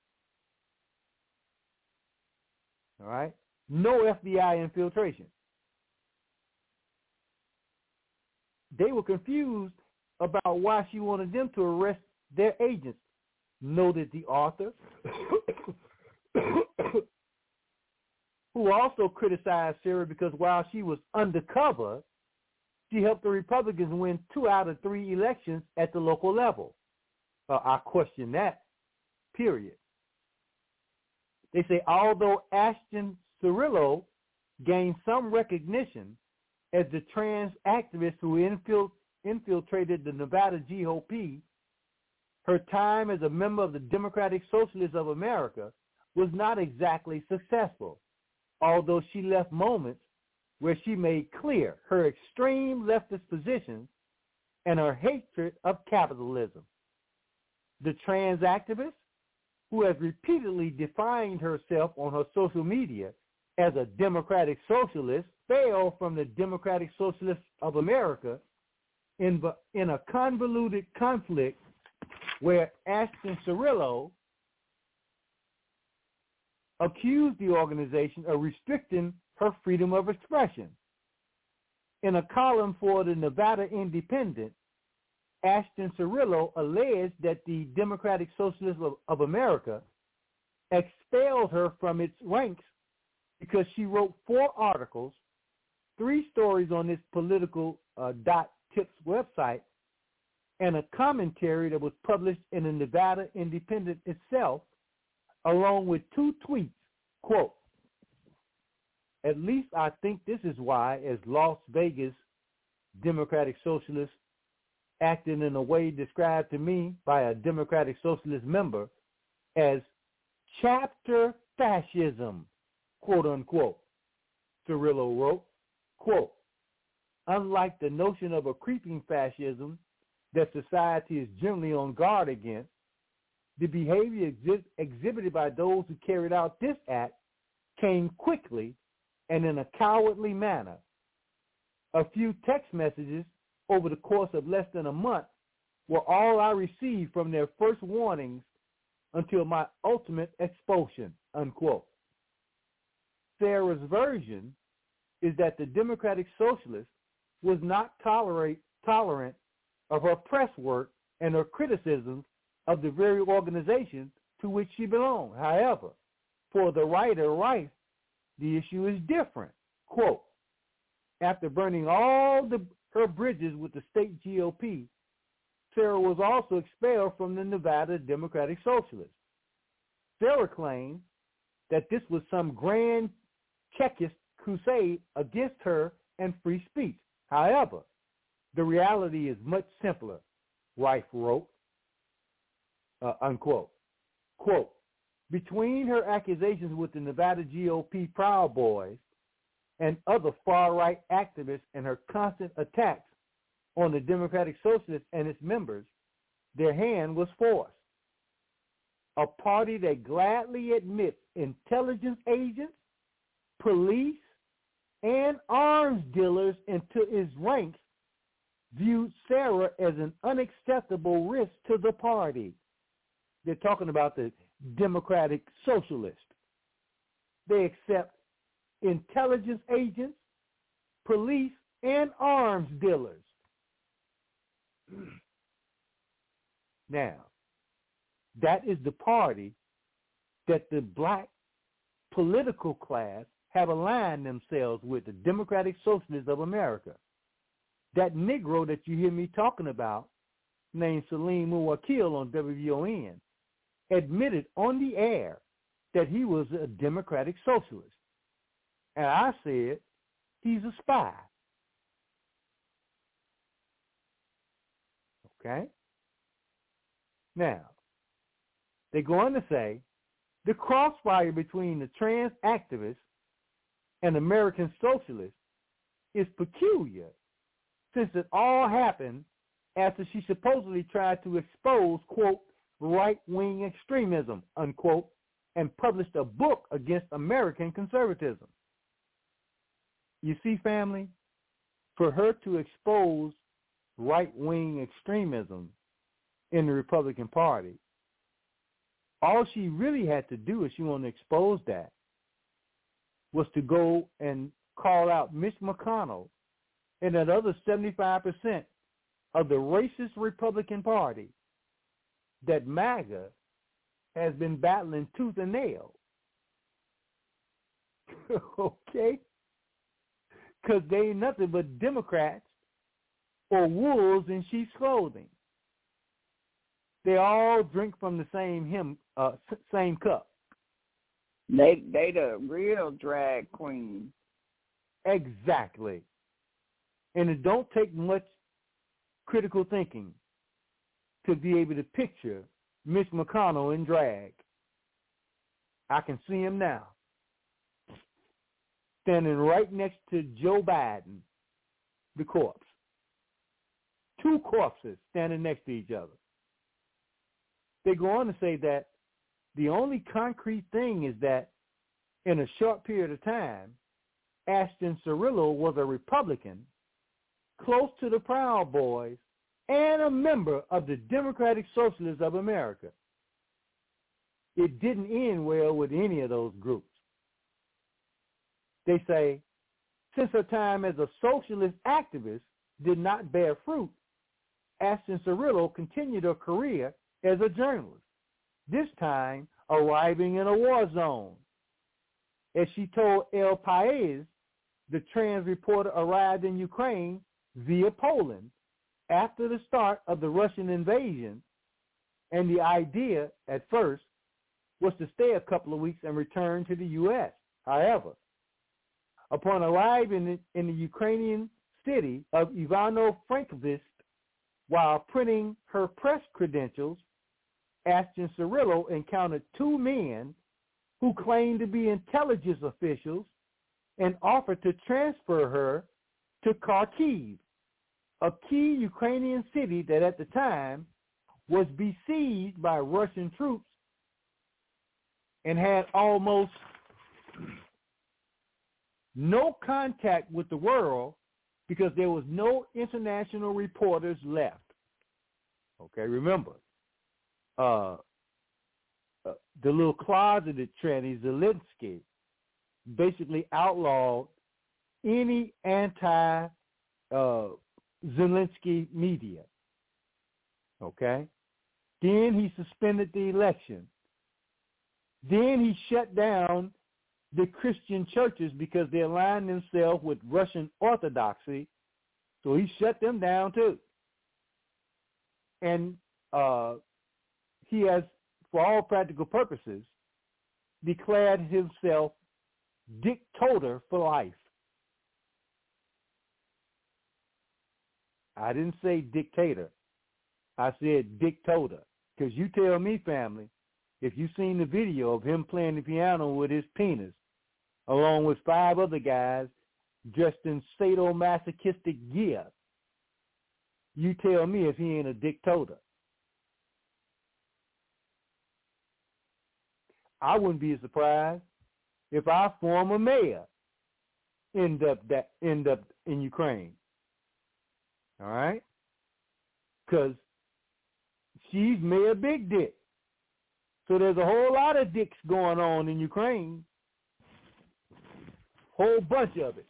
All right? No FBI infiltration. They were confused about why she wanted them to arrest their agents. Noted the author, [COUGHS] who also criticized Sarah because while she was undercover, she helped the Republicans win two out of three elections at the local level. Uh, I question that, period. They say although Ashton Cirillo gained some recognition as the trans activist who infiltrated the Nevada GOP, her time as a member of the Democratic Socialists of America was not exactly successful, although she left moments where she made clear her extreme leftist positions and her hatred of capitalism. The trans activist who has repeatedly defined herself on her social media as a democratic socialist, fell from the Democratic Socialists of America in, in a convoluted conflict where Ashton Cirillo accused the organization of restricting her freedom of expression. In a column for the Nevada Independent, Ashton Cirillo alleged that the Democratic Socialists of, of America expelled her from its ranks because she wrote four articles, three stories on this political uh, dot tips website, and a commentary that was published in the Nevada Independent itself, along with two tweets. Quote, at least I think this is why, as Las Vegas Democratic Socialists acting in a way described to me by a Democratic Socialist member as chapter fascism, quote unquote. Cirillo wrote, quote, unlike the notion of a creeping fascism that society is generally on guard against, the behavior exhi- exhibited by those who carried out this act came quickly and in a cowardly manner. A few text messages over the course of less than a month were all I received from their first warnings until my ultimate expulsion, unquote. Sarah's version is that the Democratic Socialist was not tolerate, tolerant of her press work and her criticisms of the very organization to which she belonged. However, for the writer Rice, the issue is different. Quote, after burning all the her bridges with the state GOP, Sarah was also expelled from the Nevada Democratic Socialists. Sarah claimed that this was some grand Czechist crusade against her and free speech. However, the reality is much simpler, Reif wrote, uh, unquote. Quote, between her accusations with the Nevada GOP Proud Boys and other far-right activists and her constant attacks on the Democratic Socialists and its members, their hand was forced. A party that gladly admits intelligence agents, police, and arms dealers into its ranks viewed Sarah as an unacceptable risk to the party. They're talking about the Democratic Socialist. They accept intelligence agents, police, and arms dealers. [CLEARS THROAT] Now, that is the party that the black political class have aligned themselves with, the Democratic Socialists of America. That Negro that you hear me talking about, named Salim Muwakkil on WVON, admitted on the air that he was a Democratic Socialist. And I said, he's a spy. Okay? Now, they go on to say the crossfire between the trans activists and American socialists is peculiar since it all happened after she supposedly tried to expose, quote, right-wing extremism, unquote, and published a book against American conservatism. You see, family, for her to expose right-wing extremism in the Republican Party, all she really had to do if she wanted to expose that was to go and call out Mitch McConnell and that other 75% of the racist Republican Party that MAGA has been battling tooth and nail. [LAUGHS] okay? Because they ain't nothing but Democrats or wolves in sheep's clothing. They all drink from the same him, uh, same cup. They they the real drag queen. Exactly. And it don't take much critical thinking to be able to picture Mitch McConnell in drag. I can see him now. Standing right next to Joe Biden, the corpse. Two corpses standing next to each other. They go on to say that the only concrete thing is that in a short period of time, Ashton Cirillo was a Republican close to the Proud Boys and a member of the Democratic Socialists of America. It didn't end well with any of those groups. They say, since her time as a socialist activist did not bear fruit, Ashton Cirillo continued her career as a journalist, this time arriving in a war zone. As she told El País, the trans reporter arrived in Ukraine via Poland after the start of the Russian invasion, and the idea at first was to stay a couple of weeks and return to the U.S. However, upon arriving in the Ukrainian city of Ivano-Frankivsk, while printing her press credentials, Ashton Cirillo encountered two men who claimed to be intelligence officials and offered to transfer her to Kharkiv, a key Ukrainian city that at the time was besieged by Russian troops and had almost no contact with the world because there was no international reporters left. Okay, remember, uh, uh, the little closeted tranny Zelensky basically outlawed any anti uh, Zelensky media. Okay? Then he suspended the election. Then he shut down the Christian churches because they aligned themselves with Russian Orthodoxy. So he shut them down too. And uh, he has, for all practical purposes, declared himself dictator for life. I didn't say dictator. I said dictator. Because you tell me, family, if you've seen the video of him playing the piano with his penis, along with five other guys dressed in sadomasochistic gear. You tell me if he ain't a dictator. I wouldn't be surprised if our former mayor end up that end up in Ukraine. All right, because she's Mayor Big Dick. So there's a whole lot of dicks going on in Ukraine. Whole bunch of it.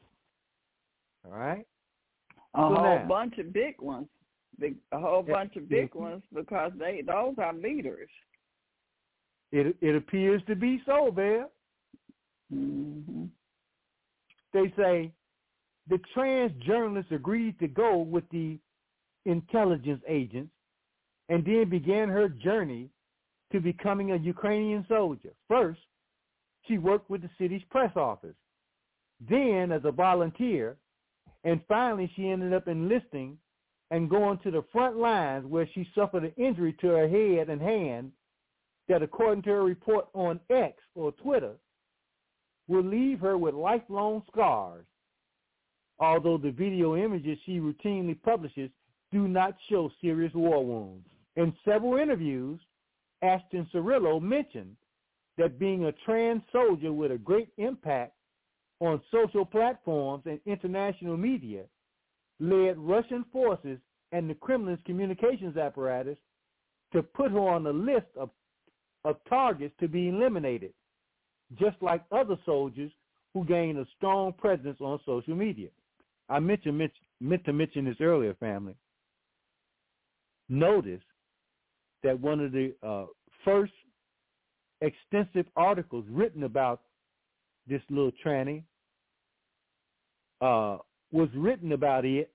All right. A So whole now- bunch of big ones. Big, a whole Yeah, bunch of big yeah. ones because they those are leaders. It it appears to be so, Bear. hmm They say the trans journalist agreed to go with the intelligence agents and then began her journey to becoming a Ukrainian soldier. First, she worked with the city's press office, then as a volunteer, and finally she ended up enlisting and going to the front lines where she suffered an injury to her head and hand that, according to her report on X or Twitter, will leave her with lifelong scars, although the video images she routinely publishes do not show serious war wounds. In several interviews, Ashton Cirillo mentioned that being a trans soldier with a great impact on social platforms and international media led Russian forces and the Kremlin's communications apparatus to put her on a list of, of targets to be eliminated, just like other soldiers who gained a strong presence on social media. I mentioned, mention- meant to mention this earlier, family. Notice that one of the uh, first extensive articles written about this little tranny uh, was written about it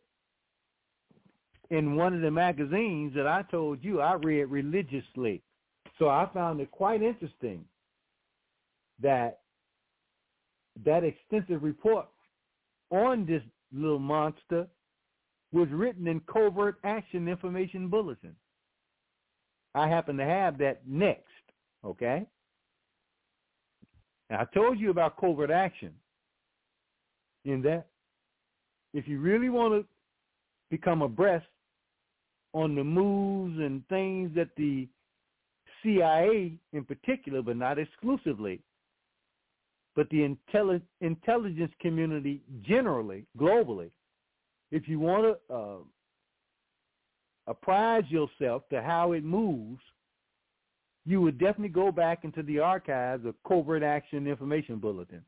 in one of the magazines that I told you I read religiously. So I found it quite interesting that that extensive report on this little monster was written in Covert Action Information Bulletin. I happen to have that next, okay? Now, I told you about covert action in that if you really want to become abreast on the moves and things that the CIA in particular, but not exclusively, but the intelli- intelligence community generally, globally, if you want to uh, apprise yourself to how it moves, you would definitely go back into the archives of Covert Action Information Bulletin,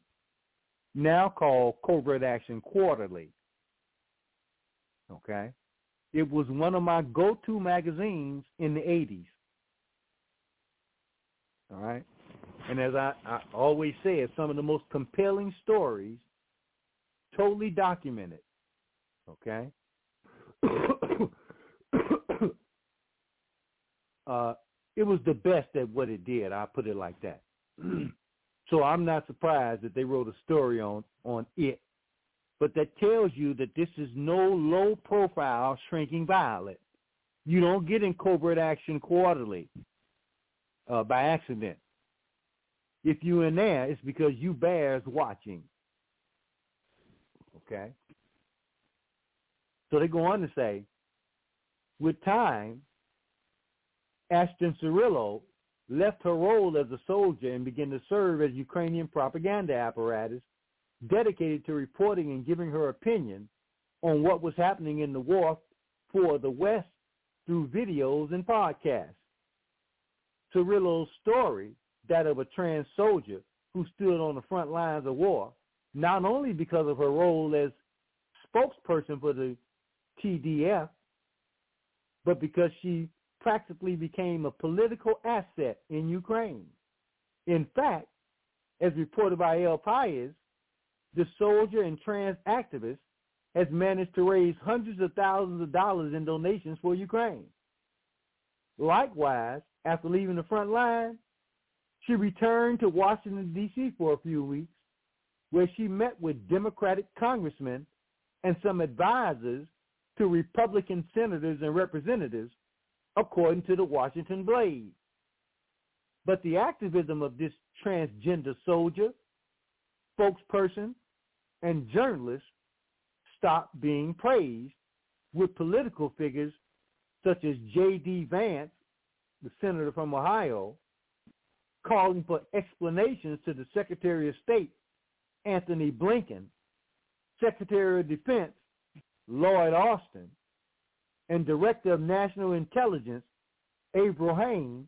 now called Covert Action Quarterly. Okay? It was one of my go-to magazines in the 80s. All right? And as I, I always say, it's some of the most compelling stories, totally documented. Okay? [COUGHS] uh, it was the best at what it did. I'll put it like that. [CLEARS THROAT] so I'm not surprised that they wrote a story on, on it. But that tells you that this is no low-profile shrinking violet. You don't get in covert action quarterly uh, by accident. If you're in there, it's because you bears watching. Okay? So they go on to say, with time, Ashton Cirillo left her role as a soldier and began to serve as Ukrainian propaganda apparatus dedicated to reporting and giving her opinion on what was happening in the war for the West through videos and podcasts. Cirillo's story, that of a trans soldier who stood on the front lines of war, not only because of her role as spokesperson for the TDF, but because she practically became a political asset in Ukraine. In fact, as reported by El País, the soldier and trans activist has managed to raise hundreds of thousands of dollars in donations for Ukraine. Likewise, after leaving the front line, she returned to Washington, D.C. for a few weeks, where she met with Democratic congressmen and some advisors to Republican senators and representatives, according to the Washington Blade. But the activism of this transgender soldier, spokesperson, and journalist stopped being praised with political figures such as J.D. Vance, the senator from Ohio, calling for explanations to the Secretary of State, Antony Blinken, Secretary of Defense, Lloyd Austin, and Director of National Intelligence, Avril Haines,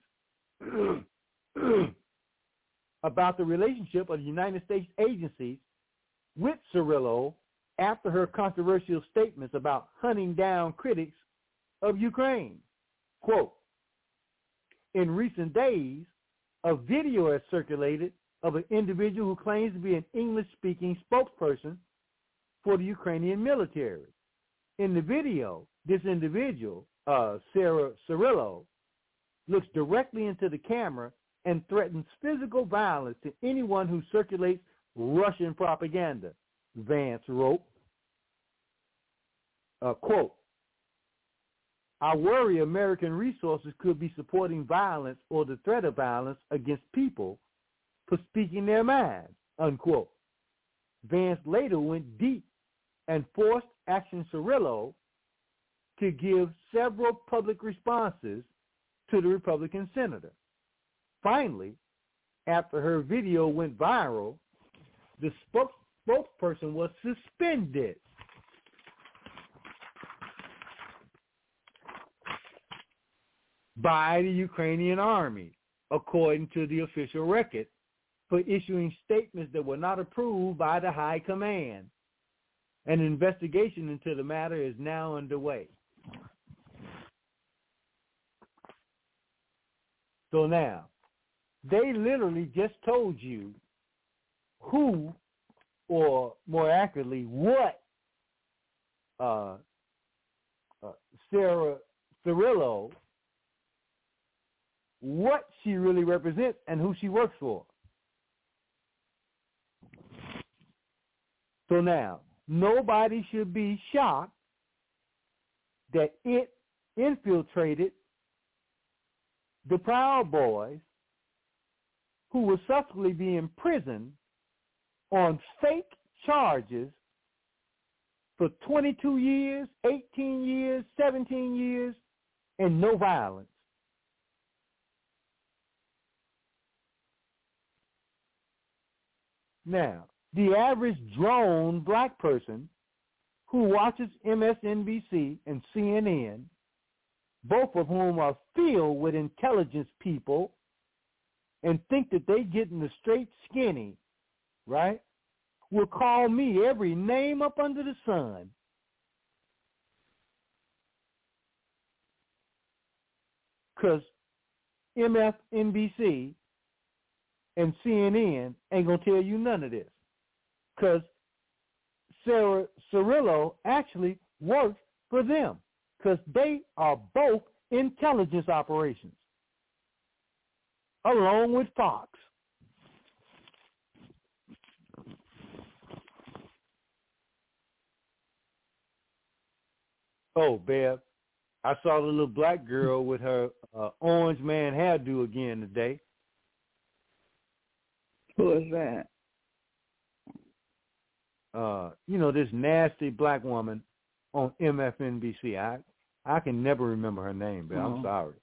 [CLEARS THROAT] about the relationship of the United States agencies with Cirillo after her controversial statements about hunting down critics of Ukraine. Quote, in recent days, a video has circulated of an individual who claims to be an English-speaking spokesperson for the Ukrainian military. In the video, this individual, uh, Sarah Cirillo, looks directly into the camera and threatens physical violence to anyone who circulates Russian propaganda, Vance wrote. Uh, quote, I worry American resources could be supporting violence or the threat of violence against people for speaking their minds, unquote. Vance later went deep and forced Ashton Cirillo to give several public responses to the Republican senator. Finally, after her video went viral, the spokesperson was suspended. By the Ukrainian army, according to the official record, for issuing statements that were not approved by the high command. An investigation into the matter is now underway. So now, they literally just told you who, or more accurately, what uh, uh, Sarah Cirillo, what she really represents and who she works for. So now, nobody should be shocked that it infiltrated the Proud Boys who will subsequently be imprisoned on fake charges for 22 years, 18 years, 17 years, and no violence. Now, the average drone black person who watches MSNBC and CNN, both of whom are filled with intelligence people and think that they getting the straight skinny, right, will call me every name up under the sun. Because MSNBC and CNN ain't going to tell you none of this. Because Sarah Cirillo actually works for them because they are both intelligence operations along with Fox. Oh, Bev, I saw the little black girl with her uh, orange man hairdo again today. Who is that? Uh, you know, this nasty black woman on MFNBC. I I can never remember her name, but I'm Oh. sorry.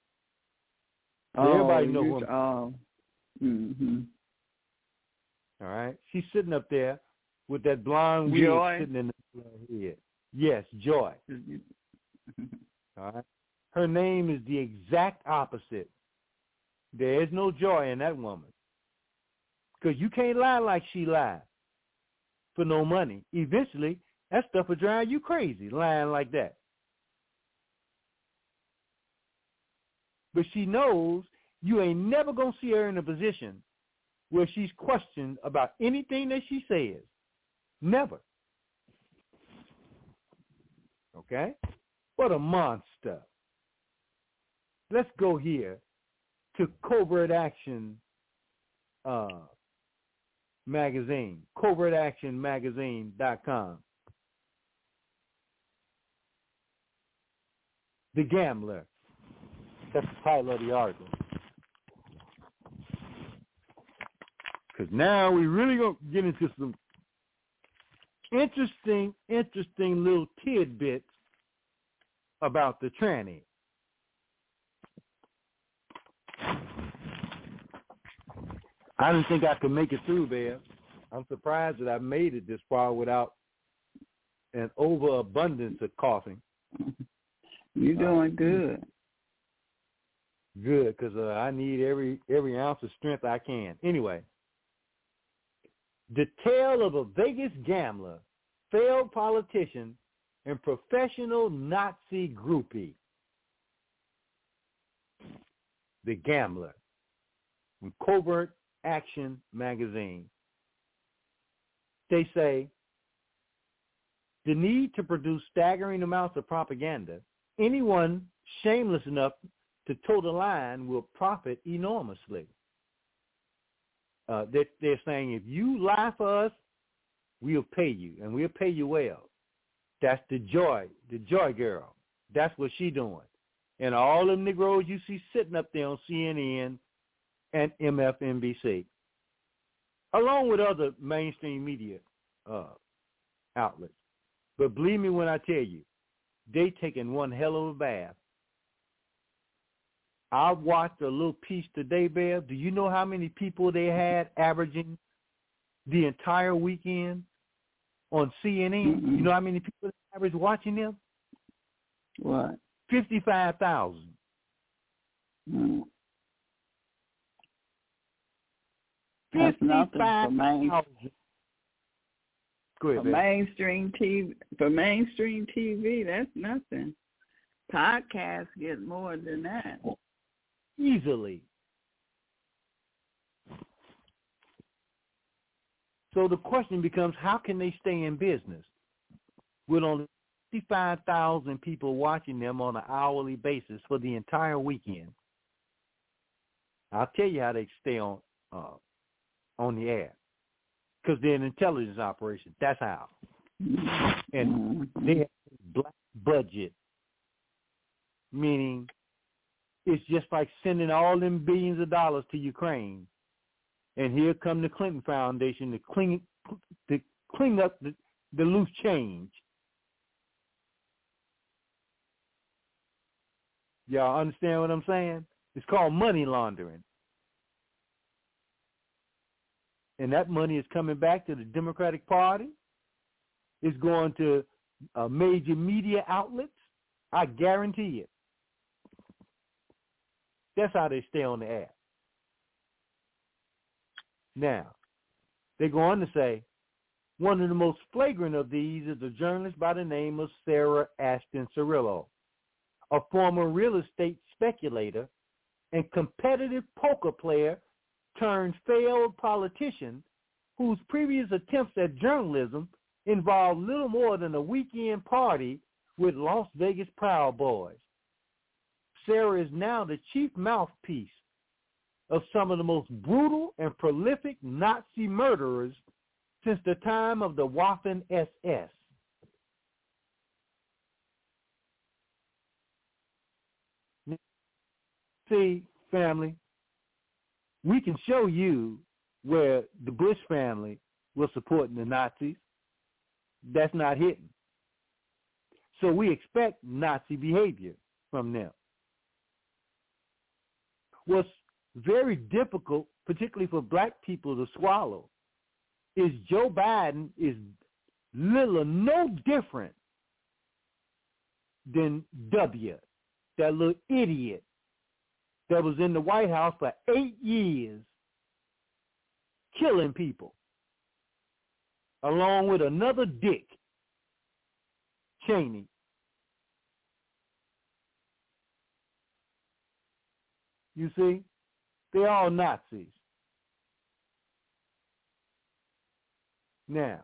Oh, Everybody know you, who I'm oh. hmm All right. She's sitting up there with that blonde wig sitting in the head. Yes, Joy. [LAUGHS] All right. Her name is the exact opposite. There is no joy in that woman. Because you can't lie like she lied for no money. Eventually, that stuff will drive you crazy, lying like that. But she knows you ain't never going to see her in a position where she's questioned about anything that she says. Never. Okay? What a monster. Let's go here to Covert Action uh, magazine, covertactionmagazine.com. The Gambler. That's the title of the article. Because now we really going to get into some interesting, interesting little tidbits about the tranny. I didn't think I could make it through there. I'm surprised that I made it this far without an overabundance of coughing. [LAUGHS] You're doing good. Good, because uh, I need every every ounce of strength I can. Anyway, the tale of a Vegas gambler, failed politician, and professional Nazi groupie. The Gambler, from Covert Action magazine. They say the need to produce staggering amounts of propaganda. Anyone shameless enough to toe the line will profit enormously. Uh, they're, they're saying if you lie for us, we'll pay you, and we'll pay you well. That's the joy, the joy girl. That's what she doing. And all them Negroes you see sitting up there on CNN and MFNBC, along with other mainstream media uh, outlets. But believe me when I tell you, they taking one hell of a bath. I watched a little piece today, Bev. Do you know how many people they had averaging the entire weekend on CNN? You know how many people average watching them? What? Fifty-five thousand. Mm. That's nothing for main Go ahead, for mainstream TV. For mainstream TV, that's nothing. Podcasts get more than that. easily. So the question becomes, how can they stay in business with only 55,000 people watching them on an hourly basis for the entire weekend? I'll tell you how they stay on uh, on the air because they're an intelligence operation. That's how. And they have a black budget, meaning it's just like sending all them billions of dollars to Ukraine, and here come the Clinton Foundation to clean to clean up the, the loose change. Y'all understand what I'm saying? It's called money laundering. And that money is coming back to the Democratic Party. It's going to uh, major media outlets. I guarantee it. That's how they stay on the air. Now, they go on to say, one of the most flagrant of these is a journalist by the name of Sarah Ashton Cirillo, a former real estate speculator and competitive poker player turned failed politician whose previous attempts at journalism involved little more than a weekend party with Las Vegas Proud Boys. Sarah is now the chief mouthpiece of some of the most brutal and prolific Nazi murderers since the time of the Waffen SS. See, family, we can show you where the Bush family was supporting the Nazis. That's not hidden. So we expect Nazi behavior from them. What's very difficult, particularly for black people to swallow, is Joe Biden is little or no different than W, that little idiot that was in the White House for eight years killing people, along with another dick, Cheney. You see? They're all Nazis. Now,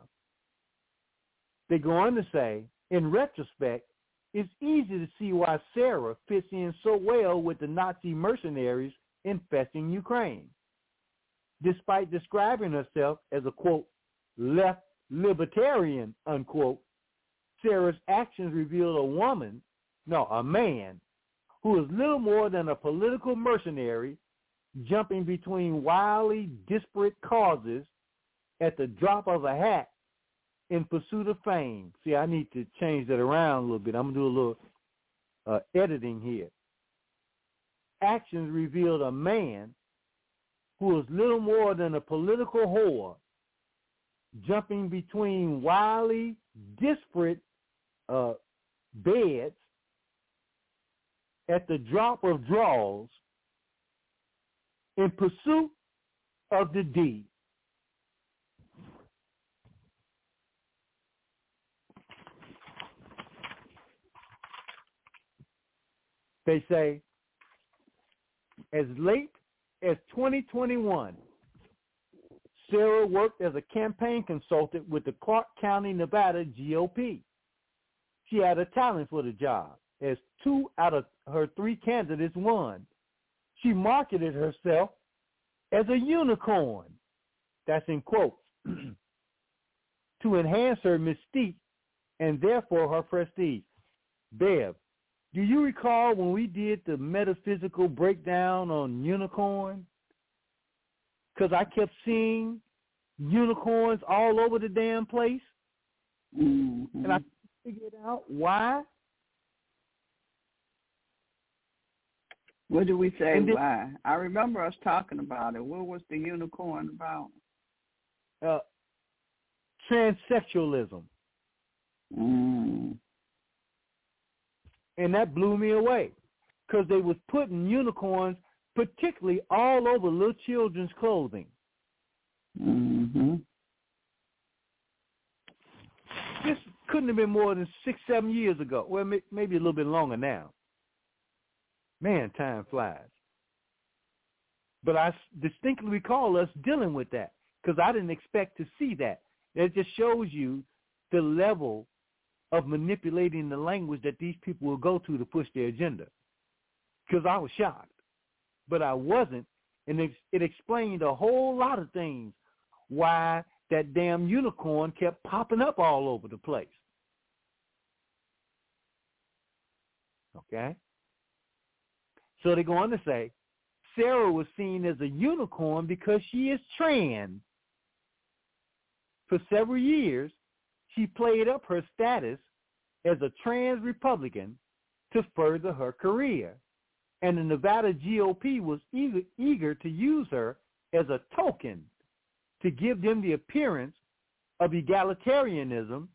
they go on to say, in retrospect, it's easy to see why Sarah fits in so well with the Nazi mercenaries infesting Ukraine. Despite describing herself as a, quote, left libertarian, unquote, Sarah's actions reveal a woman, no, a man, who is little more than a political mercenary jumping between wildly disparate causes at the drop of a hat in pursuit of fame. See, I need to change that around a little bit. I'm going to do a little uh, editing here. Actions revealed a man who was little more than a political whore, jumping between wildly disparate uh, beds at the drop of draws in pursuit of the deed. They say as late as 2021, Sarah worked as a campaign consultant with the Clark County, Nevada GOP. She had a talent for the job, as two out of her three candidates won. She marketed herself as a unicorn, that's in quotes, [CLEARS THROAT] to enhance her mystique and therefore her prestige. Bev, do you recall when we did the metaphysical breakdown on unicorn? Because I kept seeing unicorns all over the damn place. Mm-hmm. And I figured out why. What did we say? Then- why? I remember us talking about it. What was the unicorn about? Uh, transsexualism. Mm. And that blew me away because they was putting unicorns particularly all over little children's clothing. Mm-hmm. This couldn't have been more than six, seven years ago. Well, maybe a little bit longer now. Man, time flies. But I distinctly recall us dealing with that because I didn't expect to see that. It just shows you the level of manipulating the language that these people will go to to push their agenda. Because I was shocked, but I wasn't, and it, it explained a whole lot of things why that damn unicorn kept popping up all over the place. Okay? So they go on to say, Sarah was seen as a unicorn because she is trans. For several years, she played up her status as a trans Republican to further her career. And the Nevada GOP was eager, eager to use her as a token to give them the appearance of egalitarianism,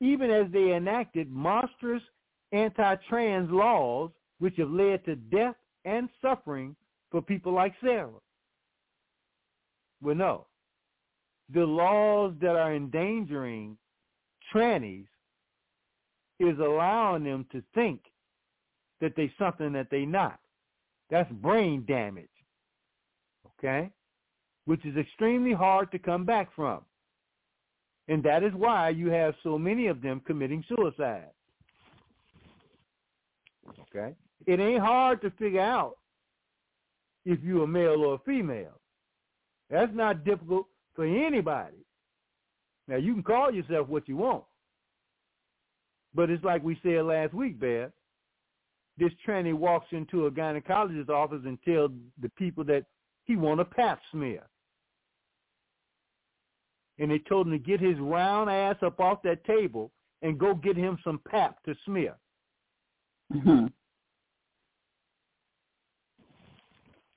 even as they enacted monstrous anti-trans laws which have led to death and suffering for people like Sarah. Well, no. The laws that are endangering trannies is allowing them to think that they're something that they're not. That's brain damage. Okay? Which is extremely hard to come back from. And that is why you have so many of them committing suicide. Okay? It ain't hard to figure out if you're a male or a female. That's not difficult for anybody. Now you can call yourself what you want. But it's like we said last week, Bear. This tranny walks into a gynecologist's office and tells the people that he want a pap smear. And they told him to get his round ass up off that table and go get him some pap to smear. Mm-hmm.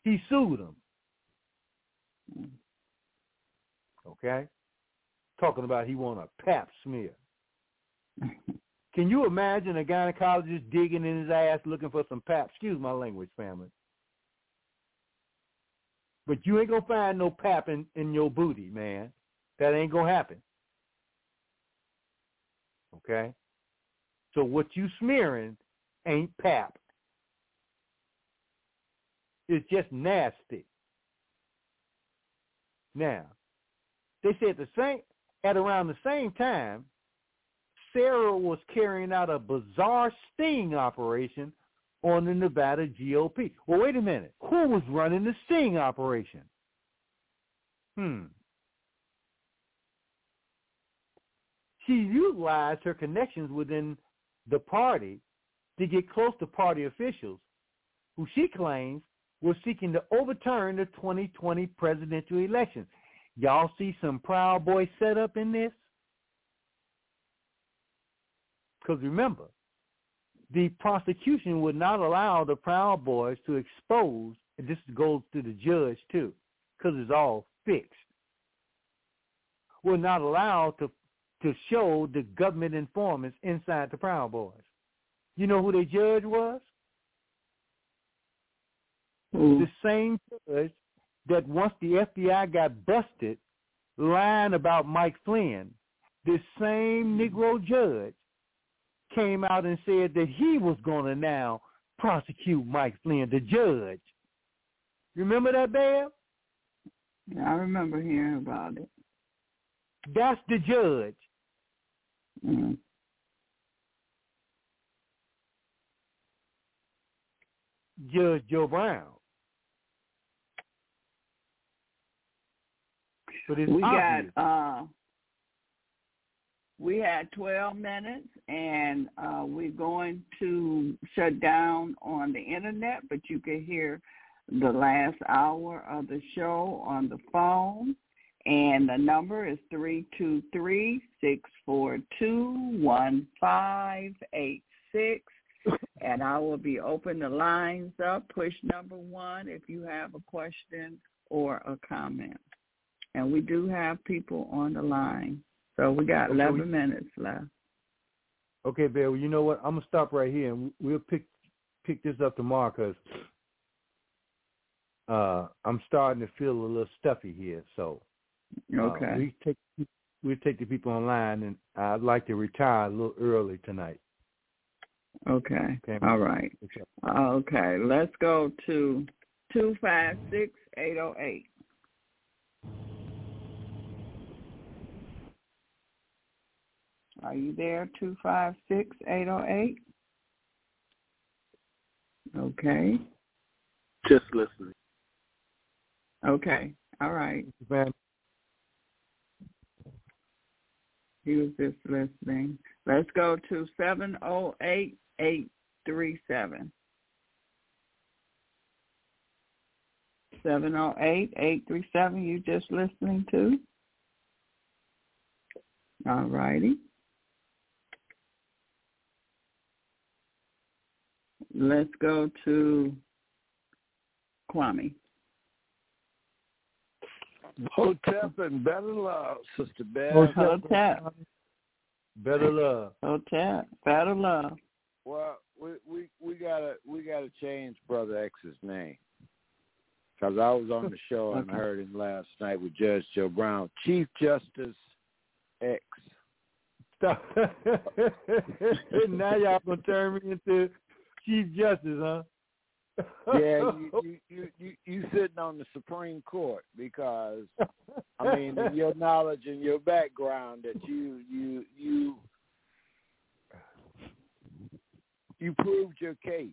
He sued him. Okay? Talking about he want a pap smear. [LAUGHS] Can you imagine a gynecologist digging in his ass looking for some pap? Excuse my language, family. But you ain't gonna find no pap in, in your booty, man. That ain't gonna happen. Okay? So what you smearing ain't pap. It's just nasty. Now, they said the same at around the same time, Sarah was carrying out a bizarre sting operation on the Nevada GOP. Well, wait a minute. Who was running the sting operation? Hmm. She utilized her connections within the party to get close to party officials who she claims were seeking to overturn the 2020 presidential election. Y'all see some Proud Boy setup in this? Because remember, the prosecution would not allow the Proud Boys to expose, and this goes to the judge too, because it's all fixed. Would not allow to to show the government informants inside the Proud Boys. You know who the judge was? Who? The same judge that once the FBI got busted lying about Mike Flynn, this same Negro judge came out and said that he was going to now prosecute Mike Flynn, the judge. Remember that, Bam? I remember hearing about it. That's the judge. Mm. Judge Joe Brown. But it's we obvious. got uh we had 12 minutes and uh we're going to shut down on the internet but you can hear the last hour of the show on the phone and the number is three two three six four two one five eight six and I will be open the lines up. Push number one if you have a question or a comment. And we do have people on the line. So we got Okay, 11 we- minutes left. Okay, Bill. Well, you know what? I'm gonna stop right here, and we'll pick pick this up tomorrow because uh, I'm starting to feel a little stuffy here. So uh, Okay. we take we take the people online, and I'd like to retire a little early tonight. Okay. Okay. All right. Okay. Okay. Let's go to 256-808. Are you there, 256-808? Okay. Just listening. Okay. All right. Man, He was just listening. Let's go to 708-837. 708-837 you just listening to? All righty. Let's go to Kwame. Hotep and better love, Sister Bev. Hotep. better love. Hotep. Better love. Well, we we we gotta we gotta change Brother X's name because I was on the show and Okay. heard him last night with Judge Joe Brown, Chief Justice X. Stop. [LAUGHS] now y'all gonna turn me into Chief Justice, huh? Yeah, you [LAUGHS] you, you you you sitting on the Supreme Court because I [LAUGHS] mean your knowledge and your background that you you you you proved your case,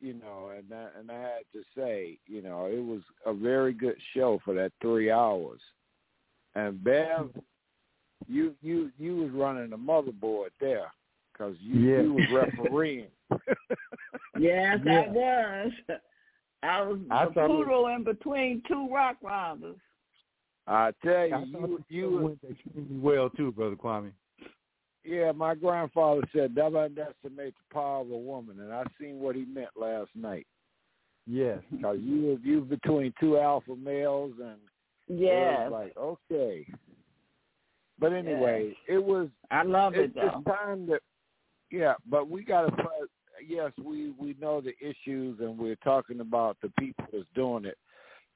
you know, and I, and I had to say, you know, it was a very good show for that three hours. And Bev, you you you was running the motherboard there because you Yeah. you was refereeing. [LAUGHS] Yes, Yeah. I was. I was I the was- poodle in between two rock riders. I tell you, I you you show was went extremely well too, brother Kwame. Yeah, my grandfather said never underestimate the power of a woman, and I seen what he meant last night. Yes. Cause you was you was between two alpha males, and it Yes, was like okay. But anyway, it was I love it it's, though. it's time that yeah, but we got to. Yes, we we know the issues, and we're talking about the people that's doing it.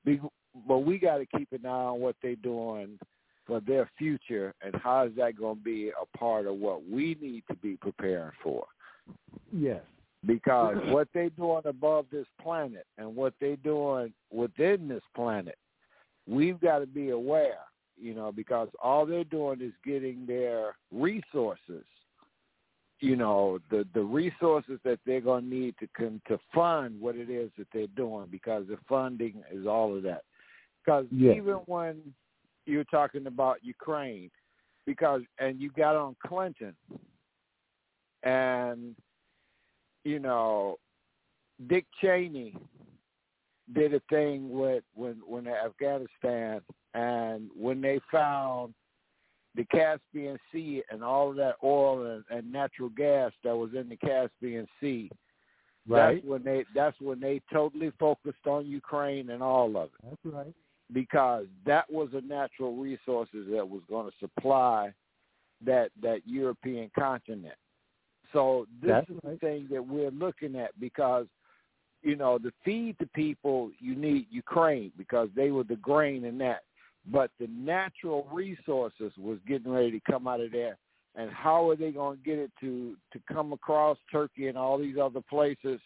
Be- But we got to keep an eye on what they're doing for their future, and how is that going to be a part of what we need to be preparing for? Yes. Because what they're doing above this planet and what they're doing within this planet, we've got to be aware. You know, because all they're doing is getting their resources you know the the resources that they're going to need to con- to fund what it is that they're doing because the funding is all of that because Yeah. even when you're talking about Ukraine because and you got on Clinton and you know Dick Cheney did a thing with when when Afghanistan and when they found the Caspian Sea and all of that oil and, and natural gas that was in the Caspian Sea. Right. That's when they that's when they totally focused on Ukraine and all of it That's right. because that was a natural resources that was going to supply that that European continent. So this That's is right. the thing that we're looking at because you know to feed the people you need Ukraine because they were the grain in that, but the natural resources was getting ready to come out of there. And how are they going to get it to to come across Turkey and all these other places?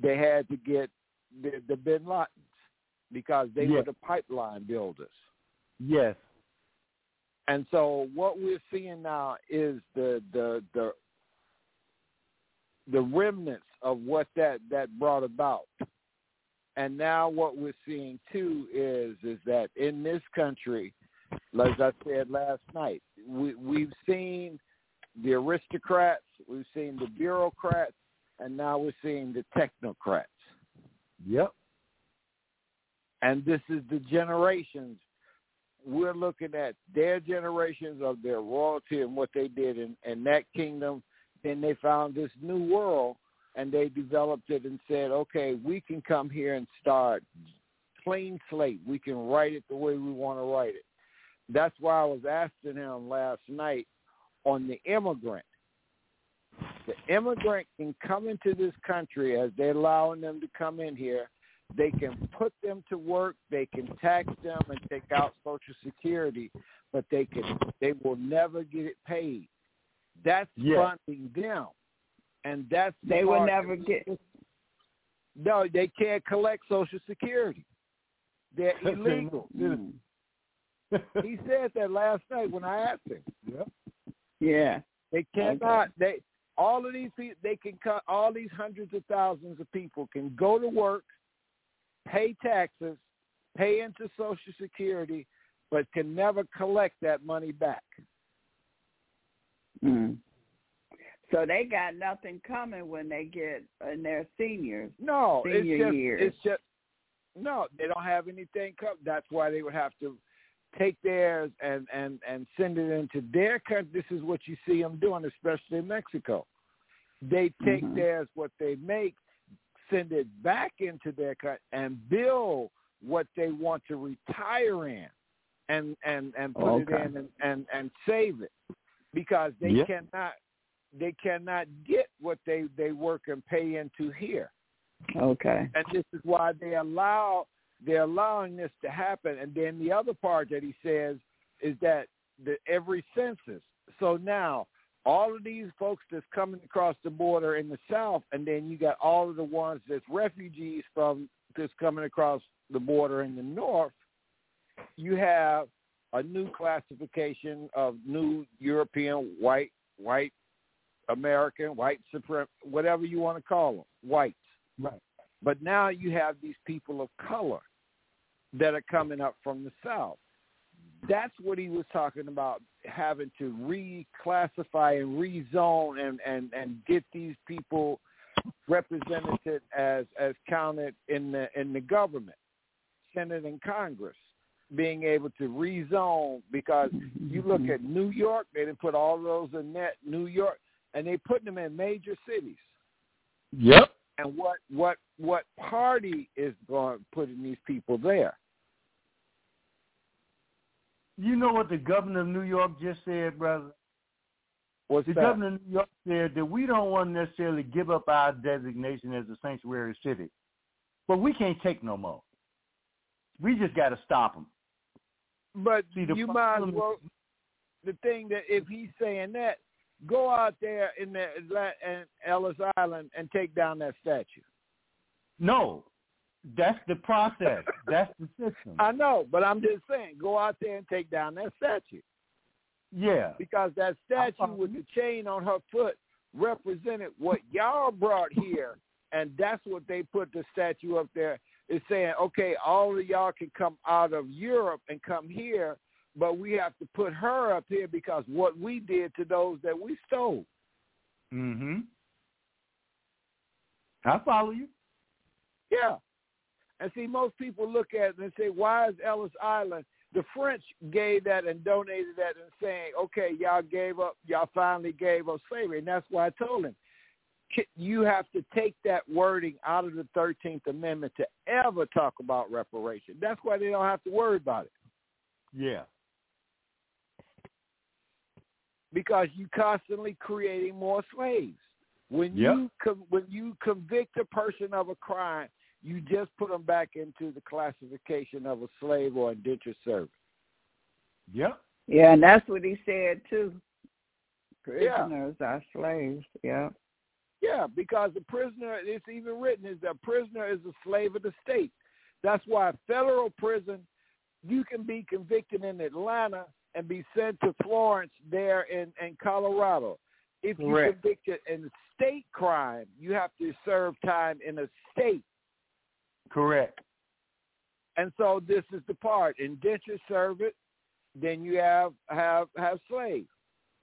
They had to get the, the Bin Ladens because they were the pipeline builders. Yes. And so what we're seeing now is the the the the remnants of what that that brought about. And now what we're seeing too is is that in this country, as I said last night, we we've seen the aristocrats, we've seen the bureaucrats, and now we're seeing the technocrats. Yep. And this is the generations. We're looking at their generations of their royalty and what they did in, in that kingdom. Then they found this new world and they developed it and said, okay, we can come here and start clean slate. We can write it the way we want to write it. That's why I was asking him last night on the immigrant. The immigrant can come into this country as they're allowing them to come in here. They can put them to work. They can tax them and take out Social Security, but they can they will never get it paid. That's Yeah. funding them, and that's the They will never get. No, they can't collect Social Security. They're [LAUGHS] illegal. Mm. [LAUGHS] he said that last night when I asked him. Yep. Yeah. They cannot. They all of these people. They can cut. All these hundreds of thousands of people can go to work, pay taxes, pay into Social Security, but can never collect that money back. Mm. So they got nothing coming when they get in their seniors. No, Senior it's just. years. It's just. No, they don't have anything. Com- that's why they would have to take theirs and and and send it into their country. This is what you see them doing, especially in Mexico. They take Mhm. theirs, what they make, send it back into their country, and build what they want to retire in, and and and put Okay. it in and, and and save it, because they Yep. cannot they cannot get what they they work and pay into here Okay. and this is why they allow they're allowing this to happen. And then the other part that he says is that the every census. So now all of these folks that's coming across the border in the south, and then you got all of the ones that's refugees from that's coming across the border in the north. You have a new classification of new European white, white American, white supreme, whatever you want to call them, whites. Right. But now you have these people of color that are coming up from the South. That's what he was talking about, having to reclassify and rezone and, and, and get these people represented as as counted in the in the government, Senate and Congress, being able to rezone because you look mm-hmm. at New York, they didn't put all those in that New York, and they put them in major cities Yep. and what what what party is going putting these people there? You know what the governor of New York just said, brother? What's The that? governor of New York said that we don't want to necessarily give up our designation as a sanctuary city, but we can't take no more. We just got to stop them. But See, the you might as well. The thing that if he's saying that, go out there in the in Ellis Island and take down that statue. No, that's the process. [LAUGHS] that's the system. I know, but I'm just saying, go out there and take down that statue Yeah. because that statue with the chain on her foot represented what y'all brought here, and that's what they put the statue up there. Is saying, okay, all of y'all can come out of Europe and come here, but we have to put her up here because what we did to those that we stole. Mm-hmm. I follow you. Yeah. And see, most people look at it and say, why is Ellis Island The French gave that and donated that and saying, okay, y'all gave up, y'all finally gave up slavery. And that's why I told him, you have to take that wording out of the 13th Amendment to ever talk about reparation. That's why they don't have to worry about it Yeah. Because you're constantly creating more slaves. When Yep. you com- when you convict a person of a crime, you just put them back into the classification of a slave or indentured servant. Yep. Yeah, and that's what he said too. Yeah. Prisoners are slaves. Yeah. Yeah, because the prisoner, it's even written, is that a prisoner is a slave of the state. That's why federal prison, you can be convicted in Atlanta and be sent to Florence there in, in Colorado. If you Correct. convicted in state crime, you have to serve time in a state. Correct. And so this is the part: indentured servant. Then you have have have slaves,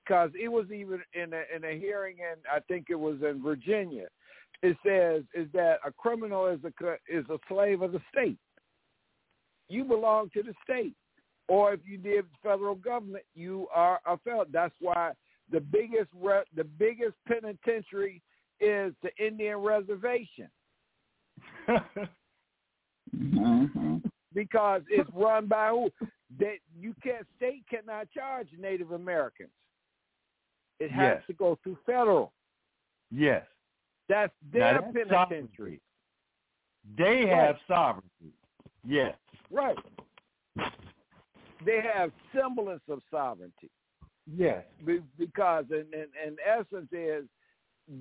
because it was even in a in a hearing and I think it was in Virginia. It says is that a criminal is a is a slave of the state. You belong to the state, or if you did federal government, you are a felon. That's why the biggest re- the biggest penitentiary is the Indian reservation. hmm because it's run by who? That you can't state cannot charge Native Americans. It has Yes. to go through federal. yes. That's their that's penitentiary. They Right. have sovereignty. Yes. Right. They have semblance of sovereignty Yes. Be- because in, in, in essence is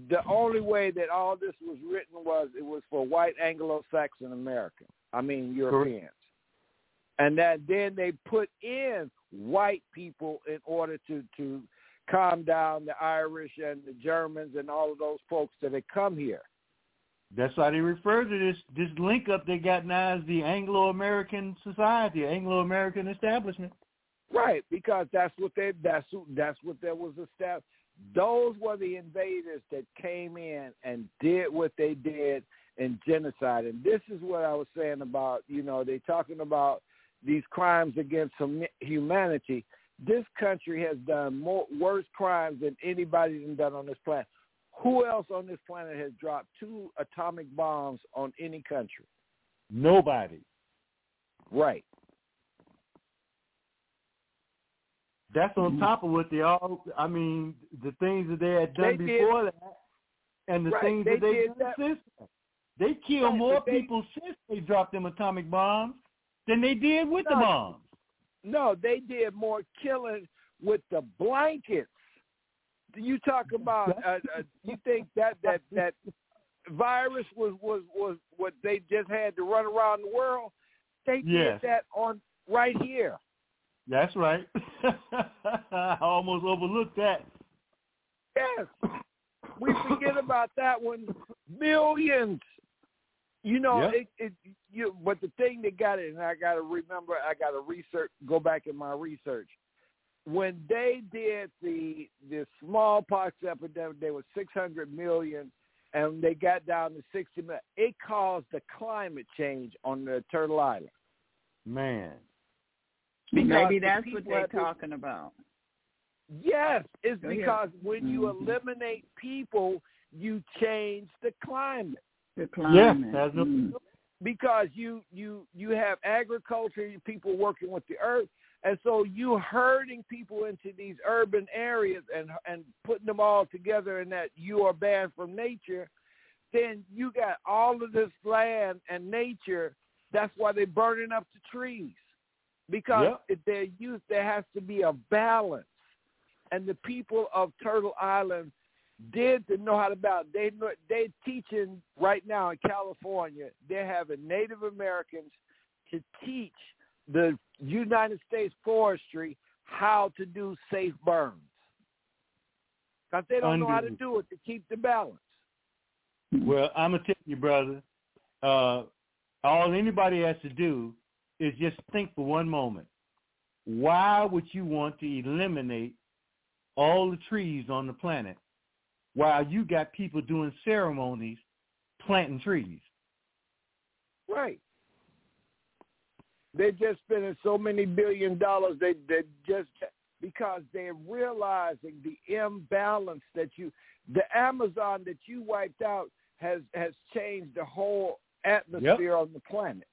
the only way that all this was written was it was for white Anglo-Saxon American. I mean Europeans. And that then they put in white people in order to to calm down the Irish and the Germans and all of those folks that had come here. That's why they refer to this this link up they got now as the Anglo American Society, Anglo American establishment. Right, because that's what they that's that's what there was established. Those were the invaders that came in and did what they did in genocide. And this is what I was saying about, you know, they talking about these crimes against humanity. This country has done more worse crimes than anybody's done on this planet. Who else on this planet has dropped two atomic bombs on any country? Nobody. Right. That's on mm-hmm. top of what they all. I mean, the things that they had done They did- before that, and the Right, things that they did did that- since. then. They killed Right, more but they- people since they dropped them atomic bombs than they did with the bombs. No, they did more killing with the blankets. You talk about? Uh, uh, you think that that that virus was was was what they just had to run around the world? They Yes. did that on right here. That's right. [LAUGHS] I almost overlooked that. Yes, [LAUGHS] we forget about that one. Millions. You know, Yeah. it, it you but the thing that got it, and I got to remember, I got to research, go back in my research. When they did the the smallpox epidemic, there was 600 million, and they got down to 60 million. It caused the climate change on the Turtle Island. Man. Because Maybe the that's what they're had to- talking about. Yes, it's Go ahead. because when you Mhm. eliminate people, you change the climate. The Yeah, climate. has no- Mm. because you you you have agriculture people working with the earth and so you herding people into these urban areas and and putting them all together in that you are banned from nature then you got all of this land and nature that's why they're burning up the trees because Yep. if they're used there has to be a balance and the people of turtle island did to know how to balance. They they teaching right now in California. They're having Native Americans to teach the United States Forestry how to do safe burns because they don't know how to do it to keep the balance. Well, I'm gonna tell you, brother. Uh, all anybody has to do is just think for one moment. Why would you want to eliminate all the trees on the planet while you got people doing ceremonies planting trees? Right. They're just spending so many billion dollars. They they just because they're realizing the imbalance that you, the Amazon that you wiped out has has changed the whole atmosphere on the planet.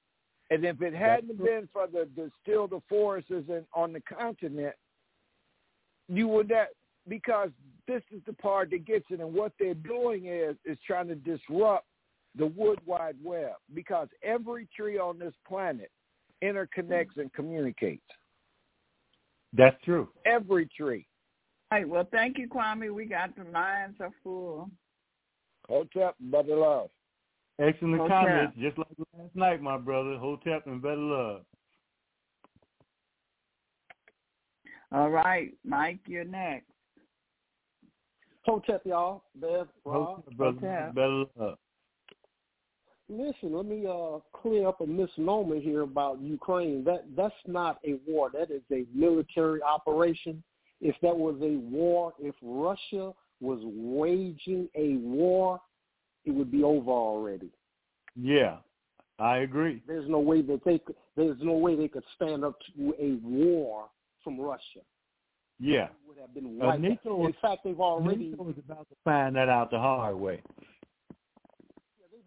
And if it hadn't been for the, the still the forests in, on the continent, you would not because this is the part that gets it. And what they're doing is is trying to disrupt the wood wide web because every tree on this planet interconnects and communicates. That's true. Every tree. All right. Well, thank you, Kwame. We got the lines are full. Hotep, brother love. Excellent Hotep. comments, just like last night, my brother. Hotep and better love. All right, Mike, you're next. Hotep, y'all. Bev, Rob. Hotep, brother. Hotep. Better love. Listen, let me uh, clear up a misnomer here about Ukraine. That that's not a war. That is a military operation. If that was a war, if Russia was waging a war, it would be over already. Yeah, I agree. There's no way that they could. There's no way they could stand up to a war from Russia. Yeah. Would have been Uh. NATO In fact, they've already NATO is about to find that out the hard way.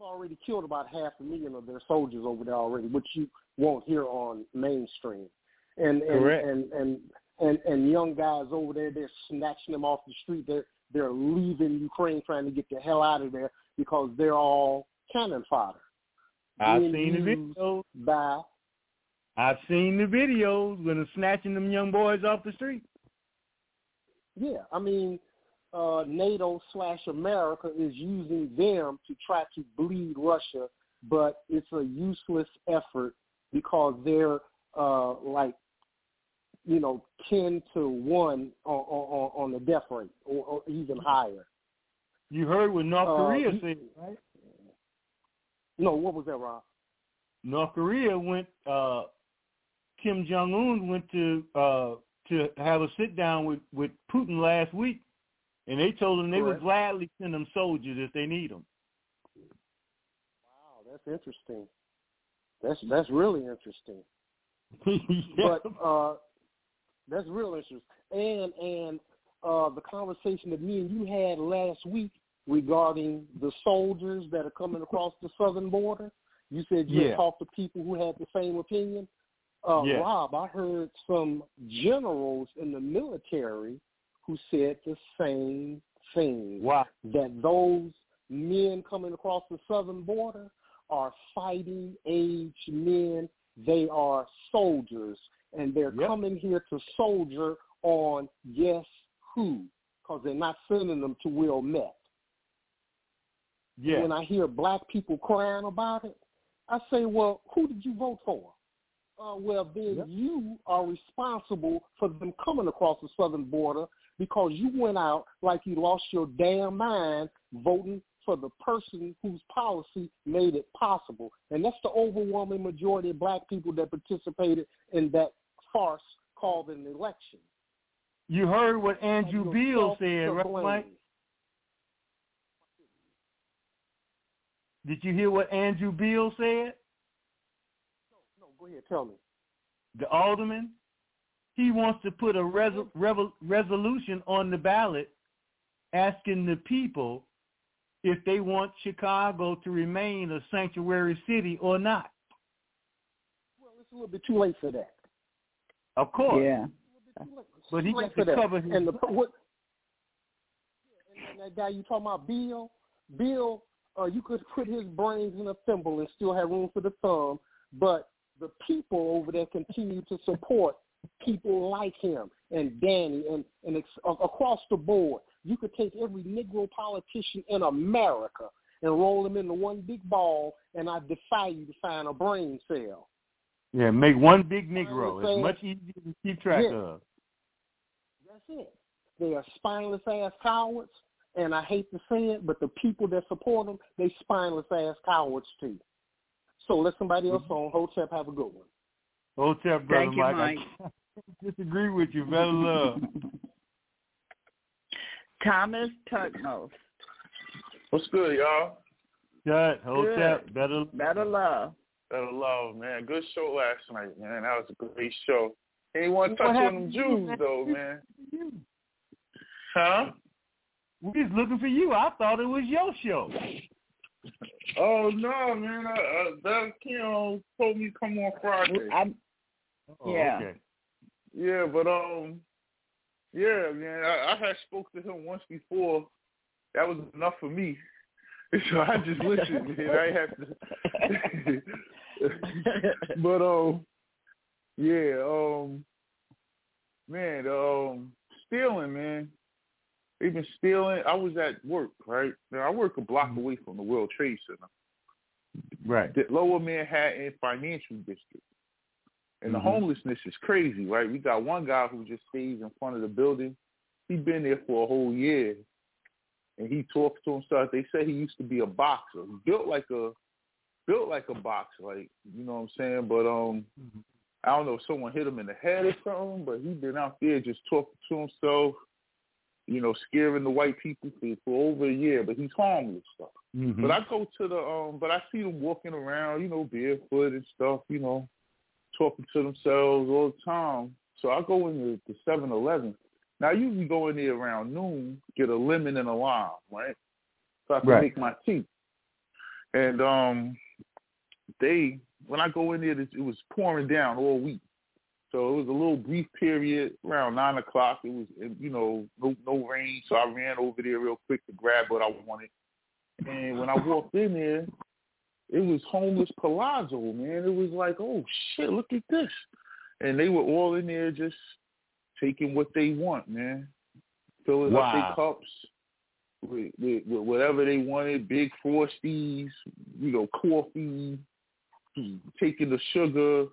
Already killed about half a million of their soldiers over there already, which you won't hear on mainstream. And and Correct. and, and and and young guys over there, they're snatching them off the street. They're they're leaving Ukraine, trying to get the hell out of there because they're all cannon fodder. I've Being seen the videos. by I've seen the videos when they're snatching them young boys off the street. yeah. I mean, uh, NATO slash America is using them to try to bleed Russia, but it's a useless effort because they're uh, like you know ten to one on on, on the death rate or, or even higher. You heard what North Uh, Korea you- said, right? No, what was that, Rob? North Korea went. uh Kim Jong Un went to uh to have a sit down with with Putin last week, and they told them they would gladly send them soldiers if they need them. Wow, that's interesting. That's that's really interesting. [LAUGHS] yeah. But uh, that's real interesting. And and uh, the conversation that me and you had last week regarding the soldiers that are coming across the southern border. You said you Yeah. talked to people who had the same opinion. Uh, Yeah. Rob, I heard some generals in the military who said the same thing. Wow. That those men coming across the southern border are fighting age men. They are soldiers, and they're Yep. coming here to soldier on guess who, because they're not sending them to Wilmette. Yeah. When I hear black people crying about it, I say, well, who did you vote for? Uh, well, then Yep. you are responsible for them coming across the southern border because you went out like you lost your damn mind voting for the person whose policy made it possible. And that's the overwhelming majority of black people that participated in that farce called an election. You heard what Andrew Beale said, right. Mike? Did you hear what Andrew Beale said? No, No, go ahead, tell me. The alderman, he wants to put a revel- resolution on the ballot asking the people if they want Chicago to remain a sanctuary city or not. Well, it's a little bit too late for that. Of course. Yeah. But he got to that. cover his and the what? And that guy you talking about, Bill? Bill, uh, you could put his brains in a thimble and still have room for the thumb, but the people over there continue to support people like him and Danny and and ex- across the board. You could take every Negro politician in America and roll them into one big ball, and I defy you to find a brain cell. Yeah, make one big Negro. It's much easier to keep track Yeah. of. That's it. They are spineless ass cowards, and I hate to say it, but the people that support them, they spineless ass cowards too. So let somebody else mm-hmm. on Hotep have a good one. Hotep, brother Thank you, Mike. Mike. I can't [LAUGHS] disagree with you. Better love. Thomas Tutmos. What's good, y'all? Good. Hotep, better Better love. Better love, man. Good show last night, man. That was a great show. Ain't want to touch on them to you, Jews though, man. Huh? We was looking for you. I thought it was your show. Oh no, man! Uh, uh, Doug Keon told me to come on Friday. I'm, Oh, Yeah. Okay. Yeah, but um, yeah, man. I, I had spoke to him once before. That was enough for me. [LAUGHS] So I just listened, man. I have to. [LAUGHS] but um, yeah, um, man, um, stealing, man. They've been stealing. I was at work, right? Now I work a block away from the World Trade Center, Right. the Lower Manhattan Financial District. And the Mhm. homelessness is crazy, right? We got one guy who just stays in front of the building. He's been there for a whole year, and he talks to himself. They say he used to be a boxer, He built like a built like a boxer, like you know what I'm saying. But um, I don't know if someone hit him in the head or something. But he's been out there just talking to himself, you know, scaring the white people for, for over a year. But he's harmless stuff. Mhm. But I go to the um, but I see them walking around, you know, barefoot and stuff, you know, talking to themselves all the time. So I go into the Seven Eleven. Now I usually go in there around noon, get a lemon and a lime, right? So I can Right. make my tea. And um, they when I go in there, it was pouring down all week. So it was a little brief period around nine o'clock. It was, you know, no no rain. So I ran over there real quick to grab what I wanted. And when I walked in there, it was homeless palazzo, man. It was like, oh shit, look at this. And they were all in there just taking what they want, man. Filling up their cups with, with, with whatever they wanted, big frosties, you know, coffee, taking the sugar.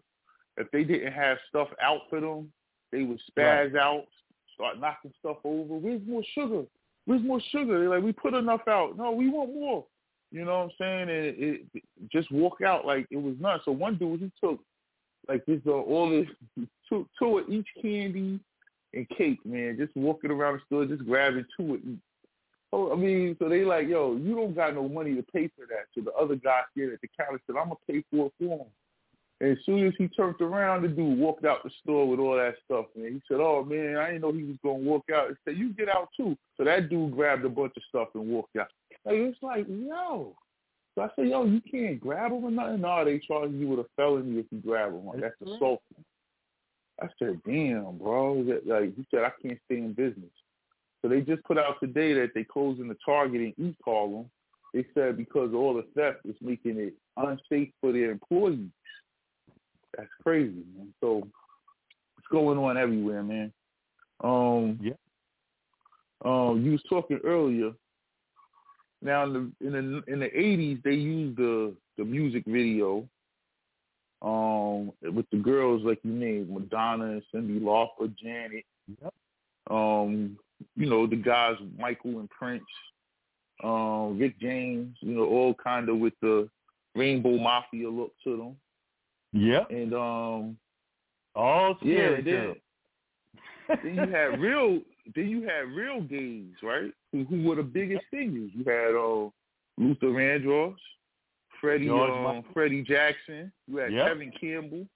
If they didn't have stuff out for them, they would spaz out, start knocking stuff over. Where's more sugar? Where's more sugar? They're like, we put enough out. No, we want more. You know what I'm saying? And it, it just walk out like it was nuts. So one dude, he took like this uh, all this [LAUGHS] two two of each candy and cake, man. Just walking around the store, just grabbing two of each. Oh, I mean, so they like, yo, you don't got no money to pay for that. So the other guy here at the counter said, I'm gonna pay for it for him. And as soon as he turned around, the dude walked out the store with all that stuff, man. He said, "Oh man, I didn't know he was gonna walk out." He said, "You get out too." So that dude grabbed a bunch of stuff and walked out. Like it's like, yo. So I said, "Yo, you can't grab him or nothing." No, they charge you with a felony if you grab him. Like that's assault. I said, "Damn, bro." That- Like he said, I can't stay in business. So they just put out today that they closing the Target in East Harlem. They said because all the theft is making it unsafe for their employees. That's crazy, man. So it's going on everywhere, man. Um, yeah. Um, you was talking earlier. Now in the in the in the eighties, they used the the music video. Um, with the girls like you named Madonna Cyndi Lauper, Janet. Yep. Um, you know the guys Michael and Prince, um, Rick James. You know all kind of with the Rainbow Mafia look to them. Yeah. And um all yeah, scary then, girls. then you had [LAUGHS] real then you had real gays, right? Who, who were the biggest singers. You had uh Luther Vandross, Freddie um, Freddie Jackson, you had Yep. Tevin Campbell.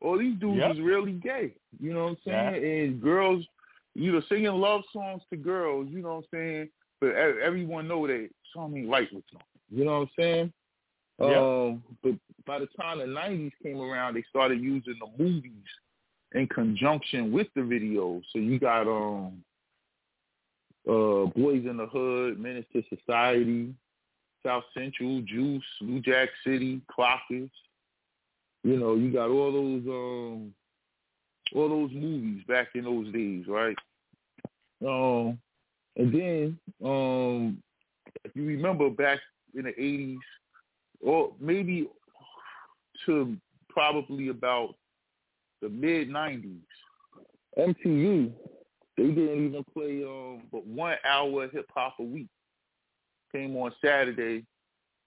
All these dudes Yep. was really gay. You know what I'm saying? Yeah. And girls you know, singing love songs to girls, you know what I'm saying? But everyone know that something right with them. You know what I'm saying? Yep. Um, but by the time the '90s came around, they started using the movies in conjunction with the videos. So you got um, uh, Boyz n the Hood, Menace to Society, South Central, Juice, New Jack City, Clockers. You know, you got all those um, all those movies back in those days, right? Um, and then um, if you remember back in the '80s, or maybe to probably about the mid '90s, MTV they didn't even play um but one hour hip hop a week. Came on Saturday,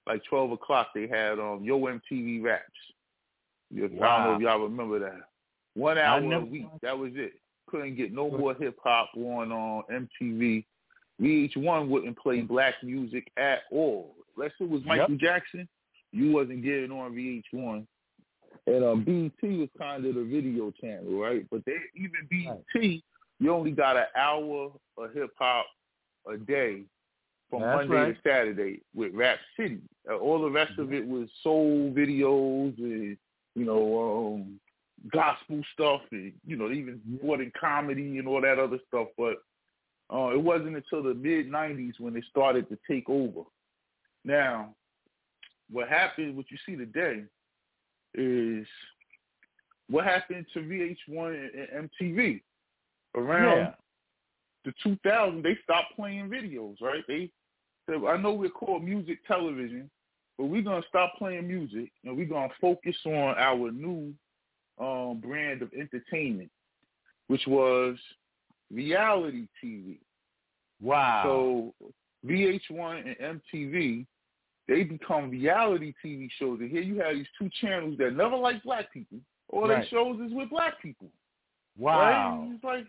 like twelve o'clock. They had um Yo MTV Raps. I don't know if y'all remember that. One hour a week. That was it. Couldn't get no more hip hop on on MTV. VH1 wouldn't play black music at all. Unless it was Michael Jackson, you wasn't getting on VH1. and um, BET was kind of the video channel, right? But they even BET, you only got an hour of hip hop a day from That's Monday right. to Saturday with Rap City. Uh, all the rest of it was soul videos and you know um, gospel stuff, and you know even brought in comedy and all that other stuff. But uh, it wasn't until the mid '90s when they started to take over. Now, what happened? What you see today is what happened to VH1 and MTV around Yeah. the 2000. They stopped playing videos, right? They said, I know we're called music television, but we're gonna stop playing music and we're gonna focus on our new um, brand of entertainment, which was reality TV. Wow. So VH1 and MTV, they become reality TV shows. And here you have these two channels that never like black people. All Right. their shows is with black people. Wow. Right? It's like,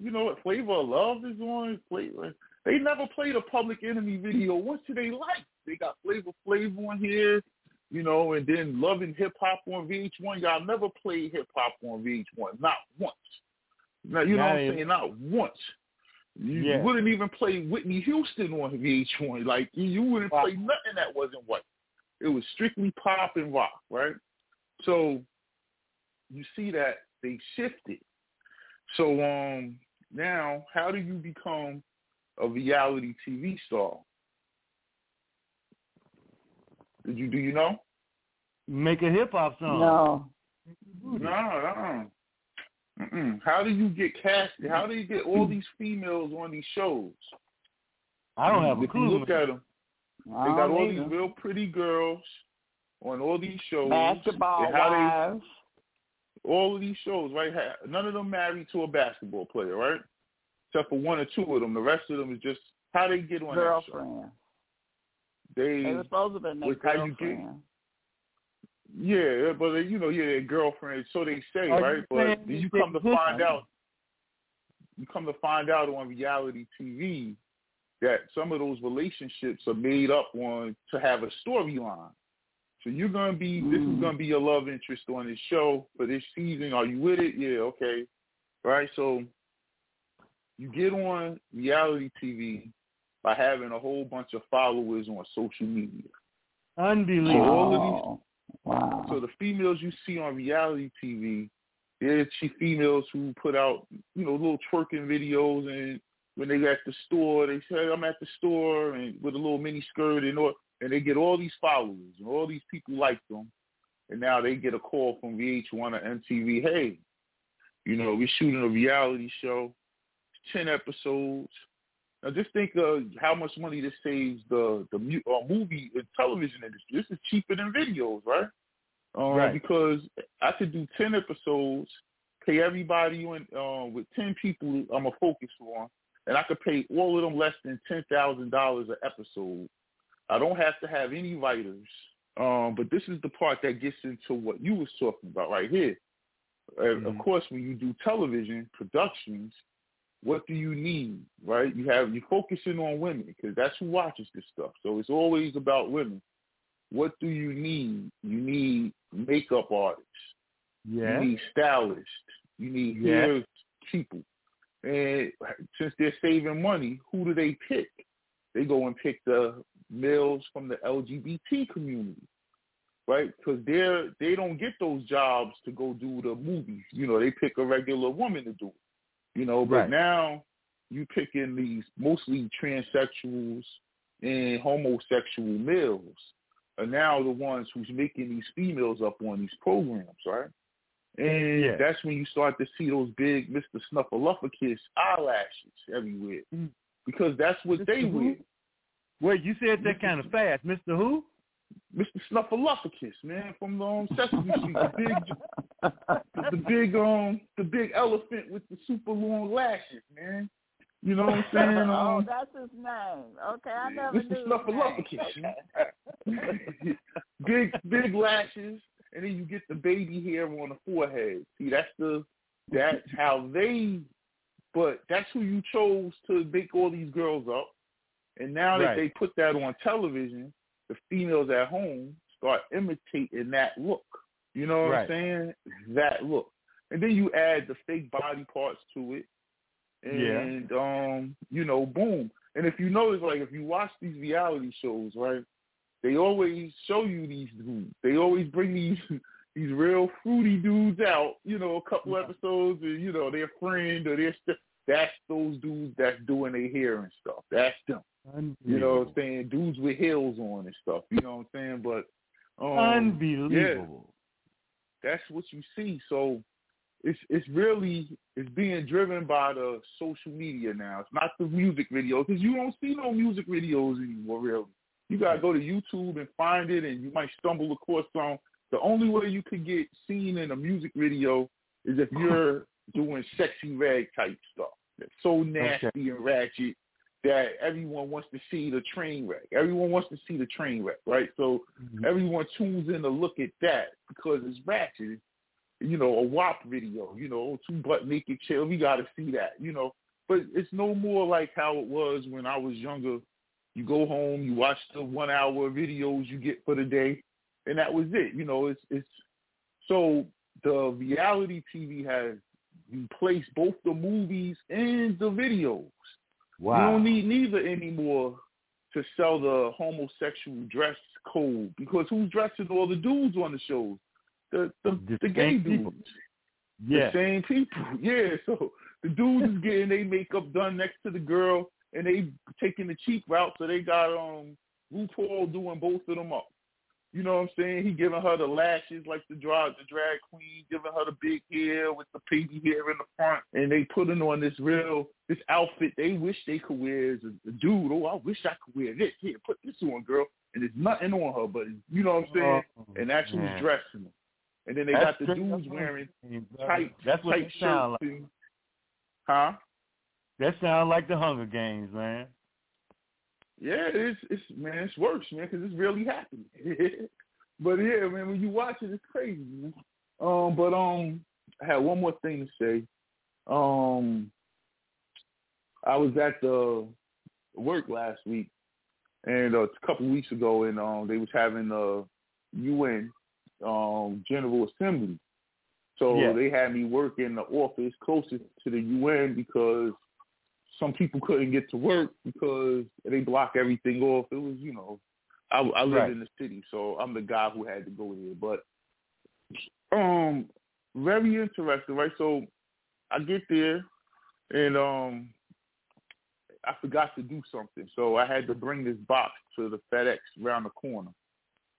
you know, what Flavor of Love is on. Flavor. They never played a Public Enemy video. What do they like? They got Flavor Flav on here, you know, and then Love & Hip Hop on VH1. Y'all never played hip hop on VH1, not once. Now, you know what I'm saying? Not once. You Yeah. wouldn't even play Whitney Houston on VH1. Like you, you wouldn't play nothing that wasn't white. It was strictly pop and rock, right? So you see that they shifted. So um now how do you become a reality TV star? Did you do you know? Make a hip hop song. No. No, no. Mm-mm. How do you get casted? How do you get all these females on these shows? I don't have a clue. you look at them, they got all either. these real pretty girls on all these shows. Basketball and they- wives. All of these shows, right? ha- None of them married to a basketball player, right? Except for one or two of them. The rest of them is just how they get on that show. Girlfriend. They, They were supposed to been their with how you get- girlfriend. yeah, but they, you know, yeah, their girlfriends, so they say, Are right? But then you come to find out, you come to find out on reality TV that some of those relationships are made up on to have a storyline. So you're gonna be this is mm-hmm. gonna be your love interest on this show for this season. Are you with it? Yeah, okay. Right? So you get on reality TV by having a whole bunch of followers on social media. So Unbelievable. all of these wow. so the females you see on reality TV, they're she females who put out, you know, little twerking videos and when they at the store, they say I'm at the store and with a little mini skirt and all and they get all these followers and all these people like them. And now they get a call from VH1 or MTV, hey, you know, we're shooting a reality show, ten episodes. Now just think of how much money this saves the the mu- uh, movie and television industry. This is cheaper than videos, right? Um, Right. Because I could do ten episodes, pay everybody on uh, with ten people I'm a focus on, and I could pay all of them less than ten thousand dollars an episode. I don't have to have any writers. Um, but this is the part that gets into what you was talking about right here. Uh, Of course, when you do television productions, what do you need, right? You have you're focusing on women because that's who watches this stuff. So it's always about women. What do you need? You need makeup artists. Yeah. You need stylists. You need Yeah. hair people. And since they're saving money, who do they pick? They go and pick the males from the LGBT community, right? Because they're they don't get those jobs to go do the movies. You know, they pick a regular woman to do it. You know, but Right. now you picking these mostly transsexuals and homosexual males are now the ones who's making these females up on these programs, right? And Yeah. that's when you start to see those big Mr. Snuffleupagus eyelashes everywhere. Mm. Because that's what they who? wear. Wait, you said that kind of fast, Mr. Who? Mr. Snuffleupagus, man, from the um, Sesame [LAUGHS] Street, the big, the big, um, the big elephant with the super long lashes, man. You know what I'm saying? [LAUGHS] oh, Um, that's his name. Okay, I never Mr. knew. his Snuffleupagus. name. [LAUGHS] big, big lashes, and then you get the baby hair on the forehead. See, that's the, that's how they, but that's who you chose to make all these girls up. And now that Right. they put that on television, the females at home start imitating that look. You know what Right. I'm saying? That look, and then you add the fake body parts to it, and um, you know, boom. And if you notice, like if you watch these reality shows, right, they always show you these dudes. They always bring these [LAUGHS] these real fruity dudes out. You know, a couple episodes, and you know, their friend or their st- that's those dudes that's doing their hair and stuff. That's them. You know what I'm saying? Dudes with heels on and stuff. You know what I'm saying? But um, Unbelievable. Yeah, that's what you see. So it's it's really it's being driven by the social media now. It's not the music videos because you don't see no music videos anymore. Really, you gotta go to YouTube and find it, and you might stumble across some. The only way you could get seen in a music video is if you're [LAUGHS] doing Sexyy Red type stuff. That's so nasty and ratchet that everyone wants to see the train wreck. Everyone wants to see the train wreck, right? So mm-hmm. everyone tunes in to look at that because it's ratchet. You know, a WAP video, you know, two butt naked chill. We got to see that, you know. But it's no more like how it was when I was younger. You go home, you watch the one hour videos you get for the day, and that was it. You know, it's it's so the reality TV has replaced both the movies and the videos. Wow. You don't need neither anymore to sell the homosexual dress code because who's dressing all the dudes on the shows? The the, the, gay same people. dudes. Yeah. The same people. [LAUGHS] Yeah. So the dudes is getting their makeup done next to the girl and they taking the cheap route so they got um RuPaul doing both of them up. You know what I'm saying? He giving her the lashes like the drag the drag queen, giving her the big hair with the baby hair in the front, and they putting on this real this outfit they wish they could wear as a, a dude. Oh, I wish I could wear this. Here, put this on, girl. And there's nothing on her, but you know what I'm saying? Oh, and who's man. dressing them. And then they That's got the dudes wearing tight, That's what tight shirts. like. and- Huh? That sounds like the Hunger Games, man. Yeah, it's it's man, it's worse, man, because it's really happening. [LAUGHS] but yeah, man, when you watch it, it's crazy, man. Um, but um, I had one more thing to say. Um, I was at the work last week, and uh, a couple weeks ago, and um, they was having the UN um General Assembly. So Yeah. they had me work in the office closest to the UN because some people couldn't get to work because they block everything off. It was, you know, I, I live Right. in the city, so I'm the guy who had to go there. But um, very interesting, right? So I get there, and um, I forgot to do something, so I had to bring this box to the FedEx around the corner.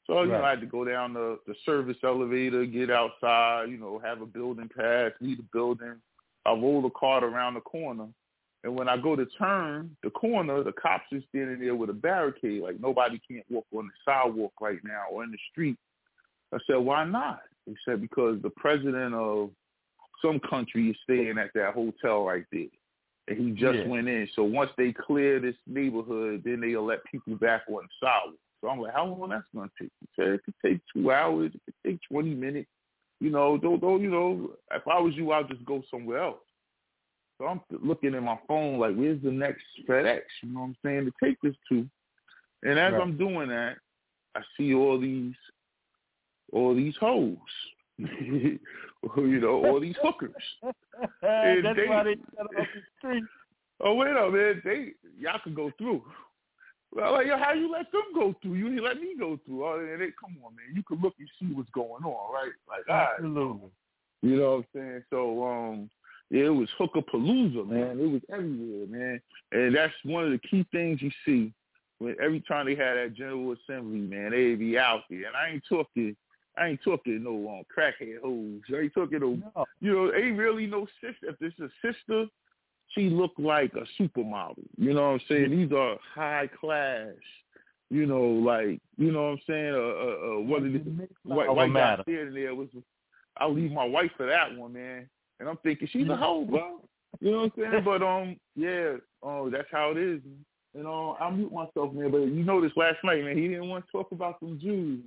So you know, I had to go down the the service elevator, get outside, you know, have a building pass, leave the building. I roll the cart around the corner, and when I go to turn the corner, the cops are standing there with a barricade, like nobody can't walk on the sidewalk right now or in the street. I said, why not? They said because the president of some country is staying at that hotel right there. And he just Yeah. went in. So once they clear this neighborhood, then they'll let people back on the sidewalk. So I'm like, how long that's gonna take? He said it could take two hours, it could take twenty minutes. You know, don't don't you know, if I was you I'd just go somewhere else. So I'm looking at my phone like, where's the next FedEx? You know what I'm saying, to take this to. And as Right. I'm doing that, I see all these all these hoes. [LAUGHS] you know, all these hookers. [LAUGHS] And That's they- why they shut off the street. [LAUGHS] Oh wait a minute, they y'all can go through. Well, like, yo, how you let them go through? You didn't let me go through. Oh, and they, come on, man. You can look and see what's going on, right? Like, all right. Absolutely. You know what I'm saying? So, um, it was hooker palooza, man. It was everywhere, man. And that's one of the key things you see when every time they had that General Assembly, man, they be out there. And I ain't talking, I ain't talking no um, crackhead hoes. I ain't talking no, No. you know, ain't really no sister. If it's a sister, she looked like a supermodel. You know what I'm saying? These are high class. You know, like you know what I'm saying. Uh, uh, uh one of the white, white matter. standing there was. I'll leave my wife for that one, man. And I'm thinking she's a hoe, bro. You know what I'm saying? But um, yeah, oh, that's how it is. And um, I mute myself, man. But you noticed last night, man, he didn't want to talk about them Jews.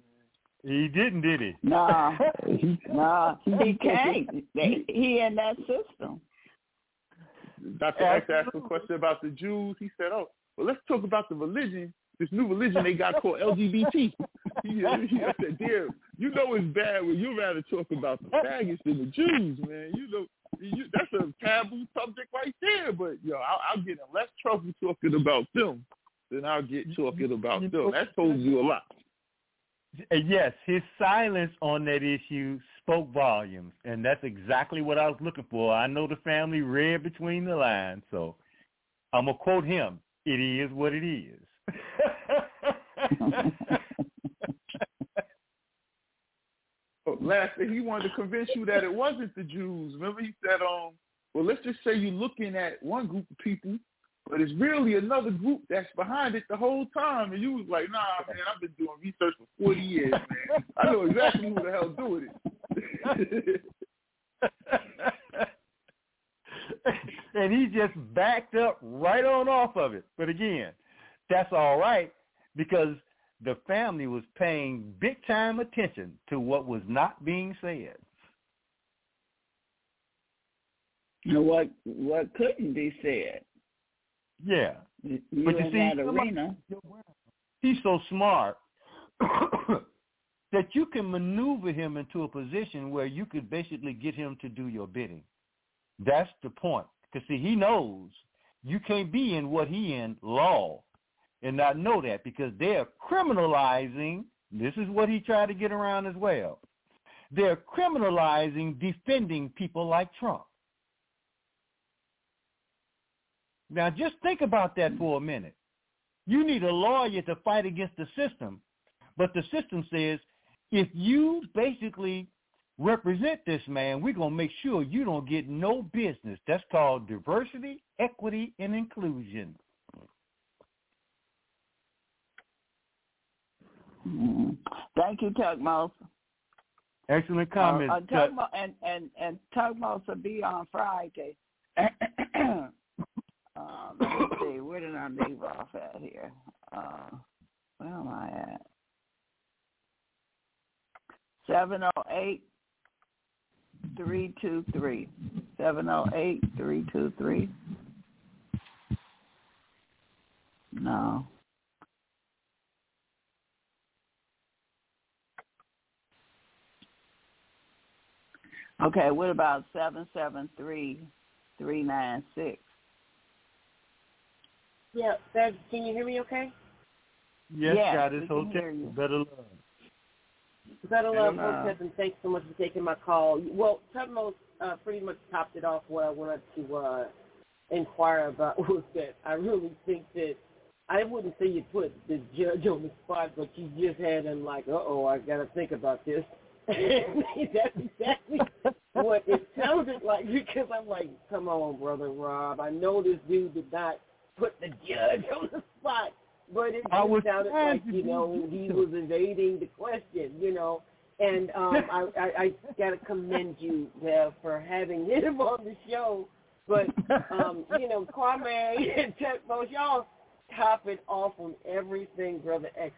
He didn't, did he? Nah, [LAUGHS] nah, he can't. He in that system. Dr. X asked a question about the Jews. He said, "Oh, well, let's talk about the religion. This new religion they got called LGBT." he, he said, "Dear, you know it's bad when you rather talk about the faggots than the Jews, man. You know, you, that's a taboo subject right there. But yo, I'll, I'll get in less trouble talking about them than I'll get talking about them. That told you a lot. Uh, Yes, his silence on that issue spoke volumes, and that's exactly what I was looking for. I know the family read between the lines, so I'm gonna quote him: "It is what it is." [LAUGHS] Last he wanted to convince you that it wasn't the Jews. Remember he said, um, well, let's just say you're looking at one group of people, but it's really another group that's behind it the whole time. And you was like, nah, man, I've been doing research for 40 years, man. I know exactly who the hell doing it. [LAUGHS] and he just backed up right on off of it. But again, that's all right because the family was paying big time attention to what was not being said. And what what couldn't be said? Yeah. You But you see, arena. He's so smart [COUGHS] that you can maneuver him into a position where you could basically get him to do your bidding. That's the point. Because see, he knows you can't be in what he in law and not know that because they're criminalizing. This is what he tried to get around as well. They're criminalizing defending people like Trump. Now just think about that for a minute. You need a lawyer to fight against the system, but the system says if you basically represent this man, we're going to make sure you don't get no business. That's called diversity, equity, and inclusion. Mm. Thank you, Tutmos. Excellent comment. Uh, uh, and and and Tutmos will be on Friday. [COUGHS] uh, let me see. Where did I leave off at here? Uh, where am I at? Seven oh eight three two three. Seven oh eight three two three. No. Okay, what about seven seven three three nine six? Yeah, Bev, can you hear me okay? Yes, Yes, God we is can hear hotel. you. Better love. Better Better love, love. Hotep, and thanks so much for taking my call. Well, Tutmos uh, pretty much topped it off what I wanted to uh, inquire about [LAUGHS] was that I really think that I wouldn't say you put the judge on the spot, but you just had him like, uh-oh, I got to think about this. [LAUGHS] That's exactly what it sounded like because I'm like, come on, brother Rob. I know this dude did not put the judge on the spot, but it just was sounded like you know he was evading the question, you know. And um, [LAUGHS] I, I, I got to commend you uh, for having [LAUGHS] him on the show. But um, you know, Kwame and Tutmos, y'all top it off on everything Brother X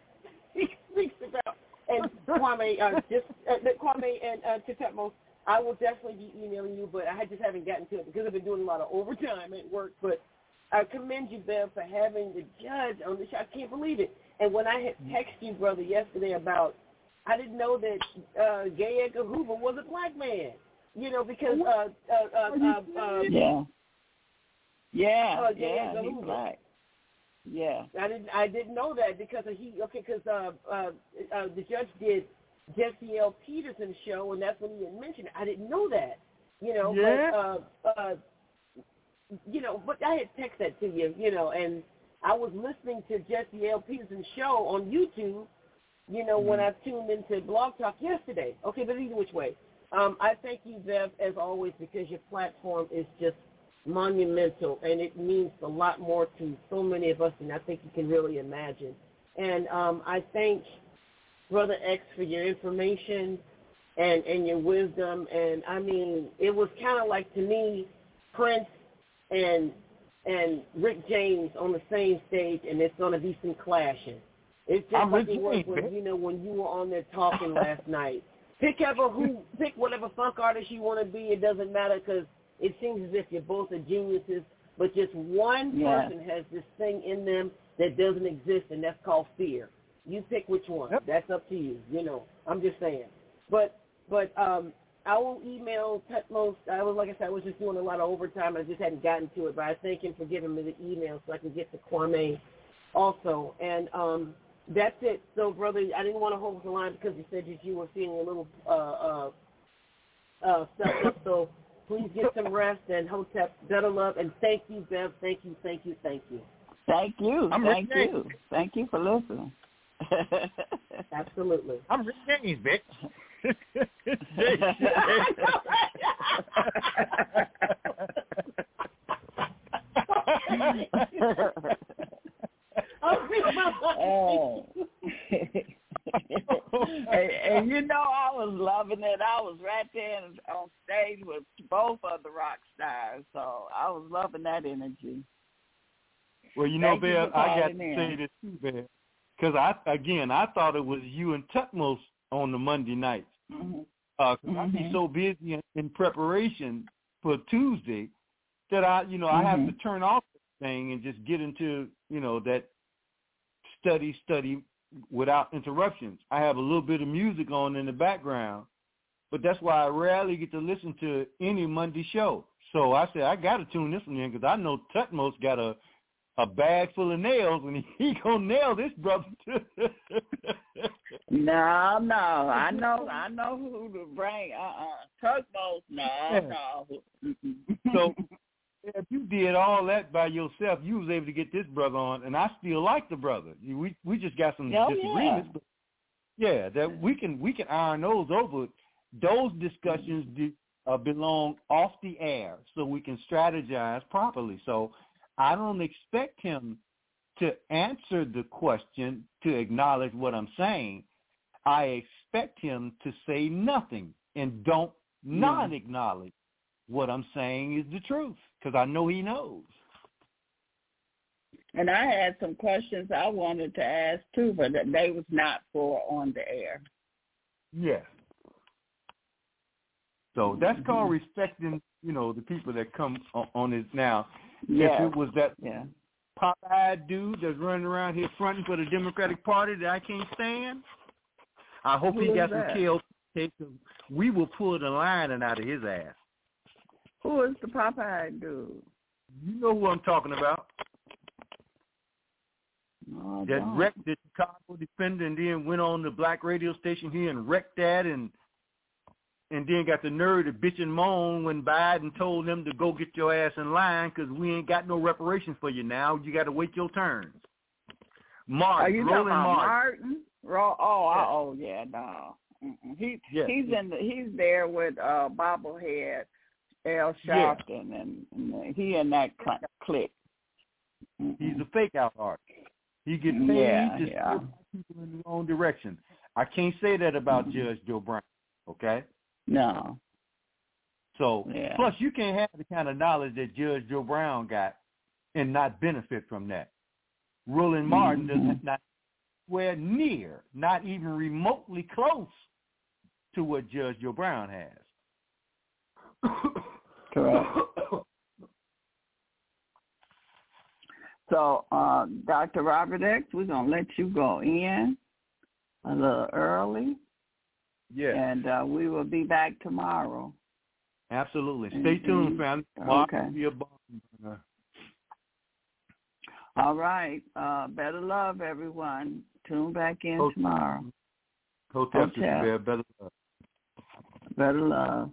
speaks about. And Kwame, uh, just uh, Kwame and uh, Tutmos, I will definitely be emailing you, but I just haven't gotten to it because I've been doing a lot of overtime at work. But I commend you, Ben, for having the judge on the show. I can't believe it. And when I had texted you, brother, yesterday about, I didn't know that uh, J. Edgar Hoover was a black man. You know, because uh, uh, uh, uh, uh, Yeah. Yeah, Oh, yeah, yeah, yeah, he's Hoover. black. Yeah. I didn't I didn't know that because he okay because uh, uh, uh, the judge did Jesse Lee Peterson's show and that's when he had mentioned it. I didn't know that. You know, Yeah. but uh, uh, you know, but I had texted that to you, you know, and I was listening to Jesse Lee Peterson's show on YouTube, you know, when I tuned into Blog Talk yesterday. Okay, but either which way. Um, I thank you, Bev, as always, because your platform is just monumental and it means a lot more to so many of us than I think you can really imagine. And um, I thank Brother X for your information and, and your wisdom. And I mean, it was kind of like to me, Prince and and Rick James on the same stage, and it's going to be some clashing. It's just I'm like it was when you know when you were on there [LAUGHS] talking last night. Pick ever who, pick whatever funk artist you want to be. It doesn't matter because it seems as if you're both are geniuses, but just one Yeah. person has this thing in them that doesn't exist, and that's called fear. You pick which one. That's up to you. You know, I'm just saying. But but um, I will email Tutmos. I was like I said, I was just doing a lot of overtime. I just hadn't gotten to it, but I thank him for giving me the email so I can get to Kwame also. And um, that's it. So, brother, I didn't want to hold the line because you said that you were feeling a little uh, uh, uh, stuck. So please get some rest and Hotep, better love, and thank you, Bev. Thank you, thank you, thank you. Thank you. I'm Thank Rick you. Thank you for listening. [LAUGHS] Absolutely. I'm Rick James, bitch. [LAUGHS] [LAUGHS] oh. oh. [LAUGHS] and, and you know, I was loving it. I was right there on stage with both of the rock stars, so I was loving that energy. Well, you know, Thank Bev, I got to in. say this too, Bev, because I again I thought it was you and Tutmos on the Monday nights. Mm-hmm. Uh, 'cause I be so busy in, in preparation for Tuesday that I, you know, I have to Mhm. turn off the thing and just get into, you know, that study, study without interruptions. I have a little bit of music on in the background, but that's why I rarely get to listen to any Monday show. So I said I got to tune this one in because I know Tutmos got a a bag full of nails and [LAUGHS] he gonna nail this brother. [LAUGHS] No, no, I know, I know who to bring. Uh, uh tugboats. No, Yeah. no. So [LAUGHS] if you did all that by yourself, you was able to get this brother on, and I still like the brother. We we just got some Oh, disagreements, yeah. but yeah, that we can we can iron those over. Those discussions do, uh, belong off the air, so we can strategize properly. So I don't expect him to answer the question to acknowledge what I'm saying. I expect him to say nothing and don't not acknowledge what I'm saying is the truth because I know he knows. And I had some questions I wanted to ask too, but that they was not for on the air. Yes. So that's mm-hmm. called respecting, you know, the people that come on, on this now. Yeah. If it was that Yeah. pop-eyed dude that's running around here fronting for the Democratic Party that I can't stand, I hope Who he got some that? Because We will pull the lining out of his ass. Who is the Popeye dude? You know who I'm talking about. No, that don't. wrecked the Chicago Defender and then went on the black radio station here and wrecked that and and then got the nerve to bitch and moan when Biden told them to go get your ass in line because we ain't got no reparations for you now. You got to wait your turn. Martin, Are you talking about Martin. Ro- oh, I- oh yeah, no. Mm-mm. He Yeah. he's in the, he's there with uh bobblehead Al Yeah. Sharpton and, and he and that cl- clique. He's a fake out artist. He gets paid Yeah, to yeah. people in the wrong direction. I can't say that about Mm-hmm. Judge Joe Brown. Okay. No. So Yeah. plus you can't have the kind of knowledge that Judge Joe Brown got and not benefit from that. Roland Martin Mhm. does not where near, not even remotely close to what Judge Joe Brown has. Correct. [COUGHS] So, uh, Dr. Robert X, we're gonna let you go in a little early, Yeah. and uh, we will be back tomorrow. Absolutely. Stay tuned, Mhm. fam. Okay. Be bomb. All right. Uh, better love, everyone. Tune back in Hotep. tomorrow. Hotep, Hotep. Better love. Better love.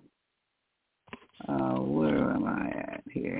Uh, where am I at here?